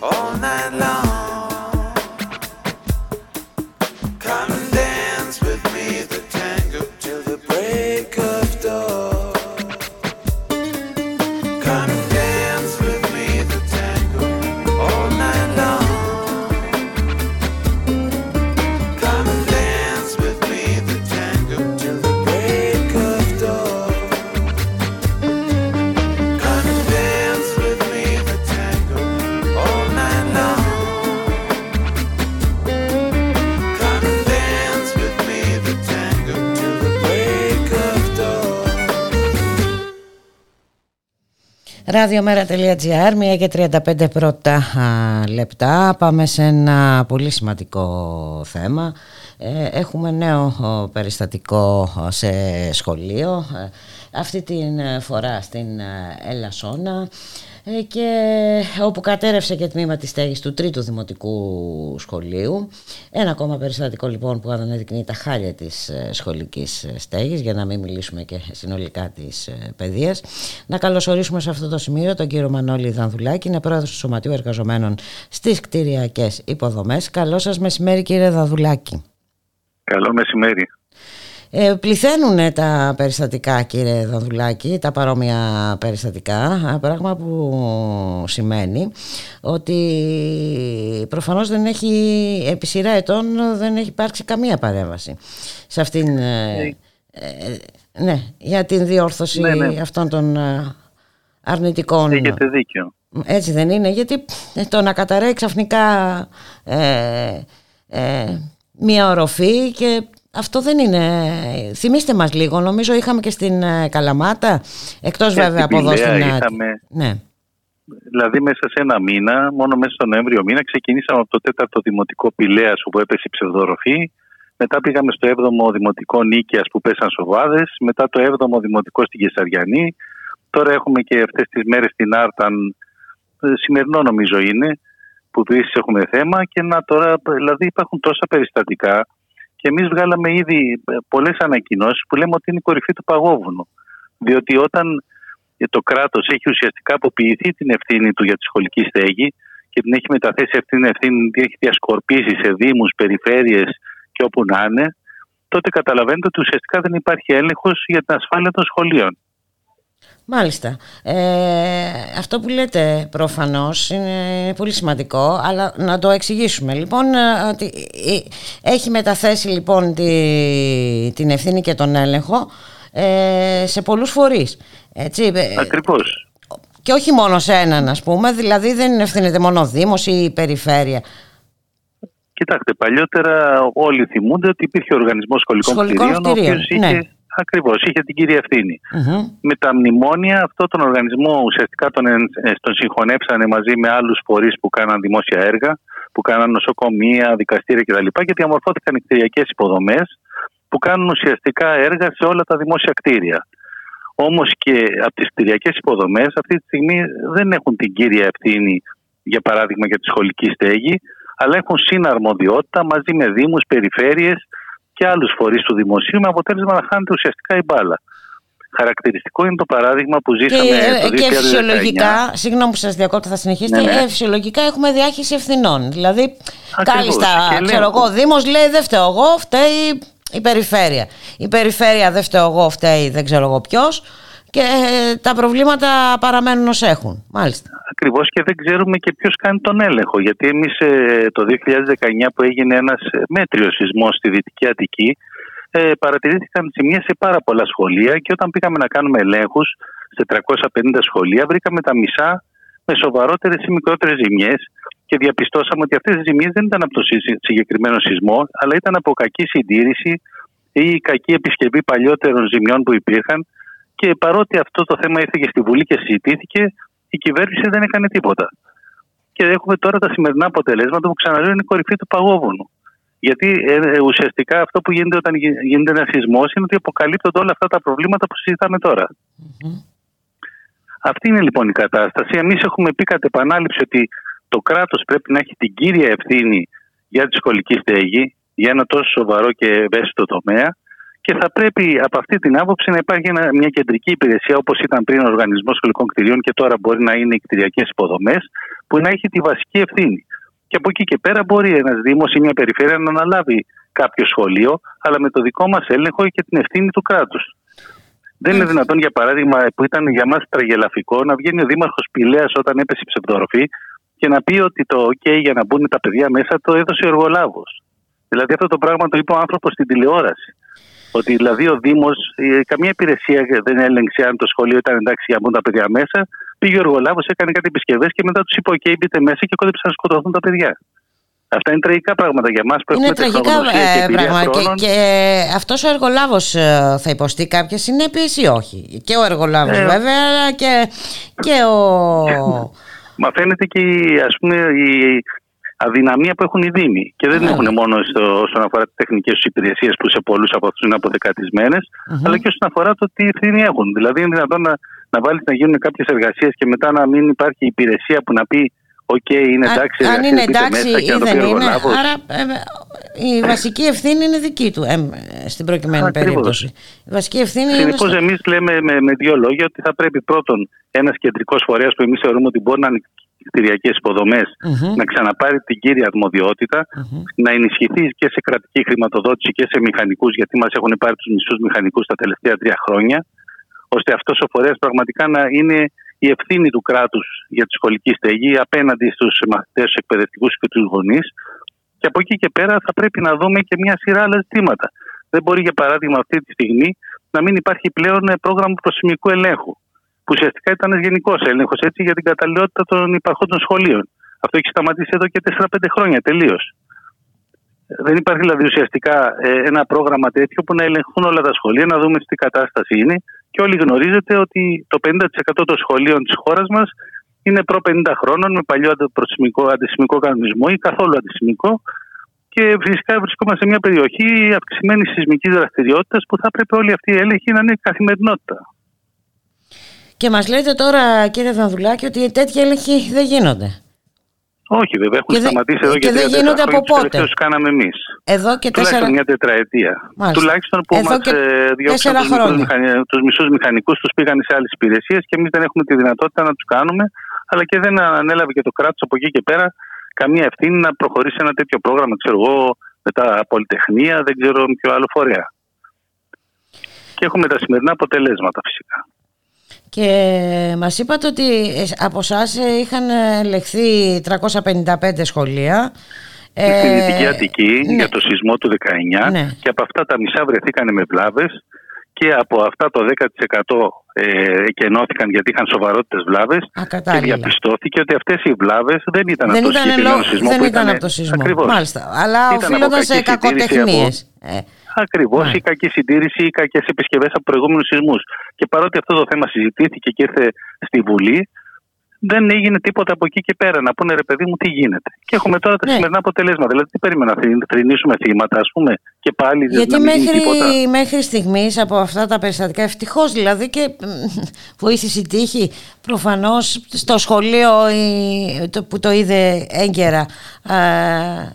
All night long. Ραδιομέρα.gr, 1 και 35 πρώτα α, λεπτά. Πάμε σε ένα πολύ σημαντικό θέμα. Ε, έχουμε νέο ο, περιστατικό ο, σε σχολείο. Ε, αυτή την ε, φορά στην ε, Ελασσόνα ε, και όπου κατέρευσε και τμήμα της στέγης του τρίτου δημοτικού σχολείου. Ένα ακόμα περιστατικό λοιπόν που αναδεικνύει τα χάλια της ε, σχολικής ε, στέγης για να μην μιλήσουμε και συνολικά της ε, παιδείας. Να καλωσορίσουμε σε αυτό το σημείο τον κύριο Μανώλη Δανδουλάκη, είναι πρόεδρος του Σωματείου Εργαζομένων στις κτηριακές υποδομές. Καλό σας μεσημέρι κύριε Δανδουλάκη. Καλό μεσημέρι. Ε, πληθαίνουν τα περιστατικά κύριε Δανδουλάκη, τα παρόμοια περιστατικά, πράγμα που σημαίνει ότι προφανώς δεν έχει, επί σειρά ετών δεν έχει υπάρξει καμία παρέμβαση σε αυτήν, ε, ε, ναι, για την διόρθωση Ναι, ναι. αυτών των ε, αρνητικών. Έχετε δίκιο. Έτσι δεν είναι, γιατί ε, το να καταραίει ξαφνικά ε, ε, μία οροφή και αυτό δεν είναι... Θυμήστε μας λίγο, νομίζω είχαμε και στην ε, Καλαμάτα, εκτός Και βέβαια στην από εδώ Πηλαία στην... ε, είχαμε- Ναι. Δηλαδή μέσα σε ένα μήνα, μόνο μέσα στον Νοέμβριο μήνα, ξεκινήσαμε από το τέταρτο δημοτικό Πηλαία όπου έπεσε η ψευδοροφή. Μετά πήγαμε στο 7ο δημοτικό Νίκαιας που πέσαν σοβάδες. Μετά το 7ο δημοτικό στην Κεσαριανή. Τώρα έχουμε και αυτές τις μέρες στην Άρταν, ε, σημερινό νομίζω είναι, που επίσης έχουμε θέμα. Και να τώρα, δηλαδή υπάρχουν τόσα περιστατικά. Και εμείς βγάλαμε ήδη πολλές ανακοινώσεις που λέμε ότι είναι η κορυφή του παγόβουνου. Διότι όταν ε, το κράτος έχει ουσιαστικά αποποιηθεί την ευθύνη του για τη σχολική στέγη και την έχει μεταθέσει αυτή την ευθύνη, την έχει διασκορπίσει σε Δήμους, περιφέρειες και όπου να είναι, τότε καταλαβαίνετε ότι ουσιαστικά δεν υπάρχει έλεγχος για την ασφάλεια των σχολείων. Μάλιστα. Ε, αυτό που λέτε προφανώς είναι πολύ σημαντικό, αλλά να το εξηγήσουμε. Λοιπόν, ε, ότι ε, έχει μεταθέσει λοιπόν τη, την ευθύνη και τον έλεγχο ε, σε πολλούς φορείς. Έτσι, ε, Ακριβώς. και όχι μόνο σε έναν ας πούμε, δηλαδή δεν ευθύνεται μόνο ο Δήμος ή η Περιφέρεια. Κοιτάξτε, παλιότερα όλοι θυμούνται ότι υπήρχε ο Οργανισμός Σχολικών, Σχολικών Κτηρίων, ο κτηρίων, οποίος είχε, ναι. ακριβώς, είχε την κύρια ευθύνη. Μμμ. Με τα μνημόνια, αυτό τον οργανισμό ουσιαστικά τον, εν- ε, τον συγχωνέψανε μαζί με άλλους φορείς που κάναν δημόσια έργα, που κάναν νοσοκομεία, δικαστήρια κτλ. Και διαμορφώθηκαν οι κτηριακές υποδομές που κάνουν ουσιαστικά έργα σε όλα τα δημόσια κτίρια. Όμως και από τις κτηριακές υποδομές αυτή τη στιγμή δεν έχουν την κύρια ευθύνη, για παράδειγμα, για τη σχολική στέγη, αλλά έχουν συναρμοδιότητα μαζί με Δήμους, περιφέρειες και άλλους φορείς του δημοσίου, με αποτέλεσμα να χάνεται ουσιαστικά η μπάλα. Χαρακτηριστικό είναι το παράδειγμα που Και, ζήσαμε ε, το 2019. και φυσιολογικά, συγγνώμη που σας διακόπτω, θα συνεχίσετε, Ναι, ναι. ε, φυσιολογικά έχουμε διάχυση ευθυνών. Δηλαδή, Ακριβώς. κάλλιστα, Και ξέρω λέω- εγώ, ο Δήμος λέει δεν φταίω εγώ, φταίει η περιφέρεια. Η περιφέρεια δεν φταίω εγώ, φταίει δεν ξέρω εγώ ποιος και ε, τα προβλήματα παραμένουν ως έχουν. Μάλιστα. Ακριβώς και δεν ξέρουμε και ποιος κάνει τον έλεγχο. Γιατί εμείς το 2019 που έγινε ένας μέτριο σεισμός στη Δυτική Αττική, ε, παρατηρήθηκαν ζημιέ σε πάρα πολλά σχολεία και όταν πήγαμε να κάνουμε ελέγχους σε 350 σχολεία, βρήκαμε τα μισά με σοβαρότερες ή μικρότερες ζημιές και διαπιστώσαμε ότι αυτές οι ζημιέ δεν ήταν από το συ- συγκεκριμένο σεισμό, αλλά ήταν από κακή συντήρηση ή κακή επισκευή παλιότερων ζημιών που υπήρχαν. Και παρότι αυτό το θέμα ήρθε και στη Βουλή και συζητήθηκε, η κυβέρνηση δεν έκανε τίποτα. Και έχουμε τώρα τα σημερινά αποτελέσματα που ξαναλέω είναι η κορυφή του παγόβουνου. Γιατί ε, ε, ουσιαστικά αυτό που γίνεται όταν γι- γίνεται ένα σεισμός είναι ότι αποκαλύπτονται όλα αυτά τα προβλήματα που συζητάμε τώρα. Αυτή είναι λοιπόν η κατάσταση. Εμείς έχουμε πει κατ' επανάληψη ότι το κράτος πρέπει να έχει την κύρια ευθύνη για τη σχολική στέγη, για ένα τόσο σοβαρό και ευαίσθητο τομέα. Και θα πρέπει από αυτή την άποψη να υπάρχει ένα- μια κεντρική υπηρεσία όπως ήταν πριν ο Οργανισμός Σχολικών Κτηρίων και τώρα μπορεί να είναι οι κτηριακές υποδομές, που να έχει τη βασική ευθύνη. Και από εκεί και πέρα μπορεί ένας Δήμος ή μια περιφέρεια να αναλάβει κάποιο σχολείο, αλλά με το δικό μας έλεγχο και την ευθύνη του κράτους. Δεν είναι δυνατόν, για παράδειγμα, που ήταν για μας τραγελαφικό, να βγαίνει ο Δήμαρχος Πηλέας όταν έπεσε η ψευδοροφή και να πει ότι το OK για να μπουν τα παιδιά μέσα το έδωσε ο εργολάβος. Δηλαδή αυτό το πράγμα το είπε ο άνθρωπος στην τηλεόραση. Ότι δηλαδή ο Δήμος, καμία υπηρεσία δεν έλεγξε αν το σχολείο ήταν εντάξει για να μπουν τα παιδιά μέσα. Πήγε ο εργολάβος, έκανε κάτι επισκευές και μετά τους είπε: OK, μπείτε μέσα και κόντεψαν να σκοτωθούν τα παιδιά. Αυτά είναι τραγικά πράγματα για μας που Είναι έχουμε τραγικά τεχνογνωσία και ε, εμπειρία πράγματα. Και, χρόνων. και αυτός ο εργολάβος θα υποστεί κάποιες συνέπειες ή όχι; Και ο εργολάβος Ε, βέβαια, αλλά και, και ο. Μα φαίνεται και η, ας πούμε, η αδυναμία που έχουν οι Δήμοι. Και δεν την έχουν μόνο στο, όσον αφορά τις τεχνικές του υπηρεσίες που σε πολλούς από αυτούς είναι αποδεκατισμένες, αλλά και όσον αφορά το τι ευθύνη έχουν. Δηλαδή, είναι δυνατόν να, να βάλεις να γίνουν κάποιες εργασίες και μετά να μην υπάρχει υπηρεσία που να πει: OK, είναι Α- εντάξει, αν εργασίες, είναι μπείτε εντάξει μέσα ή και να το πει δεν ο είναι. εργολάβος. Άρα ε, η βασική ευθύνη είναι δική του ε, στην προκειμένη Ακριβώς. περίπτωση. Η βασική ευθύνη είναι. Συνεπώς, στο- εμείς λέμε με, με δύο λόγια ότι θα πρέπει πρώτον ένας κεντρικός φορέας που εμείς θεωρούμε ότι μπορεί να είναι κτηριακές υποδομές Μμμ. να ξαναπάρει την κύρια αρμοδιότητα, να ενισχυθεί και σε κρατική χρηματοδότηση και σε μηχανικούς, γιατί μας έχουν πάρει τους μισούς μηχανικούς τα τελευταία τρία χρόνια, ώστε αυτός ο φορέας πραγματικά να είναι η ευθύνη του κράτους για τη σχολική στεγή απέναντι στους μαθητές, του εκπαιδευτικούς και τους γονείς. Και από εκεί και πέρα θα πρέπει να δούμε και μια σειρά άλλα ζητήματα. Δεν μπορεί, για παράδειγμα, αυτή τη στιγμή να μην υπάρχει πλέον ε, πρόγραμμα προσημικού ελέγχου. Που ουσιαστικά ήταν ένας γενικός έλεγχος για την καταλληλότητα των υπαρχόντων σχολείων. Αυτό έχει σταματήσει εδώ και 4-5 χρόνια τελείως. Δεν υπάρχει δηλαδή ουσιαστικά ε, ένα πρόγραμμα τέτοιο που να ελεγχθούν όλα τα σχολεία, να δούμε τι κατάσταση είναι. Και όλοι γνωρίζετε ότι το 50% των σχολείων της χώρας μας είναι προ 50 χρόνων με παλιό αντισημικό, αντισημικό κανονισμό ή καθόλου αντισημικό. Και φυσικά βρισκόμαστε σε μια περιοχή αυξημένη σεισμικής δραστηριότητας που θα πρέπει όλη αυτή η έλεγχη να είναι καθημερινότητα. Και μας λέτε τώρα, κύριε Δανδουλάκη, ότι τέτοιοι έλεγχοι δεν γίνονται. Όχι, βέβαια, έχουν Και δεν- σταματήσει εδώ και και, δεν τρία γίνονται χρόνια. από Τους πότε; τελευταίους κάναμε εμείς. Εδώ και Τουλάχιστον τέσσερα. μια τετραετία. Μάλιστα. Τουλάχιστον που Εδώ μας και διώξαν τέσσερα τους μισού χρόνια. μηχανι... μισούς μηχανικούς, τους πήγαν σε άλλες υπηρεσίες και εμείς δεν έχουμε τη δυνατότητα να τους κάνουμε. Αλλά και δεν ανέλαβε και το κράτος από εκεί και πέρα καμία ευθύνη να προχωρήσει ένα τέτοιο πρόγραμμα, ξέρω εγώ, με τα πολυτεχνία, δεν ξέρω με ποιο άλλο φορέα. Και έχουμε τα σημερινά αποτελέσματα φυσικά. Και μας είπατε ότι ε, από εσάς είχαν ελεγχθεί 355 σχολεία. Στη Ε, Δυτική Αττική για το σεισμό του 19 Ναι. και από αυτά τα μισά βρεθήκαν με βλάβες και από αυτά το 10% ε, εκενώθηκαν γιατί είχαν σοβαρότητες βλάβες και κατάλληλα. διαπιστώθηκε ότι αυτές οι βλάβες δεν ήταν δεν από το ήταν, συγκεκριμένο λόγω- σεισμό δεν που ήταν ήταν από το σεισμό. Ακριβώς. Μάλιστα. Αλλά Ήταν από οφείλονταν σε κακή συντήρηση κακοτεχνίες. Ε, Ακριβώς, η κακή συντήρηση ή οι κακέ επισκευές από προηγούμενους σεισμούς. Και παρότι αυτό το θέμα συζητήθηκε και ήρθε στη Βουλή, δεν έγινε τίποτα από εκεί και πέρα. Να πούνε ρε παιδί μου τι γίνεται. Και έχουμε τώρα τα Ναι. σημερινά αποτελέσματα. Δηλαδή, τι περίμενα, να θρυνήσουμε θύματα, ας πούμε, και πάλι Γιατί να μην γίνει τίποτα. μέχρι, μέχρι στιγμής από αυτά τα περιστατικά ευτυχώς δηλαδή και μ, βοήθησε η τύχη προφανώς στο σχολείο η- το, που το είδε έγκαιρα α,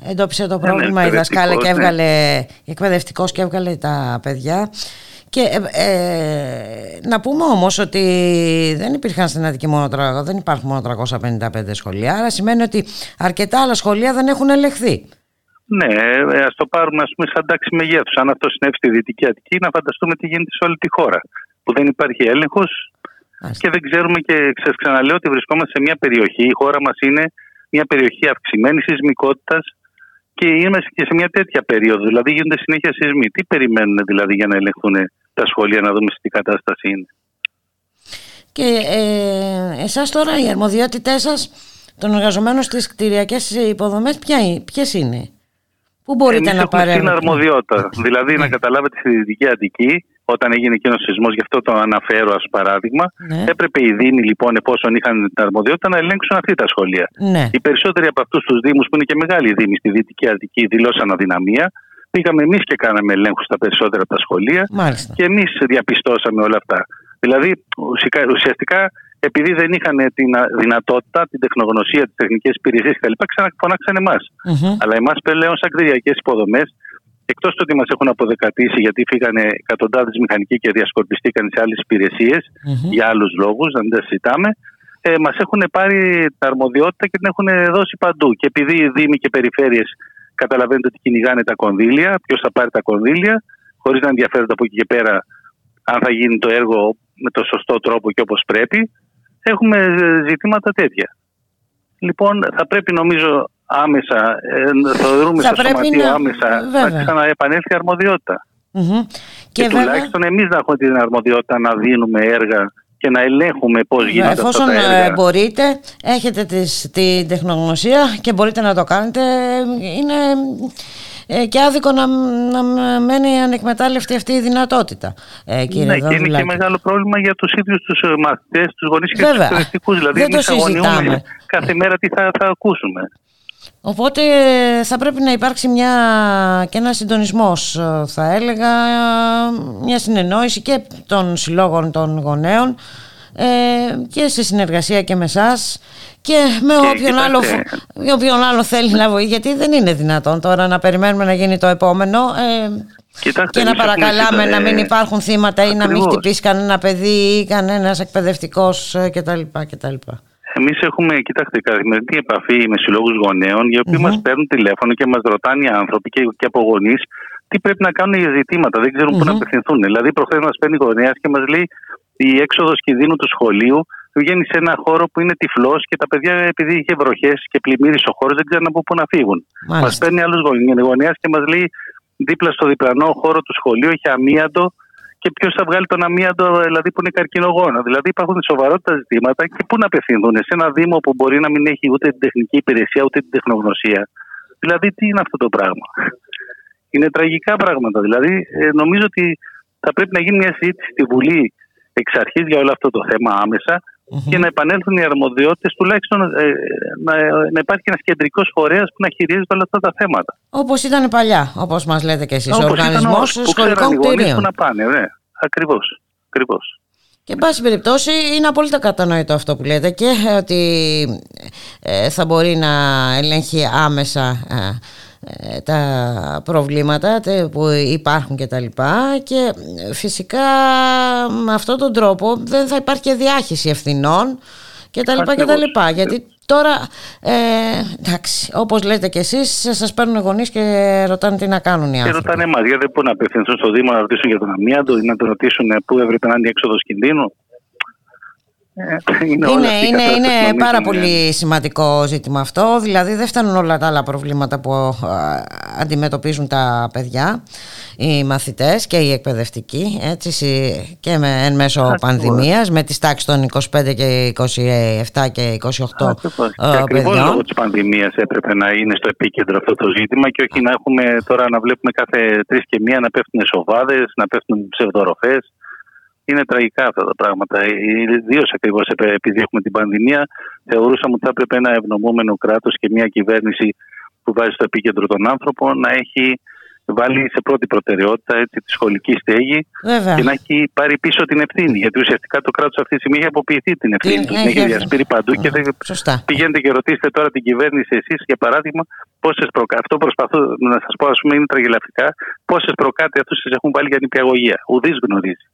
εντόπισε το πρόβλημα η δασκάλα και εκπαιδευτικός, έβγαλε εκπαιδευτικός και έβγαλε τα παιδιά και ε, ε, να πούμε όμως ότι δεν υπήρχαν στην Αττική μόνο, τρα- δεν υπάρχουν μόνο 355 σχολεία άρα σημαίνει ότι αρκετά άλλα σχολεία δεν έχουν ελεγχθεί. Ναι, ας το πάρουμε ας πούμε, σαν τάξη μεγέθους. Αν αυτό συνέβη στη Δυτική Αττική, να φανταστούμε τι γίνεται σε όλη τη χώρα. Που δεν υπάρχει έλεγχος και δεν ξέρουμε και σα ξαναλέω ότι βρισκόμαστε σε μια περιοχή. Η χώρα μας είναι μια περιοχή αυξημένης σεισμικότητας και είμαστε και σε μια τέτοια περίοδο. Δηλαδή γίνονται συνέχεια σεισμοί. Τι περιμένουν δηλαδή για να ελεγχθούν τα σχολεία, να δούμε σε τι κατάσταση είναι; Και ε, εσάς τώρα οι αρμοδιότητές σας των εργαζομένων στις κτηριακές υποδομές ποια, είναι- ποιες είναι; Πού μπορείτε Εμείς να έχουμε στην παρέμβετε. αρμοδιότητα. δηλαδή, να καταλάβετε στη Δυτική Αττική όταν έγινε εκείνος ο σεισμός, γι' αυτό το αναφέρω ω παράδειγμα. Ναι. Έπρεπε οι Δήμοι, λοιπόν, εφόσον είχαν την αρμοδιότητα, να ελέγξουν αυτή τα σχολεία. Ναι. Οι περισσότεροι από αυτούς τους Δήμους, που είναι και μεγάλοι Δήμοι στη Δυτική Αττική, δηλώσαν αδυναμία. Πήγαμε εμείς και κάναμε ελέγχους στα περισσότερα από τα σχολεία Μάλιστα. και εμείς διαπιστώσαμε όλα αυτά. Δηλαδή, ουσικα- ουσιαστικά, επειδή δεν είχαν την α, δυνατότητα, την τεχνογνωσία, τις τεχνικές υπηρεσίες κτλ., ξαναφωνάξαν εμάς. Μμμ. Αλλά εμάς πλέον, σαν κτηριακές υποδομές, εκτός του ότι μας έχουν αποδεκατήσει γιατί φύγανε εκατοντάδες μηχανικοί και διασκορπιστήκαν σε άλλες υπηρεσίες Μμμ. για άλλους λόγους, δεν τα συζητάμε, ε, μας έχουν πάρει την αρμοδιότητα και την έχουν δώσει παντού. Και επειδή οι Δήμοι και περιφέρειες καταλαβαίνετε ότι κυνηγάνε τα κονδύλια, ποιος θα πάρει τα κονδύλια, χωρίς να ενδιαφέρονται από εκεί και πέρα αν θα γίνει το έργο με το σωστό τρόπο και όπως πρέπει, έχουμε ε, ζητήματα τέτοια. Λοιπόν, θα πρέπει νομίζω άμεσα, ε, θεωρούμε Θα στο πρέπει σωματείο να- άμεσα, βέβαια. να ξαναεπανέλθει η αρμοδιότητα. Μμμ. Και, Και βέβαια, τουλάχιστον εμείς να έχουμε την αρμοδιότητα να δίνουμε έργα και να ελέγχουμε πώς γίνονται αυτά εφόσον τα ε, έργα. μπορείτε, έχετε τις, την τεχνογνωσία και μπορείτε να το κάνετε, είναι ε, και άδικο να, να μένει ανεκμετάλλευτη αυτή η δυνατότητα, ε, κύριε Ναι, και είναι και Δανδουλάκη. μεγάλο πρόβλημα για τους ίδιους τους μαθητές, τους γονείς και τους Βέβαια. εκπαιδευτικούς. Δηλαδή, Δεν το εμείς αγωνιούμε συζητάμε. κάθε μέρα τι θα, θα ακούσουμε. Οπότε ε, θα πρέπει να υπάρξει μια, και ένας συντονισμός ε, θα έλεγα, ε, μια συνεννόηση και των συλλόγων των γονέων ε, και σε συνεργασία και με εσάς και με Και όποιον, κοιτάξτε, άλλο, με όποιον άλλο θέλει να βοηθήσει γιατί δεν είναι δυνατόν τώρα να περιμένουμε να γίνει το επόμενο ε, Κοιτάξτε, και να εμείς έχουμε παρακαλάμε συτα- να μην ε, υπάρχουν θύματα ή να μην ακριβώς. χτυπήσει κανένα παιδί ή κανένας εκπαιδευτικός ε, κτλ. κτλ. Εμείς έχουμε, κοιτάξτε, καθημερινή επαφή με συλλόγους γονέων, οι οποιοι μας παίρνουν τηλέφωνο και μας ρωτάνε οι άνθρωποι και, και από γονείς τι πρέπει να κάνουν για ζητήματα. Δεν ξέρουν πού να Μμμ. απευθυνθούν. Δηλαδή, προχθές μας παίρνει γονέας και μας λέει η έξοδος κινδύνου του σχολείου βγαίνει σε ένα χώρο που είναι τυφλός και τα παιδιά, επειδή είχε βροχές και πλημμύρισε ο χώρος, δεν ξέρουν από πού να φύγουν. Μας Μάλιστα. παίρνει άλλο γονέας και μας λέει δίπλα στο διπλανό χώρο του σχολείου έχει αμίαντο και ποιος θα βγάλει τον αμίαντο, δηλαδή που είναι καρκινογόνο. Δηλαδή υπάρχουν σοβαρότητα ζητήματα και πού να απευθυνθούν. Σε ένα Δήμο που μπορεί να μην έχει ούτε την τεχνική υπηρεσία ούτε την τεχνογνωσία. Δηλαδή τι είναι αυτό το πράγμα. Είναι τραγικά πράγματα. Δηλαδή ε, νομίζω ότι θα πρέπει να γίνει μια συζήτηση στη Βουλή εξ αρχής για όλο αυτό το θέμα άμεσα και να επανέλθουν οι αρμοδιότητες, τουλάχιστον ε, να, να υπάρχει ένας κεντρικός φορέας που να χειρίζεται όλα αυτά τα θέματα. Όπως ήταν παλιά, όπως μας λέτε και εσείς, ο Όπως ήταν οργανισμός ο- που σχολικών ξέραν οι γονείς κτηρίων. Που να πάνε, ναι. Ακριβώς. Ακριβώς. Και εν πάση περιπτώσει είναι απόλυτα κατανοητό αυτό που λέτε και ότι ε, θα μπορεί να ελέγχει άμεσα ε, ε, τα προβλήματα τε- που υπάρχουν και τα λοιπά και ε, φυσικά με αυτόν τον τρόπο δεν θα υπάρχει και διάχυση ευθυνών και τα λοιπά και τα Ακριβώς. λοιπά γιατί τώρα ε, εντάξει όπως λέτε και εσείς σας παίρνουν οι γονείς και ρωτάνε τι να κάνουν οι Και άνθρωποι ρωτάνε εμάς, γιατί δεν μπορούν να απευθυνθούν στο Δήμο να ρωτήσουν για τον αμύαντο ή να τον ρωτήσουν πού έπρεπε να είναι η έξοδος κινδύνου. *laughs* Ε, είναι όλα Είναι, αυτή η είναι, κατάσταση, είναι νομίζω, πάρα ναι. πολύ σημαντικό ζήτημα αυτό. Δηλαδή δεν φτάνουν όλα τα άλλα προβλήματα που α, αντιμετωπίζουν τα παιδιά, οι μαθητές και οι εκπαιδευτικοί, έτσι, συ- και με, εν μέσω Ακριβώς. πανδημίας, με τις τάξεις των 25 και 27 και 28 Ακριβώς. ε, Και ακριβώς παιδιών. λόγω της πανδημίας έπρεπε να είναι στο επίκεντρο αυτό το ζήτημα και όχι να έχουμε τώρα να βλέπουμε κάθε τρεις και μία να πέφτουν σοβάδες, να πέφτουν ψευδοροφές. Είναι τραγικά αυτά τα πράγματα. Ιδίως ακριβώς επειδή έχουμε την πανδημία, θεωρούσαμε ότι θα έπρεπε ένα ευνομούμενο κράτος και μια κυβέρνηση που βάζει στο επίκεντρο τον άνθρωπο να έχει βάλει σε πρώτη προτεραιότητα έτσι, τη σχολική στέγη Βέβαια. και να έχει πάρει πίσω την ευθύνη. Γιατί ουσιαστικά το κράτος αυτή τη στιγμή έχει αποποιηθεί την ευθύνη Την του. Την έχει έχει έρθει. διασπείρει παντού και δεν Σωστά. πηγαίνετε και ρωτήστε τώρα την κυβέρνηση εσείς, για παράδειγμα, πόσες προκάτω. Αυτό προσπαθώ να σας πω, ας πούμε, είναι τραγελαφικά. Πόσες προκάτω αυτούς τι έχουν βάλει για νηπιαγωγία. Ουδής γνωρίζει.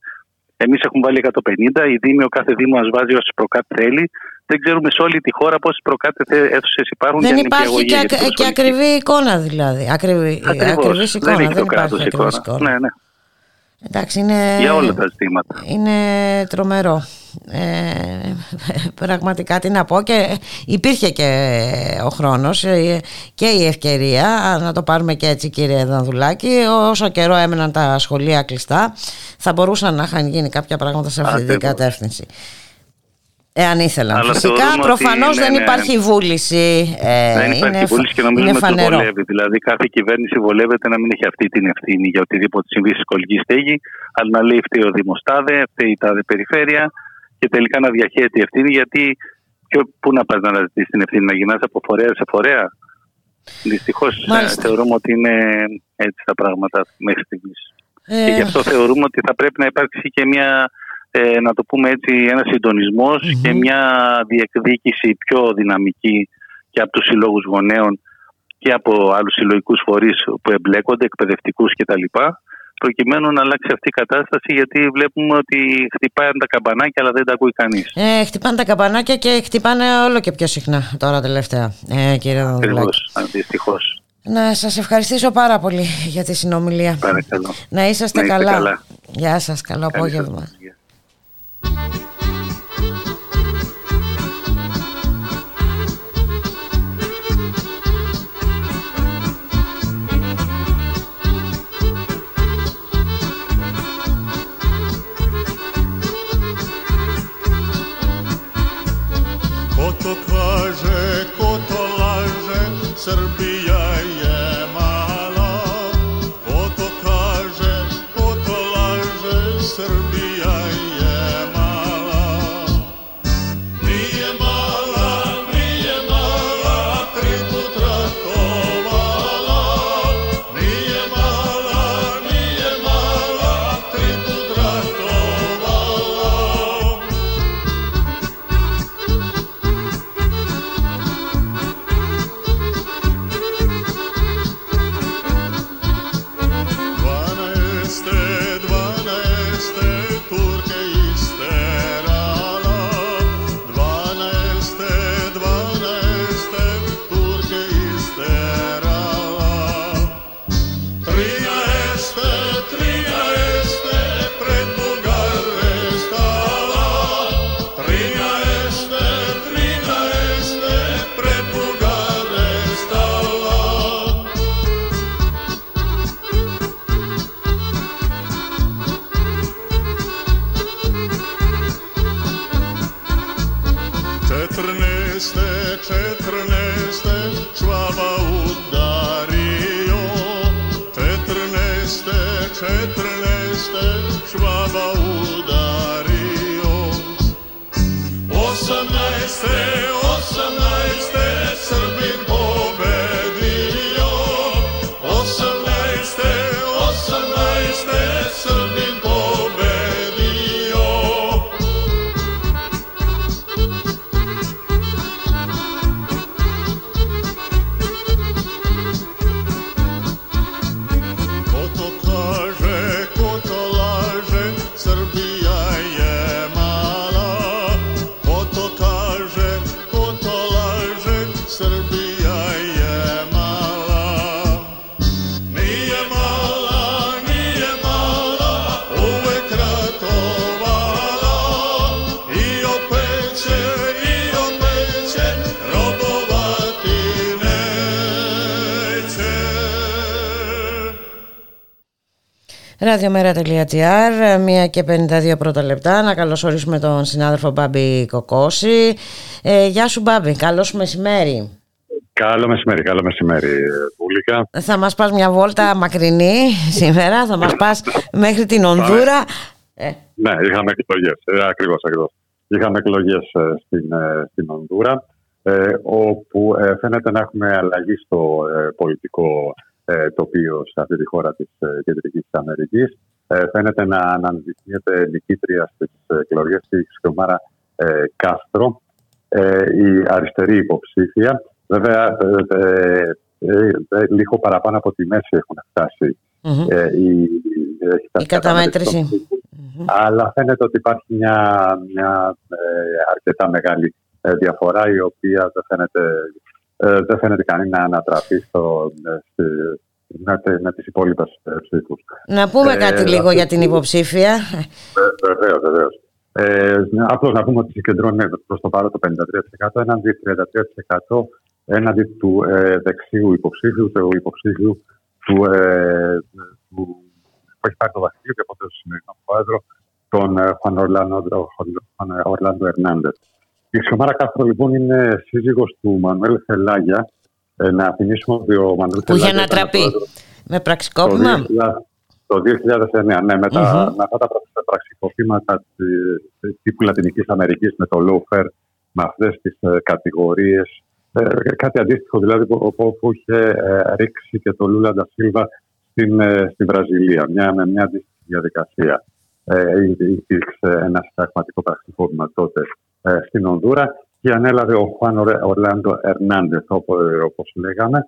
Εμείς έχουμε βάλει 150, η Δήμη, ο κάθε Δήμος μας βάζει όσες προκάτω θέλει. Δεν ξέρουμε σε όλη τη χώρα πόσες προκάτω αίθουσες υπάρχουν Δεν για υπάρχει νηπιαγωγία. και, για την ακ- και προσχολική. ακριβή εικόνα δηλαδή. Ακριβή, Ακριβώς. ακριβής εικόνα. Δεν έχει το κράτος υπάρχει εικόνα. ακριβής εικόνα. Ναι, ναι. Εντάξει, είναι... Για όλα τα ζητήματα. Είναι τρομερό. Ε, πραγματικά τι να πω και υπήρχε και ο χρόνος ε, και η ευκαιρία να το πάρουμε και έτσι κύριε Δανδουλάκη όσο καιρό έμεναν τα σχολεία κλειστά θα μπορούσαν να είχαν γίνει κάποια πράγματα σε αυτή την Ακριβώς. κατεύθυνση. Εάν ήθελαν. Αλλά Φυσικά, θεωρούμε ότι προφανώς είναι- δεν ναι. υπάρχει βούληση. Ε, δεν υπάρχει είναι, βούληση και είναι νομίζουμε ότι του φανερό. βολεύει. Δηλαδή, κάθε κυβέρνηση βολεύεται να μην έχει αυτή την ευθύνη για οτιδήποτε συμβεί στη σχολική στέγη, αλλά να λέει φταίει ο Δημοστάδε, φταίει η τάδε περιφέρεια και τελικά να διαχέεται η ευθύνη. Γιατί ποιο, πού να πας να αναζητήσεις την ευθύνη, να γυρνάς από φορέα σε φορέα. Δυστυχώς Μάλιστα. θεωρούμε ότι είναι έτσι τα πράγματα μέχρι στιγμής. Ε, Και γι' αυτό θεωρούμε ότι θα πρέπει να υπάρξει και μια, ε, να το πούμε έτσι, ένας συντονισμός και μια διεκδίκηση πιο δυναμική και από τους συλλόγους γονέων και από άλλους συλλογικούς φορείς που εμπλέκονται, εκπαιδευτικούς κτλ. προκειμένου να αλλάξει αυτή η κατάσταση γιατί βλέπουμε ότι χτυπάνε τα καμπανάκια αλλά δεν τα ακούει κανείς. ε, χτυπάνε τα καμπανάκια και χτυπάνε όλο και πιο συχνά τώρα τελευταία, ε, κύριε Δανδουλάκη. Ακριβώς, αντιστοιχώς. Να σας ευχαριστήσω πάρα πολύ για τη συνομιλία. Παρακαλώ. Να είσαστε, Να είστε καλά. καλά. Γεια σας, καλό Καλή σας απόγευμα. Ραδιομέρα.gr, 1 και 52 πρώτα λεπτά. Να καλωσορίσουμε τον συνάδελφο Μπάμπη Κοκόση. Ε, γεια σου Μπάμπη, καλώς μεσημέρι. Καλό μεσημέρι, καλό μεσημέρι, Πούλικα. Θα μας πας μια βόλτα μακρινή σήμερα, θα μας πας *laughs* μέχρι την Ονδούρα. Ε, Ναι, είχαμε εκλογές. Ε, ακριβώς, ακριβώς. Είχαμε εκλογές στην, ε, στην Ονδούρα, ε, όπου ε, φαίνεται να έχουμε αλλαγή στο ε, πολιτικό ε, τοπίο σε αυτή τη χώρα της ε, Κεντρικής Αμερικής. Ε, φαίνεται να αναδεικνύεται νικήτρια στις εκλογές η Ξικομάρα ε, Κάστρο, ε, η αριστερή υποψήφια. Βέβαια, ε, ε, ε, ε, λίγο παραπάνω από τη μέση έχουν φτάσει μμμ. ε, η, έχει φτάσει Η καταμέτρηση. των ψήφων. Αλλά φαίνεται ότι υπάρχει μια, μια ε, αρκετά μεγάλη ε, διαφορά η οποία δεν φαίνεται, ε, δεν φαίνεται κανεί να ανατραπεί στο, ε, στη, με, τε- με τις υπόλοιπες ε, ψήφους. Να πούμε Ε, κάτι λίγο αυτή για την τη- υποψήφια. Βεβαίως, βεβαίως. Ε, Απλώς να πούμε ότι συγκεντρώνει προς το παρόν το 53% έναντι 33% έναντι του ε, δεξιού υποψήφιου, του υποψήφιου του, ε, του, που έχει πάρει το βασίλειο και από τον σημερινό πρόεδρο, τον ε, Χουαν Ορλάντο- Χουαν Ορλάντο Ερνάντες. Η Σιωμάρα Κάστρο λοιπόν είναι σύζυγος του Μανουέλ Θελάγια. Ε, να θυμίσουμε ότι ο Μανουέλ Που είχε Θελάγια ήταν ανατραπεί πρόεδρος με πραξικόπημα; το 2009, ναι, με, τα, Μμμ. με αυτά τα πρα- πραξικοπήματα τη- τύπου Λατινικής Αμερικής με το lawfare, με αυτές τις ε, κατηγορίες. Ε, κάτι αντίστοιχο δηλαδή που, που, που είχε ε, ρίξει και το Λούλα Ντασίλβα στην, ε, στη Βραζιλία, μια, με μια αντίστοιχη διαδικασία. Ε, υπήρξε ένα συνταγματικό πραξικόπημα τότε ε, στην Ονδούρα και ανέλαβε ο Χουάν Ορε- Ορλάντο Ερνάντεθ, όπω όπως λέγαμε,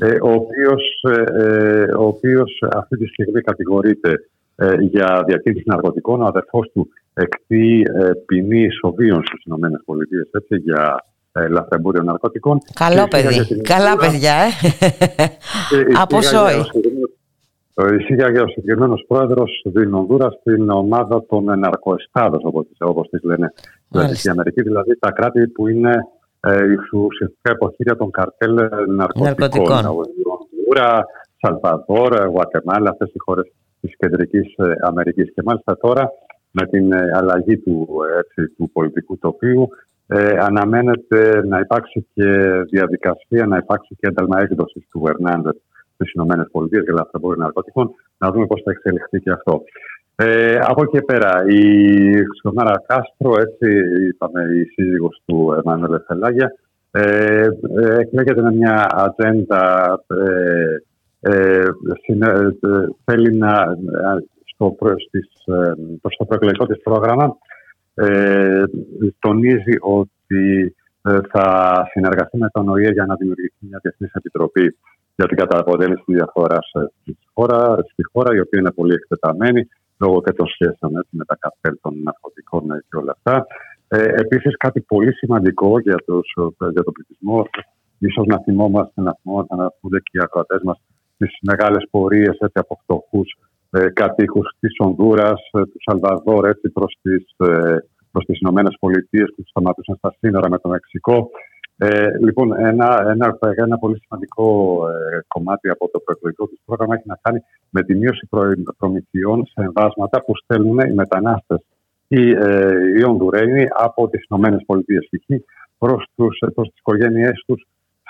ε, ο, οποίος, ε, ε, ο οποίος αυτή τη στιγμή κατηγορείται ε, για διακίνηση ναρκωτικών. Ο αδερφός του εκτεί ε, ποινή ισοβίων στις ΗΠΑ έτσι, για ε, λαθρεμπόριο ναρκωτικών. Καλό Και εισήγαγε παιδί. την Καλά Ονδούρα- παιδιά, ε. και Από εισήγαγε σόι. Ο συγκεκριμένος- ε, Εισήγαγε ο συγκεκριμένος πρόεδρος την Ονδούρα στην ομάδα των ναρκοεστάδων, όπως όπως τις λένε στην Μάλιστα. Λατινική Αμερική, δηλαδή τα κράτη που είναι ε, ουσιαστικά υποχείρια των καρτέλ ε, ναρκωτικών. Ναρκωτικών. Ονδούρα, Σαλβαδόρ, Γουατεμάλα, αυτές οι χώρες της Κεντρικής Αμερικής. Και μάλιστα τώρα με την ε, αλλαγή του, ε, έτσι, του πολιτικού τοπίου ε, αναμένεται να υπάρξει και διαδικασία, να υπάρξει και ένταλμα έκδοσης του Ερνάντετ στις ΗΠΑ για λαθρεμπόριο ναρκωτικών. Να δούμε πώς θα εξελιχθεί και αυτό. Ε, από εκεί και πέρα, η Ξιωμάρα Κάστρο, έτσι είπαμε, η σύζυγος του Εμμανουέλ Φελάγια, ε, ε, εκλέγεται με μια ατζέντα, ε, ε, συνε- ε, θέλει να, ε, στο, προ- στις, ε, προς το προεκλογικό της πρόγραμμα, ε, τονίζει ότι ε, θα συνεργαστεί με τον ΟΗΕ για να δημιουργηθεί μια διεθνής επιτροπή για την καταπολέμηση της διαφορά στη χώρα, στη χώρα, η οποία είναι πολύ εκτεταμένη λόγω και των σχέσεων έτσι, με τα καρτέλ των ναρκωτικών ε, και όλα αυτά. Ε, Επίσης, κάτι πολύ σημαντικό για, τους, ε, για τον πληθυσμό, ίσως να θυμόμαστε, να θυμόμαστε να θυμούνται και οι ακροατές μας τις μεγάλες πορείες από φτωχούς ε, κατοίκους της Ονδούρα, ε, του Σαλβαδόρ προς τις ε, προς τις Ηνωμένες Πολιτείες που σταματούσαν στα σύνορα με το Μεξικό. Ε, λοιπόν, ένα, ένα, ένα πολύ σημαντικό ε, κομμάτι από το προεκλογικό τους πρόγραμμα έχει να κάνει με τη μείωση προ, προμηθειών σε εμβάσματα που στέλνουν οι μετανάστες οι, ε, οι Ονδουρένοι από τις Ηνωμένες Πολιτείες π.χ. προς, τους, προς τις οικογένειές τους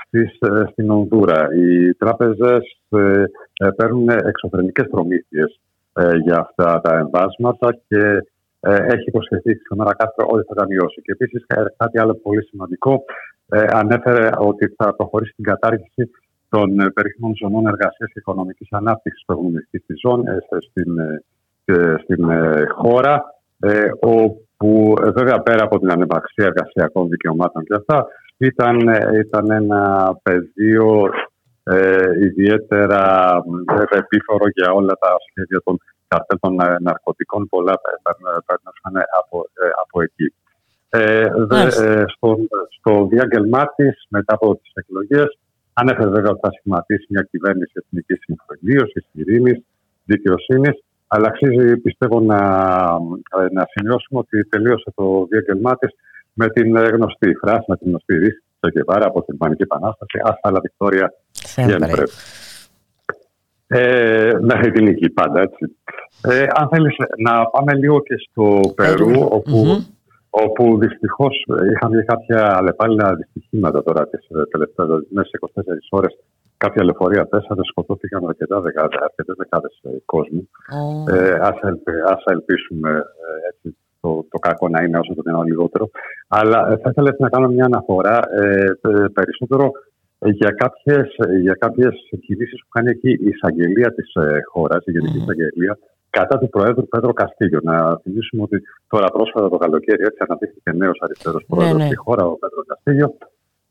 στις, ε, στην Ονδούρα. Οι τράπεζες ε, ε, παίρνουν εξωφρενικές προμήθειες ε, για αυτά τα εμβάσματα και ε, έχει υποσχεθεί σήμερα Κάστρο ότι θα τα μειώσει. Και επίσης κάτι άλλο πολύ σημαντικό, ε, ανέφερε ότι θα προχωρήσει στην κατάργηση των ε, περίφημων ζωνών εργασία και οικονομική ανάπτυξη που έχουν ληφθεί στη ζώνη, ε, στην, ε, και στην ε, χώρα, ε, όπου ε, βέβαια πέρα από την ανεπαξία εργασιακών δικαιωμάτων και αυτά, ήταν, ε, ήταν ένα πεδίο ε, ιδιαίτερα ε, επίφορο για όλα τα σχέδια των καρτέλ των ε, ναρκωτικών. Πολλά περνούσαν από, ε, από εκεί. Ε, δε, ε, στο, στο διάγγελμά τη, μετά από τις εκλογές, ανέφερε βέβαια ότι θα σχηματίσει μια κυβέρνηση εθνικής συμφιλίωση, ειρήνης, δικαιοσύνης. Αλλά αξίζει, πιστεύω, να, ε, να σημειώσουμε ότι τελείωσε το διάγγελμά τη με την ε, γνωστή φράση, με την γνωστή ρίση του Κεβάρα από την Ισπανική Επανάσταση. Άστα la Βικτόρια Sempre. ε, μέχρι την νίκη πάντα έτσι. Ε, αν θέλεις να πάμε λίγο και στο Περού όπου, όπου δυστυχώς είχαμε κάποια αλλεπάλληλα δυστυχήματα τώρα τις ε, τελευταίες μέσα σε 24 ώρες κάποια λεωφορεία πέσανε, σκοτώθηκαν αρκετά δεκάδες, αρκετές δεκάδες ε, κόσμου. Ε, ας, ελπι- ας ελπίσουμε ε, έτσι, το, το κακό να είναι όσο το δυνατόν λιγότερο. Αλλά ε, θα ήθελα έτσι να κάνω μια αναφορά ε, ε, περισσότερο για κάποιες, για κάποιες κινήσεις που κάνει εκεί η εισαγγελία της ε, χώρας, η Γενική Εισαγγελία, κατά του Προέδρου Πέτρο Καστίγιο. Να θυμίσουμε ότι τώρα πρόσφατα το καλοκαίρι έτσι αναδείχθηκε νέος αριστερός πρόεδρος ναι. στη χώρα, ο Πέτρος Καστίγιο.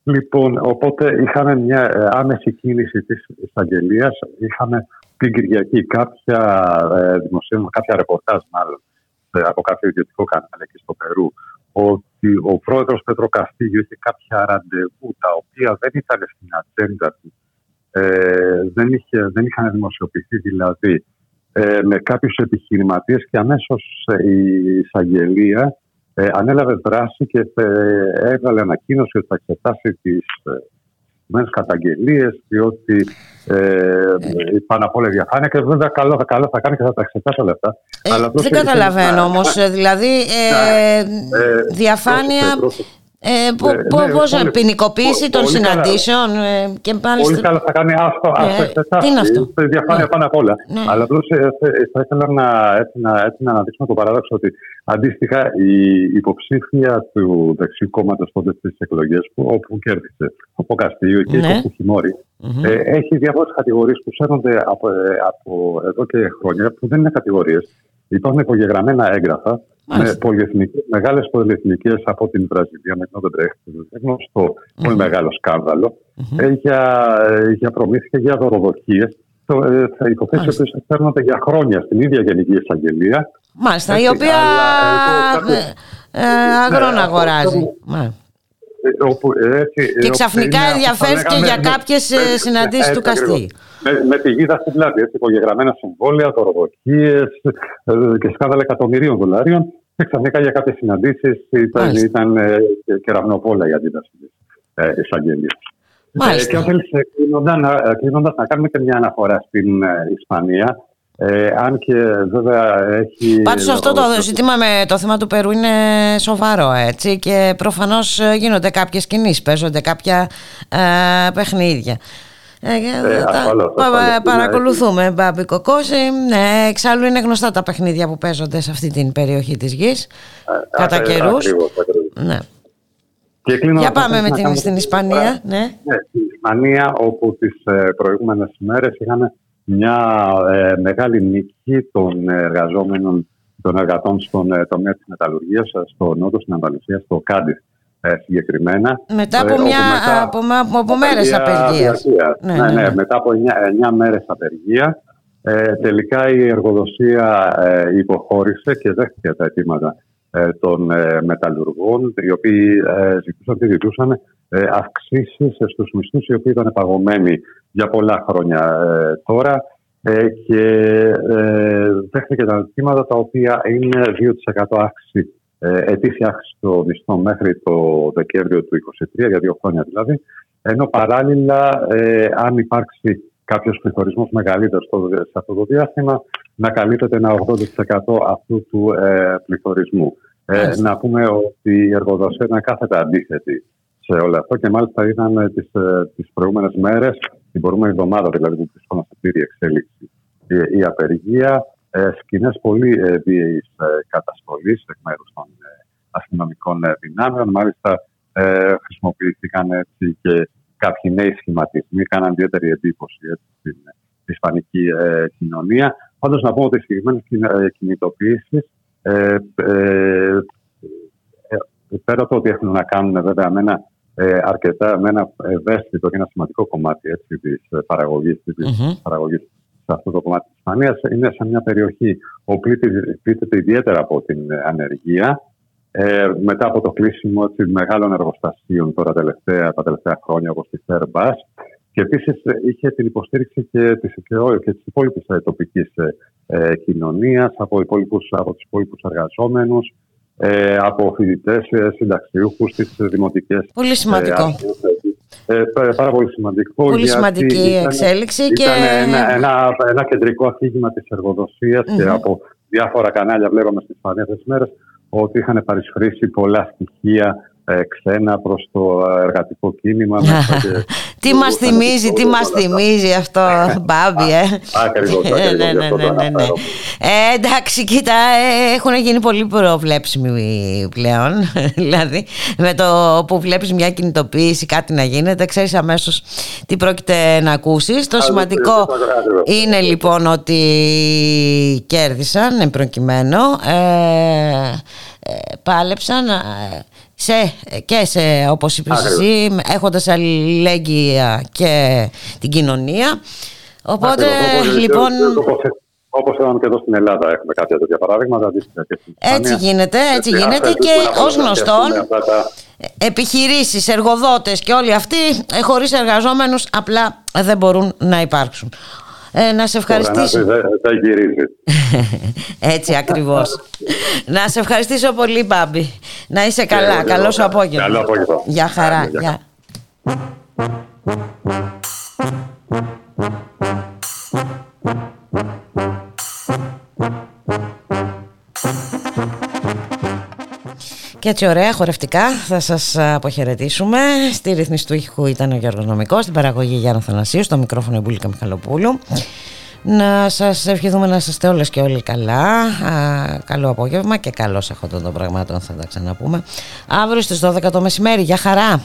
Λοιπόν, οπότε είχαμε μια ε, άμεση κίνηση της εισαγγελίας. Είχαμε την Κυριακή κάποια ε, δημοσίευμα, κάποια ρεπορτάζ μάλλον ε, από κάποιο ιδιωτικό κανάλι εκεί στο Περού ότι ο πρόεδρος Πέτρο Καστίγιο είχε κάποια ραντεβού τα οποία δεν ήταν στην ατζέντα του. Ε, δεν, είχε, δεν είχαν δημοσιοποιηθεί δηλαδή ε, με κάποιους επιχειρηματίες και αμέσως ε, η εισαγγελία ε, ανέλαβε δράση και ε, έβγαλε ανακοίνωση ότι θα εξετάσει τις ε, συγκεκριμένες καταγγελίες διότι ε, πάνω απ' όλα η διαφάνεια και βέβαια καλό, καλό θα κάνει και θα τα εξετάσει όλα αυτά. Αλλά απλώς Δεν ήθελα καταλαβαίνω να- όμως, δηλαδή ε, Ε, διαφάνεια πρόσεξε, πρόσεξε. Ε, πο- Ναι, πο- ναι, πώς πολύ- συνικοποίηση των πολύ καλά. συναντήσεων ε, και Πολύ μάλιστα... καλά θα κάνει αυτό. Ε, αυτό εξετάσει. τι είναι αυτό; Η διαφάνεια πάνω απ' όλα. Ναι. Αλλά απλώς θα ήθελα να, έτσι, να, έτσι, να αναδείξουμε το παράδοξο ότι αντίστοιχα η υποψήφια του δεξιού κόμματος τότε στις εκλογές που όπου κέρδισε από Καστίγιο και Ναι. το Φουχημόρη, Μμμ. ε, έχει διάφορες κατηγορίες που σέρνονται από, ε, από εδώ και χρόνια που δεν είναι κατηγορίες. Υπάρχουν υπογεγραμμένα έγγραφα με Μάλιστα. πολυεθνικές, μεγάλες πολυεθνικές από την Βραζιλία με τον Ντρέχτ, γνωστό πολύ μεγάλο σκάνδαλο, ε, για, ε, για προμήθεια, για δωροδοκίες. Το, ε, θα υποθέσει που φέρνονται για χρόνια στην ίδια Γενική Εισαγγελία. Μάλιστα, η Έτσι, οποία αλλά εγώ ε, ε, αγρόν Ναι, αγοράζει. αυτό- Μάλιστα. Ε, όπου, ε, έτσι, ε, Και όπου ξαφνικά είναι αυτό που ενδιαφέρθηκε λέγαμε για με- κάποιες, με- ε, συναντήσεις έτσι του Καστίγιου. ακριβώς. Με, με τη γίδα στην πλάτη, έτσι, υπογεγραμμένα συμβόλαια, δωροδοκίες ε, και σκάνδαλα εκατομμυρίων δολάριων. Και ξαφνικά για κάποιες συναντήσεις ήταν, Μάλιστα. ήταν ε, κεραυνοπόλα η αντίδραση τη ε, εισαγγελία. Μάλιστα. και αν θέλεις, κλείνοντας, να κάνουμε και μια αναφορά στην ε, Ισπανία. Ε, αν και βέβαια έχει. Πάντως αυτό το ζήτημα με το θέμα του Περού είναι σοβαρό έτσι και προφανώς ε, γίνονται κάποιες κινήσεις, παίζονται κάποια ε, παιχνίδια. Ε, Ε, τα- ασφαλώς, πα- ασφαλώς. παρακολουθούμε Μπάμπη Κοκόση ναι, εξάλλου είναι γνωστά τα παιχνίδια που παίζονται σε αυτή την περιοχή της γης κατά Ε, καιρούς ακριβώς, ακριβώς. ναι. Και κλείνοντας, Για πάμε θα με ήθελα να την, κάνουμε στην μια Ισπανία αναφορά. ναι. Ναι, στην Ισπανία όπου τις ε, προηγούμενες ημέρες είχαμε μια ε, μεγάλη νίκη των εργαζόμενων των εργατών στον ε, τομέα της μεταλλουργίας ε, στο νότο, στην Ανταλουσία, στο Κάντιθ ε, συγκεκριμένα. μετά Ε, από, όπου μια, μετά- από, από, από μέρες απεργίας διαρκείας. Ναι, Ναι, ναι, ναι, ναι. μετά από 9, μέρες απεργία ε, τελικά η εργοδοσία ε, υποχώρησε και δέχτηκε τα αιτήματα ε, των ε, μεταλλουργών οι οποίοι ε, ζητούσαν τι ζητούσαν ε, αυξήσεις στους μισθούς οι οποίοι ήταν παγωμένοι για πολλά χρόνια ε, τώρα ε, και ε, δέχτηκε τα αιτήματα τα οποία είναι 2% αύξηση ε, ετήσια αύξηση στο μισθό μέχρι το Δεκέμβριο του 2023, για δύο χρόνια δηλαδή, ενώ παράλληλα, ε, αν υπάρξει κάποιος πληθωρισμός μεγαλύτερος στο- σε αυτό το διάστημα, να καλύπτεται ένα 80% αυτού του ε, πληθωρισμού. Ε, Μάλιστα. να πούμε ότι η εργοδοσία ήταν κάθετα αντίθετη σε όλο αυτό και μάλιστα είδαμε τις, ε, τις προηγούμενες μέρες, την προηγούμενη εβδομάδα δηλαδή που βρισκόμαστε στην πλήρη εξέλιξη η, η απεργία, ε, σκηνές πολύ ε, βίαιης ε, κατασχολής εκ μέρους των ε, αστυνομικών ε, δυνάμεων. Μάλιστα ε, χρησιμοποιήθηκαν έτσι και κάποιοι νέοι σχηματισμοί, κάναν ιδιαίτερη εντύπωση έτσι, στην ε, ισπανική ε, κοινωνία. Πάντως να πω ότι οι συγκεκριμένες κινητοποιήσεις ε, ε, ε, πέρα από το ότι έχουν να κάνουν βέβαια με ένα ε, αρκετά με ένα ευαίσθητο και ένα σημαντικό κομμάτι έτσι, της ε, παραγωγής, της Μμμ. παραγωγής σε αυτό το κομμάτι της Ισπανίας. Είναι σε μια περιοχή που πλήττεται, πλήττεται ιδιαίτερα από την ε, ανεργία. Ε, μετά από το κλείσιμο έτσι, μεγάλων εργοστασίων τώρα τελευταία, τα τελευταία χρόνια όπως τη Airbus και επίσης ε, είχε την υποστήριξη και της, και, ό- και της υπόλοιπης ε, τοπικής ε, ε, κοινωνίας από, υπόλοιπους, από τους υπόλοιπους εργαζόμενους ε, από φοιτητές, συνταξιούχους στις δημοτικές. Πολύ σημαντικό. Ε, πα- πάρα πολύ σημαντικό. Πολύ γιατί σημαντική ήταν- εξέλιξη ήταν και- ένα, ένα, ένα κεντρικό αφήγημα της εργοδοσίας και Μμμ. από διάφορα κανάλια βλέπαμε στις Ισπανία αυτές τις μέρες ότι είχαν παρισφρήσει πολλά στοιχεία ε, ξένα προς το εργατικό κίνημα. μέσα *laughs* και- Τι μας θυμίζει, τι μας θυμίζει αυτό, *laughs* Μπάμπη, ε; Ακριβώς, Ε, ακριβώς, ναι, γι' ναι, αυτό το ναι, ναι, ναι. αναφέρω. Ε, εντάξει, κοίτα, ε, έχουν γίνει πολύ προβλέψιμοι πλέον. *laughs* δηλαδή, με το που βλέπεις μια κινητοποίηση, κάτι να γίνεται, ξέρεις αμέσως τι πρόκειται να ακούσεις. Το σημαντικό είναι λοιπόν ότι κέρδισαν, εν προκειμένου, ε, ε, πάλεψαν ε, σε, και σε, όπως είπες Ακριβώς. εσύ, έχοντας αλληλέγγυα και την κοινωνία. Οπότε, Ακριβώς, όπως- λοιπόν, όπως- Όπως είδαμε και εδώ στην Ελλάδα έχουμε κάποια τέτοια παραδείγματα. αντίστοιχα και στην έτσι Ισπανία. γίνεται, έτσι Ε, γίνεται αυτά και ελπίζουμε να ως μπορούμε να γνωστόν πιάσουμε αυτά τα- επιχειρήσεις, εργοδότες και όλοι αυτοί ε, χωρίς εργαζόμενους απλά δεν μπορούν να υπάρξουν. Ε, να σε ευχαριστήσω. Τώρα, να- Δεν δεν γυρίζει. Έτσι ακριβώς. να σε ευχαριστήσω πολύ Μπάμπη. Να είσαι καλά. εγώ και Καλό εγώ. σου απόγευμα. Καλό απόγευμα. Γεια χαρά. Άντε, γεια. Γεια. Και έτσι ωραία, χορευτικά θα σας αποχαιρετήσουμε. Στη ρύθμιση του ήχου ήταν ο Γιώργος Νομικός, στην παραγωγή Γιάννα Θανασίου, στο μικρόφωνο η Μπουλίκα Μιχαλοπούλου. Να σας ευχηθούμε να είστε όλες και όλοι καλά. Α, καλό απόγευμα και καλώς έχω των πραγμάτων θα τα ξαναπούμε. Αύριο στις 12 το μεσημέρι. Γεια χαρά!